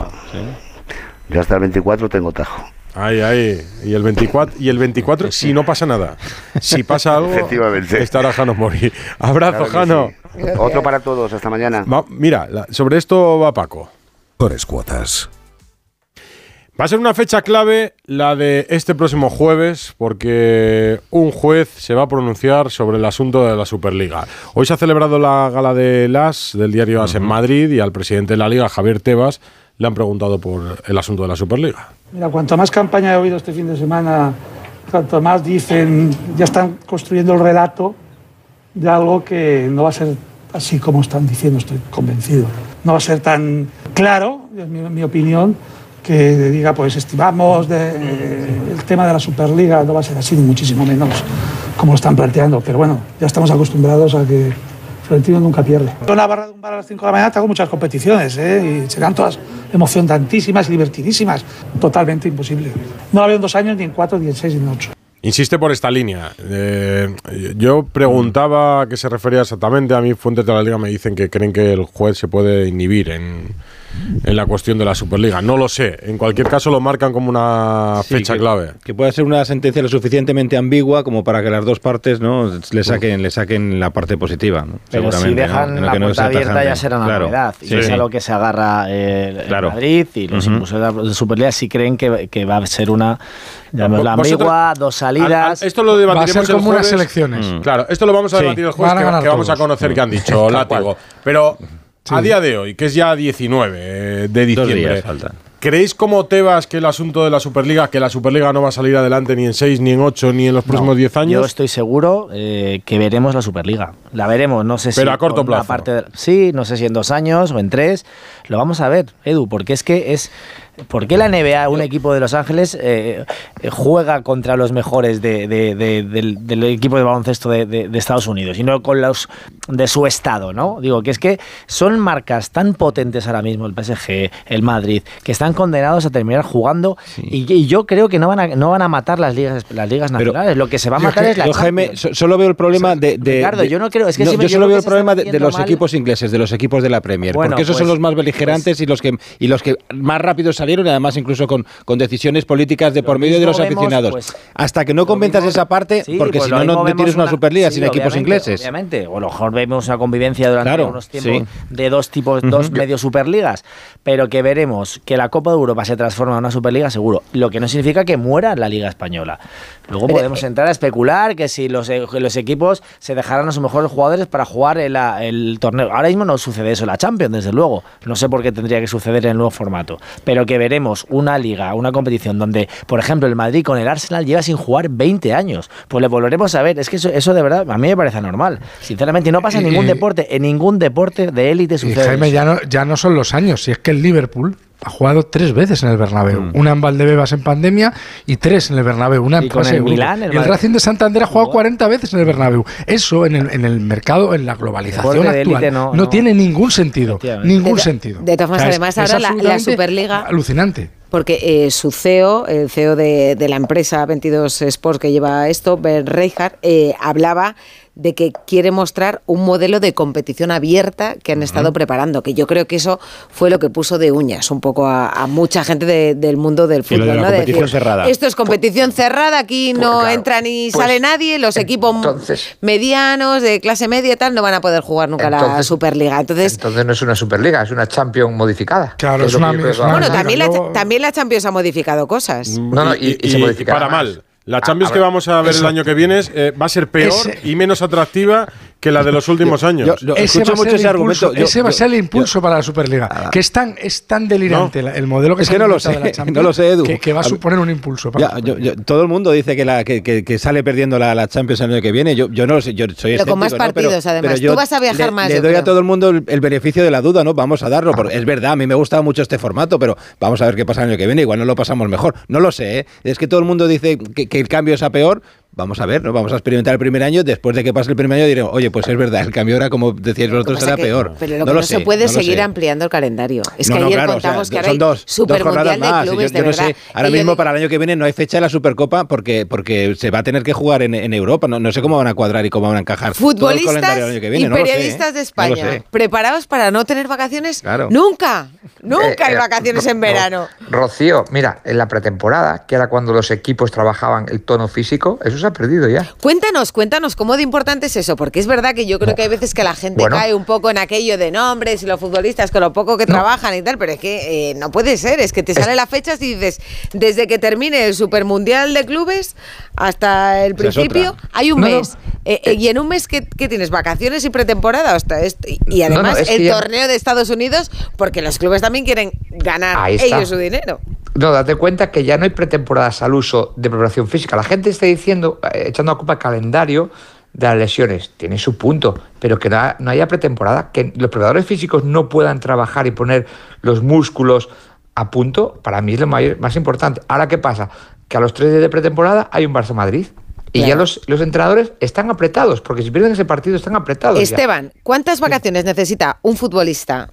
Yo hasta el 24 tengo tajo. Ahí, ahí. Y el 24, y el 24 si no pasa nada. Si pasa algo, Efectivamente. estará Jano Mori. Abrazo, Claro Jano. sí. Otro para todos, hasta mañana. Va- mira, la- sobre esto va Paco. Mejores cuotas. Va a ser una fecha clave la de este próximo jueves, porque un juez se va a pronunciar sobre el asunto de la Superliga. Hoy se ha celebrado la gala de LAS, del diario AS en Madrid, y al presidente de la Liga, Javier Tebas, le han preguntado por el asunto de la Superliga. Mira, cuanto más campaña he oído este fin de semana, cuanto más dicen, ya están construyendo el relato de algo que no va a ser así como están diciendo, estoy convencido. No va a ser tan claro, en mi, mi opinión, que diga, pues estimamos de- el tema de la Superliga, no va a ser así, muchísimo menos como lo están planteando. Pero bueno, ya estamos acostumbrados a que Florentino nunca pierde. La barra de un bar a las 5 de la mañana tengo muchas competiciones ¿eh? y serán todas emocionantísimas y divertidísimas. Totalmente imposible. No la veo en dos años, ni en cuatro, ni en seis, ni en ocho. Insiste por esta línea. Eh, yo preguntaba a qué se refería exactamente. A mí, fuentes de la liga me dicen que creen que el juez se puede inhibir en, en la cuestión de la Superliga. No lo sé. En cualquier caso, lo marcan como una Sí, fecha que- clave. Que pueda ser una sentencia lo suficientemente ambigua como para que las dos partes no le saquen, le saquen la parte positiva. ¿no? Pero si Seguramente, dejan ¿no? La no puerta abierta ya será una Claro. novedad. Y Sí. es a lo que se agarra eh, el Claro. Madrid y los Ujú. impulsores de la Superliga si creen que, que va a ser una llamémosla Vosotros- ambigua, dos salidas. Al- al- esto lo debatiremos el jueves. Mm. Claro, esto lo vamos a Sí. debatir el jueves, a que, que vamos a conocer Mm. qué han dicho Tal Látigo. cual. A día de hoy, que es ya 19 eh, de Dos diciembre, días faltan. ¿creéis como Tebas que el asunto de la Superliga, que la Superliga no va a salir adelante ni en 6, ni en 8, ni en los próximos 10 Yo años? estoy seguro eh, que veremos la Superliga. La veremos, no sé si. Pero a corto plazo. parte de- sí, no sé si en dos años o en tres. Lo vamos a ver, Edu, porque es que es. ¿Por qué la NBA, un equipo de Los Ángeles, eh, eh, juega contra los mejores de- de- de- del, del equipo de baloncesto de, Estados Unidos y no con los de su estado, ¿no? Digo que es que son marcas tan potentes ahora mismo, el PSG, el Madrid, que están condenados a terminar jugando y, y yo creo que no van a, no van a matar las ligas, las ligas nacionales. Lo que se va a matar es la Yo, Jaime, solo veo el problema de, de- Ricardo, yo no creo- es que no, si yo yo solo veo el se problema de, los mal. equipos ingleses, de los equipos de la Premier, Bueno, porque esos son pues- los más beligerantes y los que y los que más rápido salieron además incluso con, con decisiones políticas de por medio de los vemos, aficionados. pues, Hasta que no convenzas esa parte, Sí, porque pues si no, no, tienes una, Superliga sí, sin equipos ingleses. Obviamente, o a lo mejor vemos una convivencia durante Claro, unos tiempos sí. de dos tipos, dos medio superligas, pero que veremos que la Copa de Europa se transforma en una superliga seguro, lo que no significa que muera la Liga Española. Luego podemos entrar a especular que si los, e- que los equipos se dejaran a sus mejores jugadores para jugar el, el torneo. Ahora mismo no sucede eso en la Champions, desde luego. No sé por qué tendría que suceder en el nuevo formato, pero que veremos una liga, una competición donde, por ejemplo, el Madrid con el Arsenal lleva sin jugar 20 años. Pues le volveremos a ver. Es que eso, eso de verdad a mí me parece normal. Sinceramente, y no pasa en ningún Y- deporte. En ningún deporte de élite Y sucede. Jaime, eso. ya no, ya no son los años, si es que el Liverpool ha jugado tres veces en el Bernabéu. Mm. Una en Valdebebas en pandemia y tres en el Bernabéu. Una en Y con el. Milán, el y el Madrid. Racing de Santander ha jugado 40 veces en el Bernabéu. Eso en el, en el mercado, en la globalización actual, élite no, no- no. tiene ningún sentido. Ningún De- sentido. de todas formas, además, es ahora la- Superliga- Alucinante. Porque eh, su CEO, el CEO de, de la empresa 22 Sports que lleva esto, Ben Reichardt, eh, hablaba de que quiere mostrar un modelo de competición abierta que han estado preparando, que yo creo que eso fue lo que puso de uñas un poco a, a mucha gente de- del mundo del Y lo fútbol. de la ¿no? De competición decir, cerrada. Esto es competición cerrada, aquí no claro, entra ni pues, sale nadie, los equipos medianos, de clase media y tal, no van a poder jugar nunca la Superliga. Entonces, Entonces no es una Superliga, es una Champions modificada. Claro, es una- es bueno, también la, también la Champions ha modificado cosas. No, no, y- y se modificará para más. mal. La Champions a que vamos a ver el año que viene eh, va a ser peor Ese- y menos atractiva que la de los últimos años. yo- yo- Ese va, escucho a ser mucho el ese impulso, argumento. Yo- ese va a ser el impulso para la Superliga. que es tan, es tan delirante el modelo que Es se que ha no lo sé, de la Champions no lo sé, Edu. Que, que va a suponer un impulso. Para Ya, yo- yo- todo el mundo dice que, la, que, que- que sale perdiendo la, la Champions el año que viene. Yo, yo no lo sé, yo soy Pero con más escéptico, ¿no? Pero- partidos, además. pero yo Tú vas a viajar le, más, Le doy creo. a todo el mundo el, el beneficio de la duda, ¿no? Vamos a darlo. porque es verdad, a mí me gusta mucho este formato, pero vamos a ver qué pasa el año que viene. Igual no lo pasamos mejor. No lo sé, ¿eh? Es que todo el mundo dice que, que el cambio es a peor. Vamos a ver, ¿no? Vamos a experimentar el primer año. Después de que pase el primer año diremos, oye, pues es verdad, el cambio era como decíais vosotros, que- peor. Pero lo no que lo no sé, se puede no seguir sé. ampliando el calendario. Es No, que no, ayer claro, o sea, contamos que ahora son hay dos, dos Supermundial jornadas más. de Yo- clubes, yo, de no verdad. sé, ahora Y yo mismo para el año que viene no hay fecha de la Supercopa porque, porque se va a tener que jugar en, en Europa. No, no sé cómo van a cuadrar y cómo van a encajar todo el Futbolistas calendario el año que viene. y sé, ¿eh? periodistas de España, preparados para no tener vacaciones Claro. nunca. Nunca Eh, hay eh, vacaciones en verano. Rocío, mira, en la pretemporada, que era cuando los equipos trabajaban el tono físico, eso se ha perdido ya. Cuéntanos, cuéntanos cómo de importante es eso, porque es verdad que yo creo que hay veces que la gente Bueno. cae un poco en aquello de nombres y los futbolistas con lo poco que trabajan y tal, pero es que eh, no puede ser, es que te sale la fecha y dices, desde que termine el Supermundial de Clubes hasta el principio, hay un No, mes. Eh, eh, y en un mes que, tienes vacaciones y pretemporada hasta. Y, y No, no, además es el ya- torneo de Estados Unidos, porque los clubes también quieren ganar ellos su dinero. No, date cuenta que ya no hay pretemporadas al uso de preparación física. La gente está diciendo, eh, echando a culpa el calendario de las lesiones. Tiene su punto, pero que no, ha- no haya pretemporada, que los preparadores físicos no puedan trabajar y poner los músculos a punto, para mí es lo mayor- más importante. Ahora, ¿qué pasa? Que a los tres días de pretemporada hay un Barça Madrid. Y ya los, los entrenadores están apretados, porque si pierden ese partido están apretados. ya. Esteban, ¿cuántas vacaciones necesita un futbolista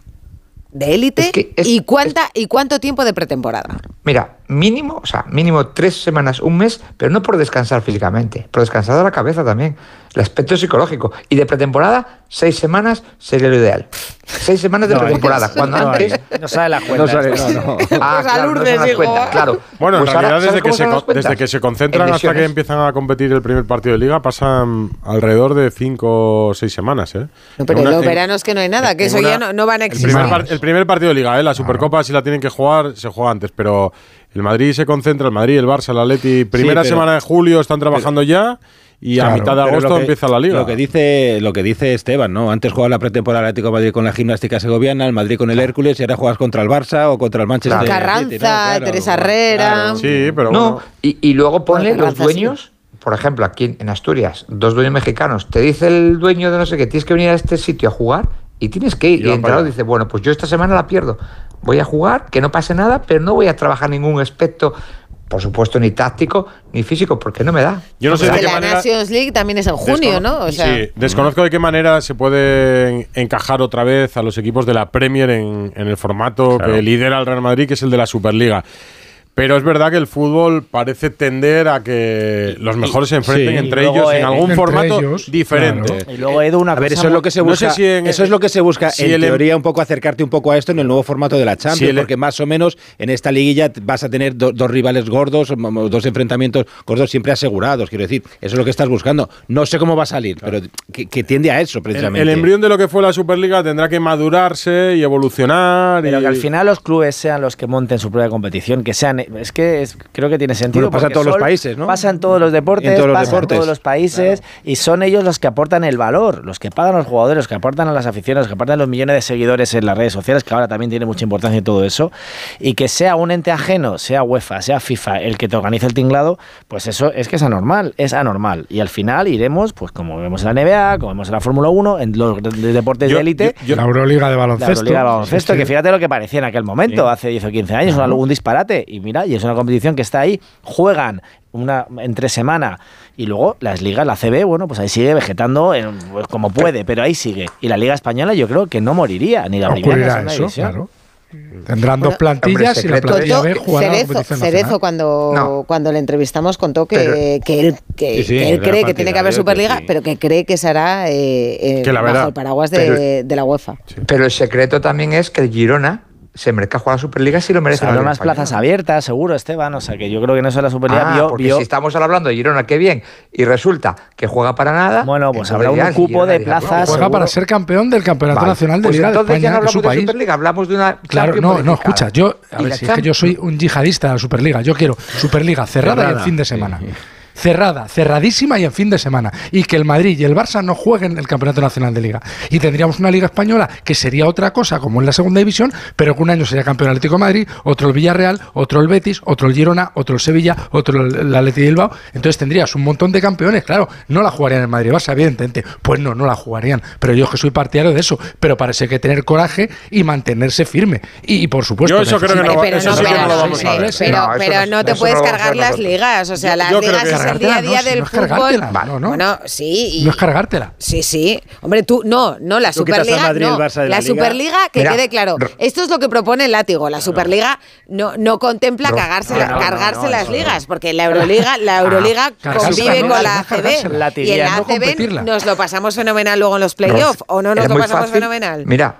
de élite y cuánta y cuánto tiempo de pretemporada? Mira, mínimo, o sea, mínimo tres semanas, un mes, pero no por descansar físicamente, por descansar de la cabeza también, el aspecto psicológico. Y de pretemporada, seis semanas sería lo ideal. Seis semanas de No, pretemporada, es- cuando no, antes... no sale la cuenta. No sale, no, no. Ah, claro, no se cuenta, claro. Bueno, en Pues realidad ¿sabes desde que, se, desde que se concentran En hasta que empiezan a competir el primer partido de liga pasan alrededor de cinco o seis semanas. ¿eh? No, pero los en- veranos que no hay nada, que eso una- ya no, no van a el existir. primer, par- el primer partido de liga, ¿eh? la Supercopa si la tienen que jugar, se juega antes, pero el Madrid se concentra, el Madrid, el Barça, el Atleti, primera pero- semana de julio están trabajando ya y a mitad de agosto que- empieza la liga. Lo que dice, lo que dice Esteban, ¿no? Antes jugaba la pretemporada Atlético de Madrid con la gimnástica segoviana, el Madrid con el Hércules y ahora juegas contra el Barça o contra el Manchester City. ¿no? Carranza, Claro, Teresa Herrera. claro. Sí, pero no, y, y luego ponle los sí. dueños, por ejemplo, aquí en, en Asturias, dos dueños mexicanos, te dice el dueño de no sé qué, tienes que venir a este sitio a jugar y tienes que ir. Y Y el entrenador dice, bueno, pues yo esta semana la pierdo. Voy a jugar, que no pase nada, pero no voy a trabajar ningún aspecto, por supuesto, ni táctico ni físico, porque no me da. Yo no sé de qué la manera- Nations League también es en junio, ¿no? O sea, sí, desconozco de qué manera se puede encajar otra vez a los equipos de la Premier en, en el formato que lidera el Real Madrid, que es el de la Superliga. Pero es verdad que el fútbol parece tender a que los mejores se enfrenten Sí. entre ellos en algún formato ellos, diferente. Y luego, Edu, una A ver, eso es lo que se no busca. sé si en- eso es lo que se busca si en el- em- teoría un poco acercarte un poco a esto en el nuevo formato de la Champions, Si el- em- porque más o menos en esta liguilla vas a tener do- dos rivales gordos, dos enfrentamientos gordos siempre asegurados. Quiero decir, eso es lo que estás buscando. No sé cómo va a salir, pero que, que tiende a eso El, precisamente. el embrión de lo que fue la Superliga tendrá que madurarse y evolucionar. Pero y- que al final los clubes sean los que monten su propia competición, que sean. Es que es- creo que tiene sentido. Bueno, pasa en todos los países, ¿no? Pasa en todos los deportes, En todos los pasa deportes. en todos los países y son ellos los que aportan el valor, los que pagan a los jugadores, los que aportan a las aficiones, los que aportan los millones de seguidores en las redes sociales, que ahora también tiene mucha importancia y todo eso. Y que sea un ente ajeno, sea UEFA, sea FIFA, el que te organice el tinglado, pues eso es que es anormal, es anormal. Y al final iremos, pues como vemos en la NBA, como vemos en la Fórmula 1, en los deportes de élite. la Euroliga de baloncesto. La Euroliga de baloncesto, Sí, sí. que fíjate lo que parecía en aquel momento, hace 10 o 15 años, Claro. un disparate. Y mira, y es una competición que está ahí, juegan una entre semana y luego las ligas, la CB, bueno, pues ahí sigue vegetando en- pues, como puede, pero ahí sigue. Y la Liga Española yo creo que no moriría, ni la primera eso, claro. Tendrán dos plantillas hombre, y la secreto plantilla B jugará Cerezo, cuando, No. cuando le entrevistamos contó que, Pero- que él, que, Sí, sí, que él era cree que tiene que haber Superliga, sí. pero que cree que será eh, eh, Que la bajo el paraguas de, Pero- de la UEFA. Pero el secreto también es que el Girona se merezca jugar a la Superliga si lo merece. habrá unas plazas abiertas, seguro, Esteban. O sea, que yo creo que en eso de la Superliga Ah, vio, porque vio- si estamos hablando de Girona, qué bien, y resulta que juega para nada. Bueno, pues habrá un cupo de no, plazas. Juega seguro. para ser campeón del Campeonato Vale. Nacional de Pues Liga de entonces ya no hablamos de país. Superliga, hablamos de una Claro, no, no, escucha, yo, a ver, si es que yo soy un yihadista de la Superliga, yo quiero Superliga cerrada, y en fin de semana. Cerrada, cerradísima y en fin de semana. Y que el Madrid y el Barça no jueguen el Campeonato Nacional de Liga. Y tendríamos una Liga Española que sería otra cosa, como en la segunda división, pero que un año sería campeón el Atlético de Madrid, otro el Villarreal, otro el Betis, otro el Girona, otro el Sevilla, otro el, el Atleti de Bilbao. Entonces tendrías un montón de campeones, claro. No la jugarían en Madrid y Barça, evidentemente. Pues no, no la jugarían. Pero yo que soy partidario de eso. Pero parece que tener coraje y mantenerse firme. Y, y, por supuesto. Yo eso creo que no pero eso no, sí que pero no lo no, vamos a ver. pero, No, eso pero no- no te puedes cargar las ligas. O sea, Yo- las yo ligas que es el día a día no, del no es fútbol. cargártela, no, no. Bueno, sí. y- No es cargártela. Sí, sí. Hombre, tú, no, no, la Superliga, Madrid y no. el Barça de la la Liga. Superliga, que Mira, quede claro. Ro- Esto es lo que propone el látigo. La Superliga no, no contempla cagarse, cargarse no, las ligas, porque la Euroliga, la Euroliga cargársela convive con la. ACB. Y en la ACB nos lo pasamos fenomenal luego en los playoffs, ¿o no nos lo pasamos fenomenal? Mira,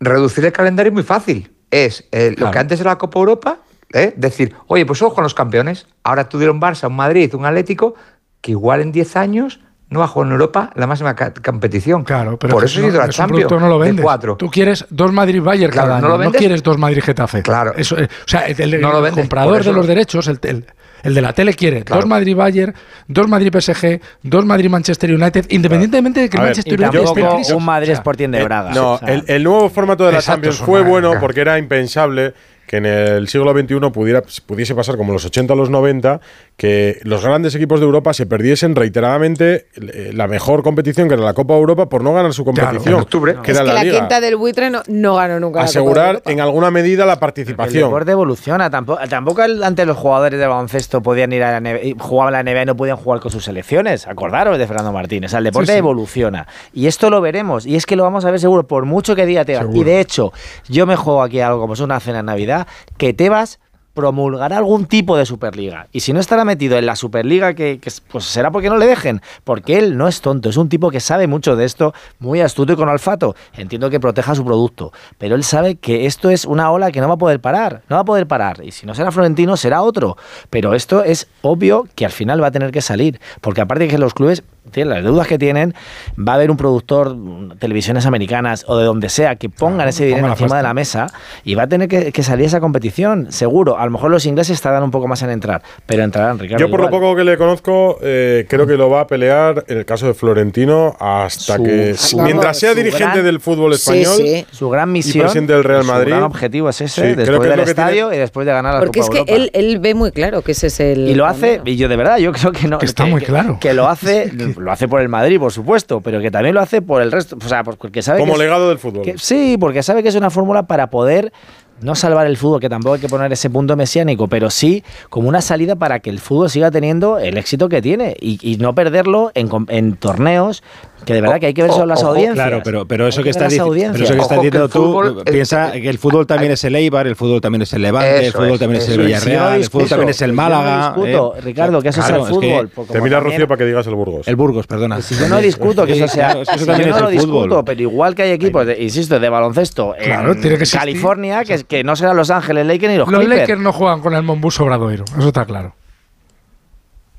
reducir el calendario es muy fácil. Es eh, lo Claro. que antes era la Copa Europa, ¿eh? decir, oye, pues ojo con los campeones. Ahora tuvieron Barça, un Madrid, un Atlético, que igual en 10 años no va a jugar en Europa la máxima competición. Claro, pero Por eso ha ido no, la es un Champions. no lo de vendes. cuatro. Tú quieres dos Madrid Bayern Claro, cada ¿no año, lo no vendes? quieres dos Madrid Getafe. Claro. Eso, eh, o sea, el, el- No lo el vendes, comprador de los lo- derechos, el, el- el de la tele quiere Claro. dos Madrid Bayern, dos Madrid PSG, dos Madrid Manchester United, independientemente de que A ver, Manchester United esté crisis. un Madrid O sea, Sporting de Eh, Braga. No, O sea, el, el nuevo formato de la Champions fue bueno porque era impensable que en el siglo XXI pudiera, pudiese pasar como los 80 o los 90, que los grandes equipos de Europa se perdiesen reiteradamente eh, la mejor competición, que era la Copa Europa, por no ganar su competición, en octubre. que es era que la, la, Liga. quinta del buitre no, no ganó nunca. la Copa de Asegurar en alguna medida la El participación. deporte evoluciona. Tampoco, tampoco el- antes los jugadores de baloncesto podían ir a la NBA, jugaban la NBA y no podían jugar con sus selecciones. Acordaros de Fernando Martínez. O sea, el deporte Sí, sí. evoluciona. Y esto lo veremos. Y es que lo vamos a ver seguro, por mucho que diga Tebas. Y de hecho, yo me juego aquí algo como es una cena en Navidad, que Tebas promulgará algún tipo de Superliga. Y si no estará metido en la Superliga, que, que pues será porque no le dejen. Porque él no es tonto, es un tipo que sabe mucho de esto, muy astuto y con olfato. Entiendo que proteja su producto. Pero él sabe que esto es una ola que no va a poder parar. No va a poder parar. Y si no será Florentino, será otro. Pero esto es obvio que al final va a tener que salir. Porque aparte de que los clubes tienen las deudas que tienen, va a haber un productor, mm, televisiones americanas o de donde sea, que pongan ese dinero ponga encima de la mesa y va a tener que, que salir esa competición, seguro. A lo mejor los ingleses tardan un poco más en entrar, pero entrarán, Ricardo. Yo por lo poco que le conozco, eh, creo que lo va a pelear en el caso de Florentino hasta Su- que, su- mientras sea su dirigente gran- del fútbol español, sí. Su gran y misión, presidente del Real su Madrid. gran objetivo es ese, Sí, después es del tiene- estadio y después de ganar la Porque es que él, él ve muy claro que ese es el. Y lo hace, y yo de verdad, yo creo que no. Que está muy claro. Que lo hace, lo hace por el Madrid, por supuesto, pero que también lo hace por el resto. O sea, porque sabe como que es- legado del fútbol. que- sí, porque sabe que es una fórmula para poder no salvar el fútbol, que tampoco hay que poner ese punto mesiánico, pero sí como una salida para que el fútbol siga teniendo el éxito que tiene y, no perderlo en, en torneos que de verdad que hay que ver solo las audiencias. Claro, pero, pero eso que, eso que que diciendo el tú, fútbol es- piensa que el fútbol también es el Eibar, el fútbol también es el Levante, el Eso fútbol es, también es el eso Villarreal, el fútbol discuto, también es el yo no Málaga. discuto, ¿eh? Ricardo, que eso es el fútbol. porque Te como mira también- Rocío para que digas el Burgos. El Burgos, perdona. Si yo no discuto que eso sea, Claro, es que eso si también yo es no lo el fútbol. discuto, pero igual que hay equipos, de- insisto, de baloncesto Claro, en tiene que existir. California, que, que no serán Los Ángeles Lakers ni los, Los. Lakers no juegan con el Monbus Obradoiro, eso está claro.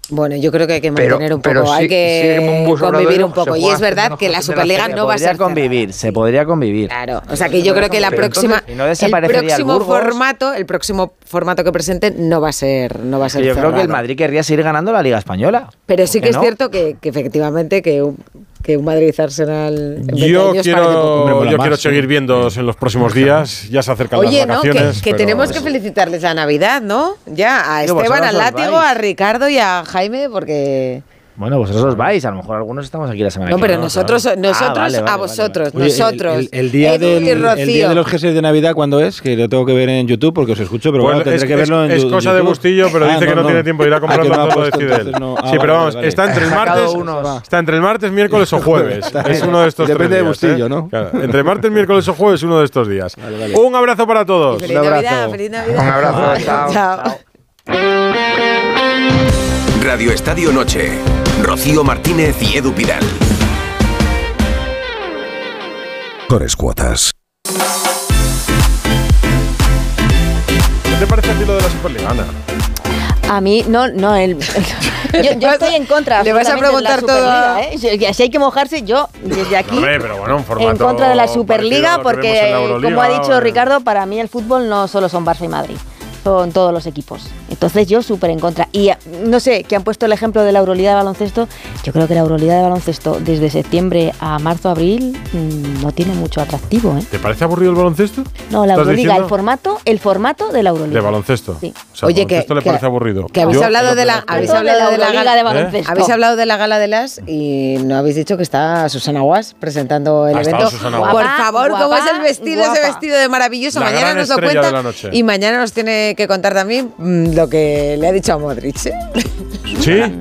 Bueno, yo creo que hay que Pero- mantener un poco, hay que convivir un poco. Y es verdad que la Superliga no va a podría ser convivir, se podría convivir. Claro, o sea que yo creo que la próxima, entonces, ¿y no el el próximo Burgos? formato, el próximo formato que presenten no va a ser, no va a ser yo creo que el. Madrid querría seguir ganando la Liga Española. Pero sí ¿Por que es cierto que, que efectivamente que un, que un Madrid Arsenal en 20 Yo quiero, yo más, quiero sí. seguir viendo en los próximos días. Ya se acercan Oye, las ¿no? Que, vacaciones. que pero- tenemos que felicitarles la Navidad, ¿no? Ya, a Esteban, al látigo, a Ricardo y a Jaime, porque... Bueno, vosotros os vais, a lo mejor algunos estamos aquí la semana No, que pero viene. nosotros, Ah, nosotros vale, vale, a vale, vosotros, Oye, el- nosotros. El, el día del, y el día de los jerseys de Navidad, ¿cuándo es? Que lo tengo que ver en YouTube porque os escucho, pero Pues bueno, tendré es, que verlo en es Yu- cosa YouTube. de Bustillo, pero Ah, dice que no, tiene tiempo de ir a Ah, comprarlo, no ha todo lo decide él. no- ah, sí, vale, pero vamos, está entre el martes, unos. está entre el martes, miércoles o jueves. es uno de estos Depende tres de Bustillo, ¿eh? ¿no? Claro, entre martes, miércoles o jueves, uno de estos días. vale. Un abrazo para todos. Feliz Un abrazo. Navidad, feliz Navidad. Un abrazo, chao. Radio Estadio Noche. Rocío Martínez y Edu Pidal. Mejores cuotas. ¿Qué te parece a ti lo de la Superliga, Ana? A mí, no, no, el, yo, yo estoy en contra. ¿Le vas a preguntar todo ¿eh? Si- hay que mojarse, yo desde aquí Hombre, pero bueno, en contra de la Superliga porque, la como ha dicho Ricardo, para mí el fútbol no solo son Barça y Madrid. Son todos los equipos. Entonces yo súper en contra. Y eh, no sé, que han puesto el ejemplo de la Euroliga de baloncesto. Yo creo que la Euroliga de baloncesto desde septiembre a marzo, abril mm, no tiene mucho atractivo. ¿eh? ¿Te parece aburrido el baloncesto? No, la ¿Estás Euroliga, diciendo? el formato, el formato de la Euroliga. De baloncesto. Sí. O sea, Oye, ¿el baloncesto que- le que- parece aburrido. Que habéis Yo, hablado de la, habéis de hablado la de la gala de baloncesto. Habéis hablado de la gala de las y no habéis dicho que está Susana Guas presentando el Ha evento. Susana Por favor, Guapa, ¿cómo es el vestido? Ese guapa. vestido de maravilloso. La mañana gran nos lo cuenta de la noche. y mañana nos tiene que contar también mm, lo que le ha dicho a Modric. ¿eh? ¿Sí?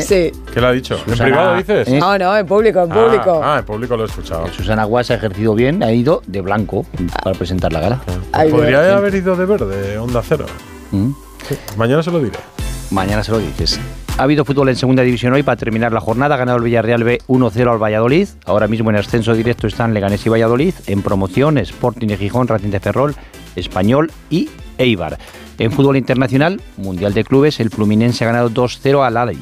Sí. ¿Qué le ha dicho? ¿En privado dices? ¿eh? No, no, en público, en Ah, público. Ah, en público lo he escuchado. Susana Guas ha ejercido bien, ha ido de blanco para presentar la gala. Ay, Podría haber ido de verde, onda cero. Mm. Mañana se lo diré. Mañana se lo dices. Ha habido fútbol en segunda división hoy para terminar la jornada. Ha ganado el Villarreal B 1-0 al Valladolid. Ahora mismo en ascenso directo están Leganés y Valladolid. En promoción, Sporting de Gijón, Racing de Ferrol, Español y Eibar. En fútbol internacional, Mundial de Clubes, el Fluminense ha ganado 2-0 al Ali,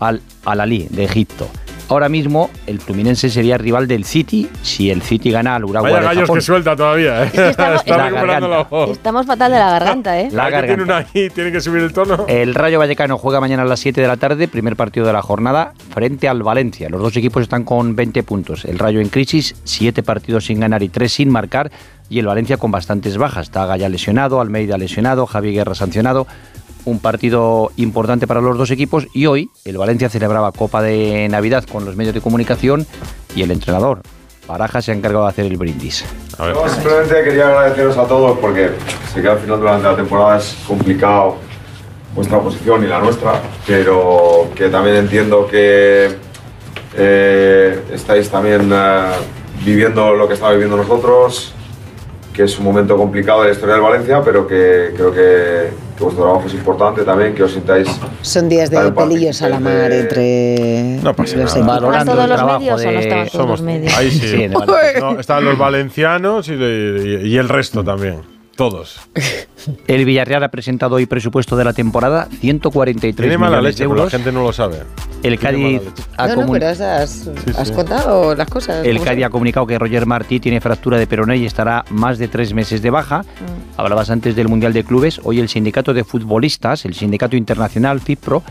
al Al Ali de Egipto. Ahora mismo el Fluminense sería rival del City si el City gana al Uruguay Vaya de gallos Japón. que suelta todavía, ¿eh? estamos- Está La recuperando la garganta. voz. Estamos fatal de la garganta, ¿eh? La Cada que tiene una ahí, tiene que subir el tono. El Rayo Vallecano juega mañana a las 7 de la tarde, primer partido de la jornada, frente al Valencia. Los dos equipos están con 20 puntos. El Rayo en crisis, 7 partidos sin ganar y 3 sin marcar. Y el Valencia con bastantes bajas. Está Gaya lesionado, Almeida lesionado, Javi Guerra sancionado. Un partido importante para los dos equipos. Y hoy el Valencia celebraba Copa de Navidad con los medios de comunicación y el entrenador. Baraja se ha encargado de hacer el brindis. No, simplemente quería agradeceros a todos porque sé que al final durante la temporada es complicado vuestra posición y la nuestra, pero que también entiendo que eh, estáis también eh, viviendo lo que estamos viviendo nosotros, que es un momento complicado de la historia del Valencia, pero que creo que, que vuestro trabajo es importante también, que os sintáis Son días de pelillos a la mar entre No pasa los nada. equipos. ¿Estaban todos los medios o no estaban todos los medios? Ahí sí. Sí. No, estaban los valencianos y, y- y el resto también. Todos. El Villarreal ha presentado hoy presupuesto de la temporada, 143 Tiene mala millones leche, de pero la euros. gente no lo sabe. El Cádiz ha No, no, comun- pero has, has- has sí. contado las cosas. El ¿cómo Cádiz ha comunicado que Roger Martí tiene fractura de peroné y estará más de tres meses de baja. Mm. Hablabas antes del Mundial de Clubes. Hoy el sindicato de futbolistas, el sindicato internacional FIPRO,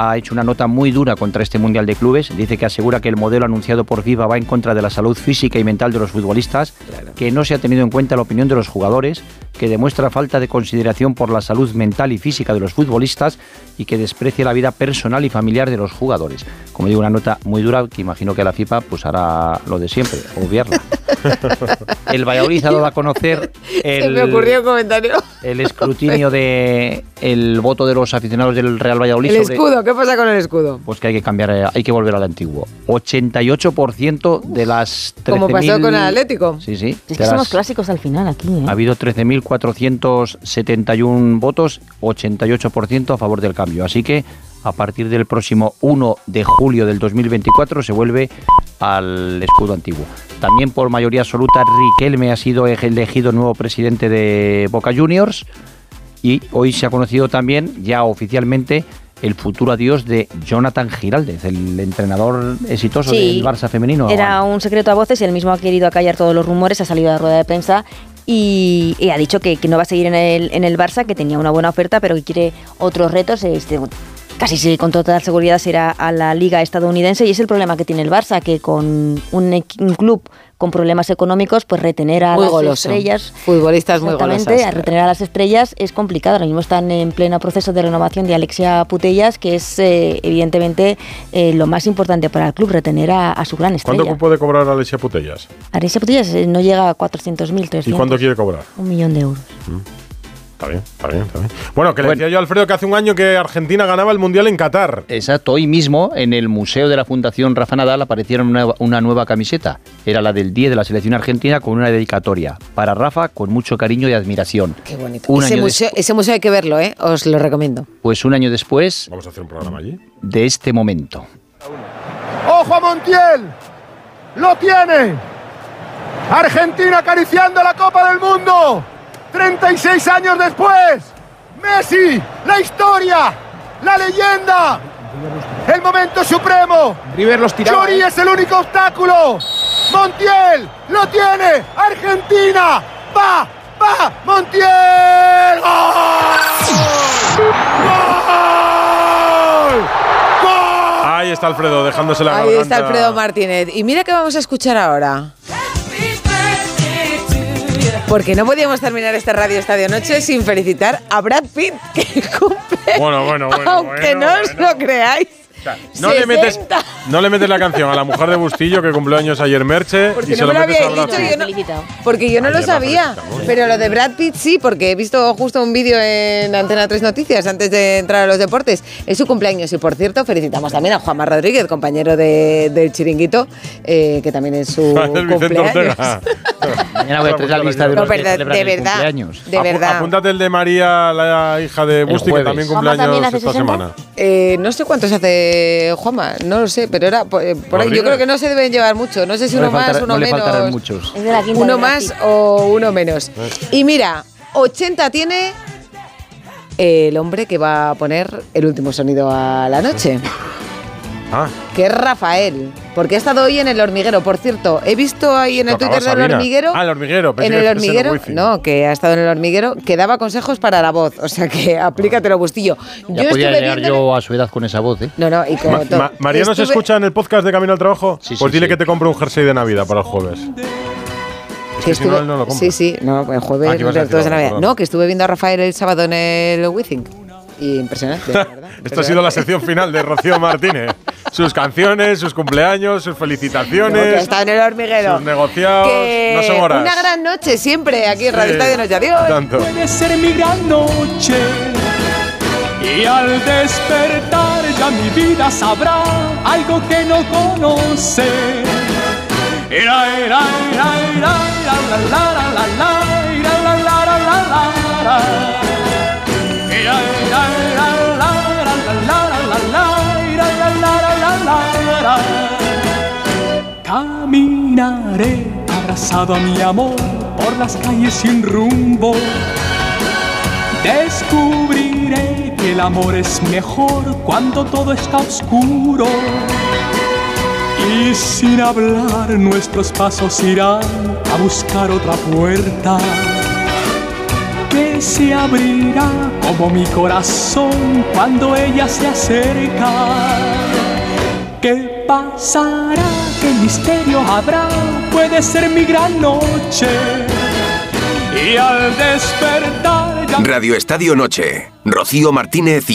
ha hecho una nota muy dura contra este Mundial de Clubes. Dice que asegura que el modelo anunciado por FIFA va en contra de la salud física y mental de los futbolistas, que no se ha tenido en cuenta la opinión de los jugadores, que demuestra falta de consideración por la salud mental y física de los futbolistas y que desprecia la vida personal y familiar de los jugadores. Como digo, una nota muy dura que imagino que la FIFA pues hará lo de siempre, obviarla. El Valladolid ha dado a conocer el, Se me ocurrió comentario. el escrutinio de el voto de los aficionados del Real Valladolid El sobre- escudo, ¿qué pasa con el escudo? pues que hay que cambiar, eh, hay que volver al antiguo. 88% de las 13.000... Como pasó con el Atlético. Sí, sí. Es que somos clásicos al final aquí, ¿eh? ha habido 13.471 votos, 88% a favor del cambio. Así que a partir del próximo 1 de julio del 2024 se vuelve al escudo antiguo. También por mayoría absoluta Riquelme ha sido elegido nuevo presidente de Boca Juniors y hoy se ha conocido también ya oficialmente el futuro adiós de Jonathan Giraldez, el entrenador exitoso Sí. del Barça femenino. Era un secreto a voces y él mismo ha querido acallar todos los rumores, ha salido a la rueda de prensa y, y ha dicho que, que no va a seguir en el, en el Barça, que tenía una buena oferta, pero que quiere otros retos. Este, casi sí, con total seguridad será a la liga estadounidense y es el problema que tiene el Barça, que con un, un club con problemas económicos, pues retener a Muy las goloso. estrellas. Futbolistas muy Exactamente, golosas. a retener a las estrellas es complicado. Ahora mismo están en pleno proceso de renovación de Alexia Putellas, que es eh, evidentemente eh, lo más importante para el club, retener a, a su gran ¿Cuánto estrella. puede cobrar Alexia Putellas? Alexia Putellas eh, no llega a 400.000, 300. ¿Y cuánto quiere cobrar? Un millón de euros. Está bien, está bien, está bien. Bueno, que le decía yo a Alfredo que hace un año que Argentina ganaba el Mundial en Qatar. Exacto, hoy mismo en el Museo de la Fundación Rafa Nadal aparecieron una, una nueva camiseta. Era la del 10 de la selección argentina con una dedicatoria. Para Rafa, con mucho cariño y admiración. Qué bonito. Un Ese año museo, ese museo hay que verlo, ¿eh? Os lo recomiendo. Pues un año después Vamos a hacer un programa allí. de este momento. ¡Ojo a Montiel! ¡Lo tiene! Argentina acariciando la Copa del Mundo. 36 años después. Messi, la historia, la leyenda. El momento supremo. River los tiraba, Chori ¿eh? es el único obstáculo. Montiel lo tiene. Argentina va, va. Montiel. ¡Gol! ¡Gol! Ahí está Alfredo, dejándose la Ahí garganta. está Alfredo Martínez. Y mira que vamos a escuchar ahora. Porque no podíamos terminar esta Radio Estadio Noche sin felicitar a Brad Pitt, que cumple. Bueno, bueno, bueno. aunque bueno, no os lo creáis. No le, metes, 60. no le metes la canción a la mujer de Bustillo que cumplió años ayer Merche Porque y se me lo lo metes dicho, yo no- porque yo no lo Ayer sabía. Pero lo de Brad Pitt sí, porque he visto justo un vídeo en Antena 3 Noticias antes de entrar a los deportes. Es su cumpleaños y por cierto felicitamos también a Juanma Rodríguez, compañero de- del Chiringuito, eh, que también es su cumpleaños. Ortega. Mañana voy a traer la lista de No, los de el verdad, cumpleaños. de Apu- verdad. Apúntate el de María, la hija de Busti, que también ¿Juanma cumpleaños también esta 60? semana. Eh, no sé cuántos hace Juanma, no lo sé, pero era por, eh, por ahí. Yo creo que no se deben llevar mucho. No sé si No uno más, faltará- uno no menos. muchos. Es de la quinta Uno más o uno menos. Y mira, 80 tiene el hombre que va a poner el último sonido a la noche. Ah. que es Rafael, porque ha estado hoy en el hormiguero. Por cierto, he visto ahí en el Tocaba Twitter del Sabina. hormiguero. Ah, el hormiguero. pensé En que el hormiguero, wifi. no, que ha estado en el hormiguero, que daba consejos para la voz. O sea que aplícatelo, Bustillo. Ya Yo podía llegar yo a su edad con esa voz, ¿eh? No, no, y como Ma- todo. Ma- Mariano se Estuve- escucha en el podcast de Camino al Trabajo. Sí, pues dile sí. que te compre un jersey de Navidad para el jueves. Es que si no, estuve- no lo compra. Sí, sí, no, el jueves Ah, de Navidad. No, que estuve viendo a Rafael el sábado en el Withing. Y impresionante, la verdad. Esta ha sido la sección final de Rocío Martínez. Sus canciones, sus cumpleaños, sus que felicitaciones, está en el hormiguero. sus negociados. Que no son horas. Una gran noche siempre aquí en Radio Sí, Estadio Noche. Adiós. Tanto. Puede ser mi gran noche. Y al despertar ya mi vida sabrá algo que no conoce. Era, era, era, era, era, la, la, la, la, la, era, la, la, la, la, la, la. Caminaré abrazado a mi amor por las calles sin rumbo. Descubriré que el amor es mejor cuando todo está oscuro. Y sin hablar nuestros pasos irán a buscar otra puerta que se abrirá como mi corazón cuando ella se acerca. ¿Qué pasará? ¿Qué misterio habrá? Puede ser mi gran noche. Y al despertar Radio Estadio Noche. Rocío Martínez y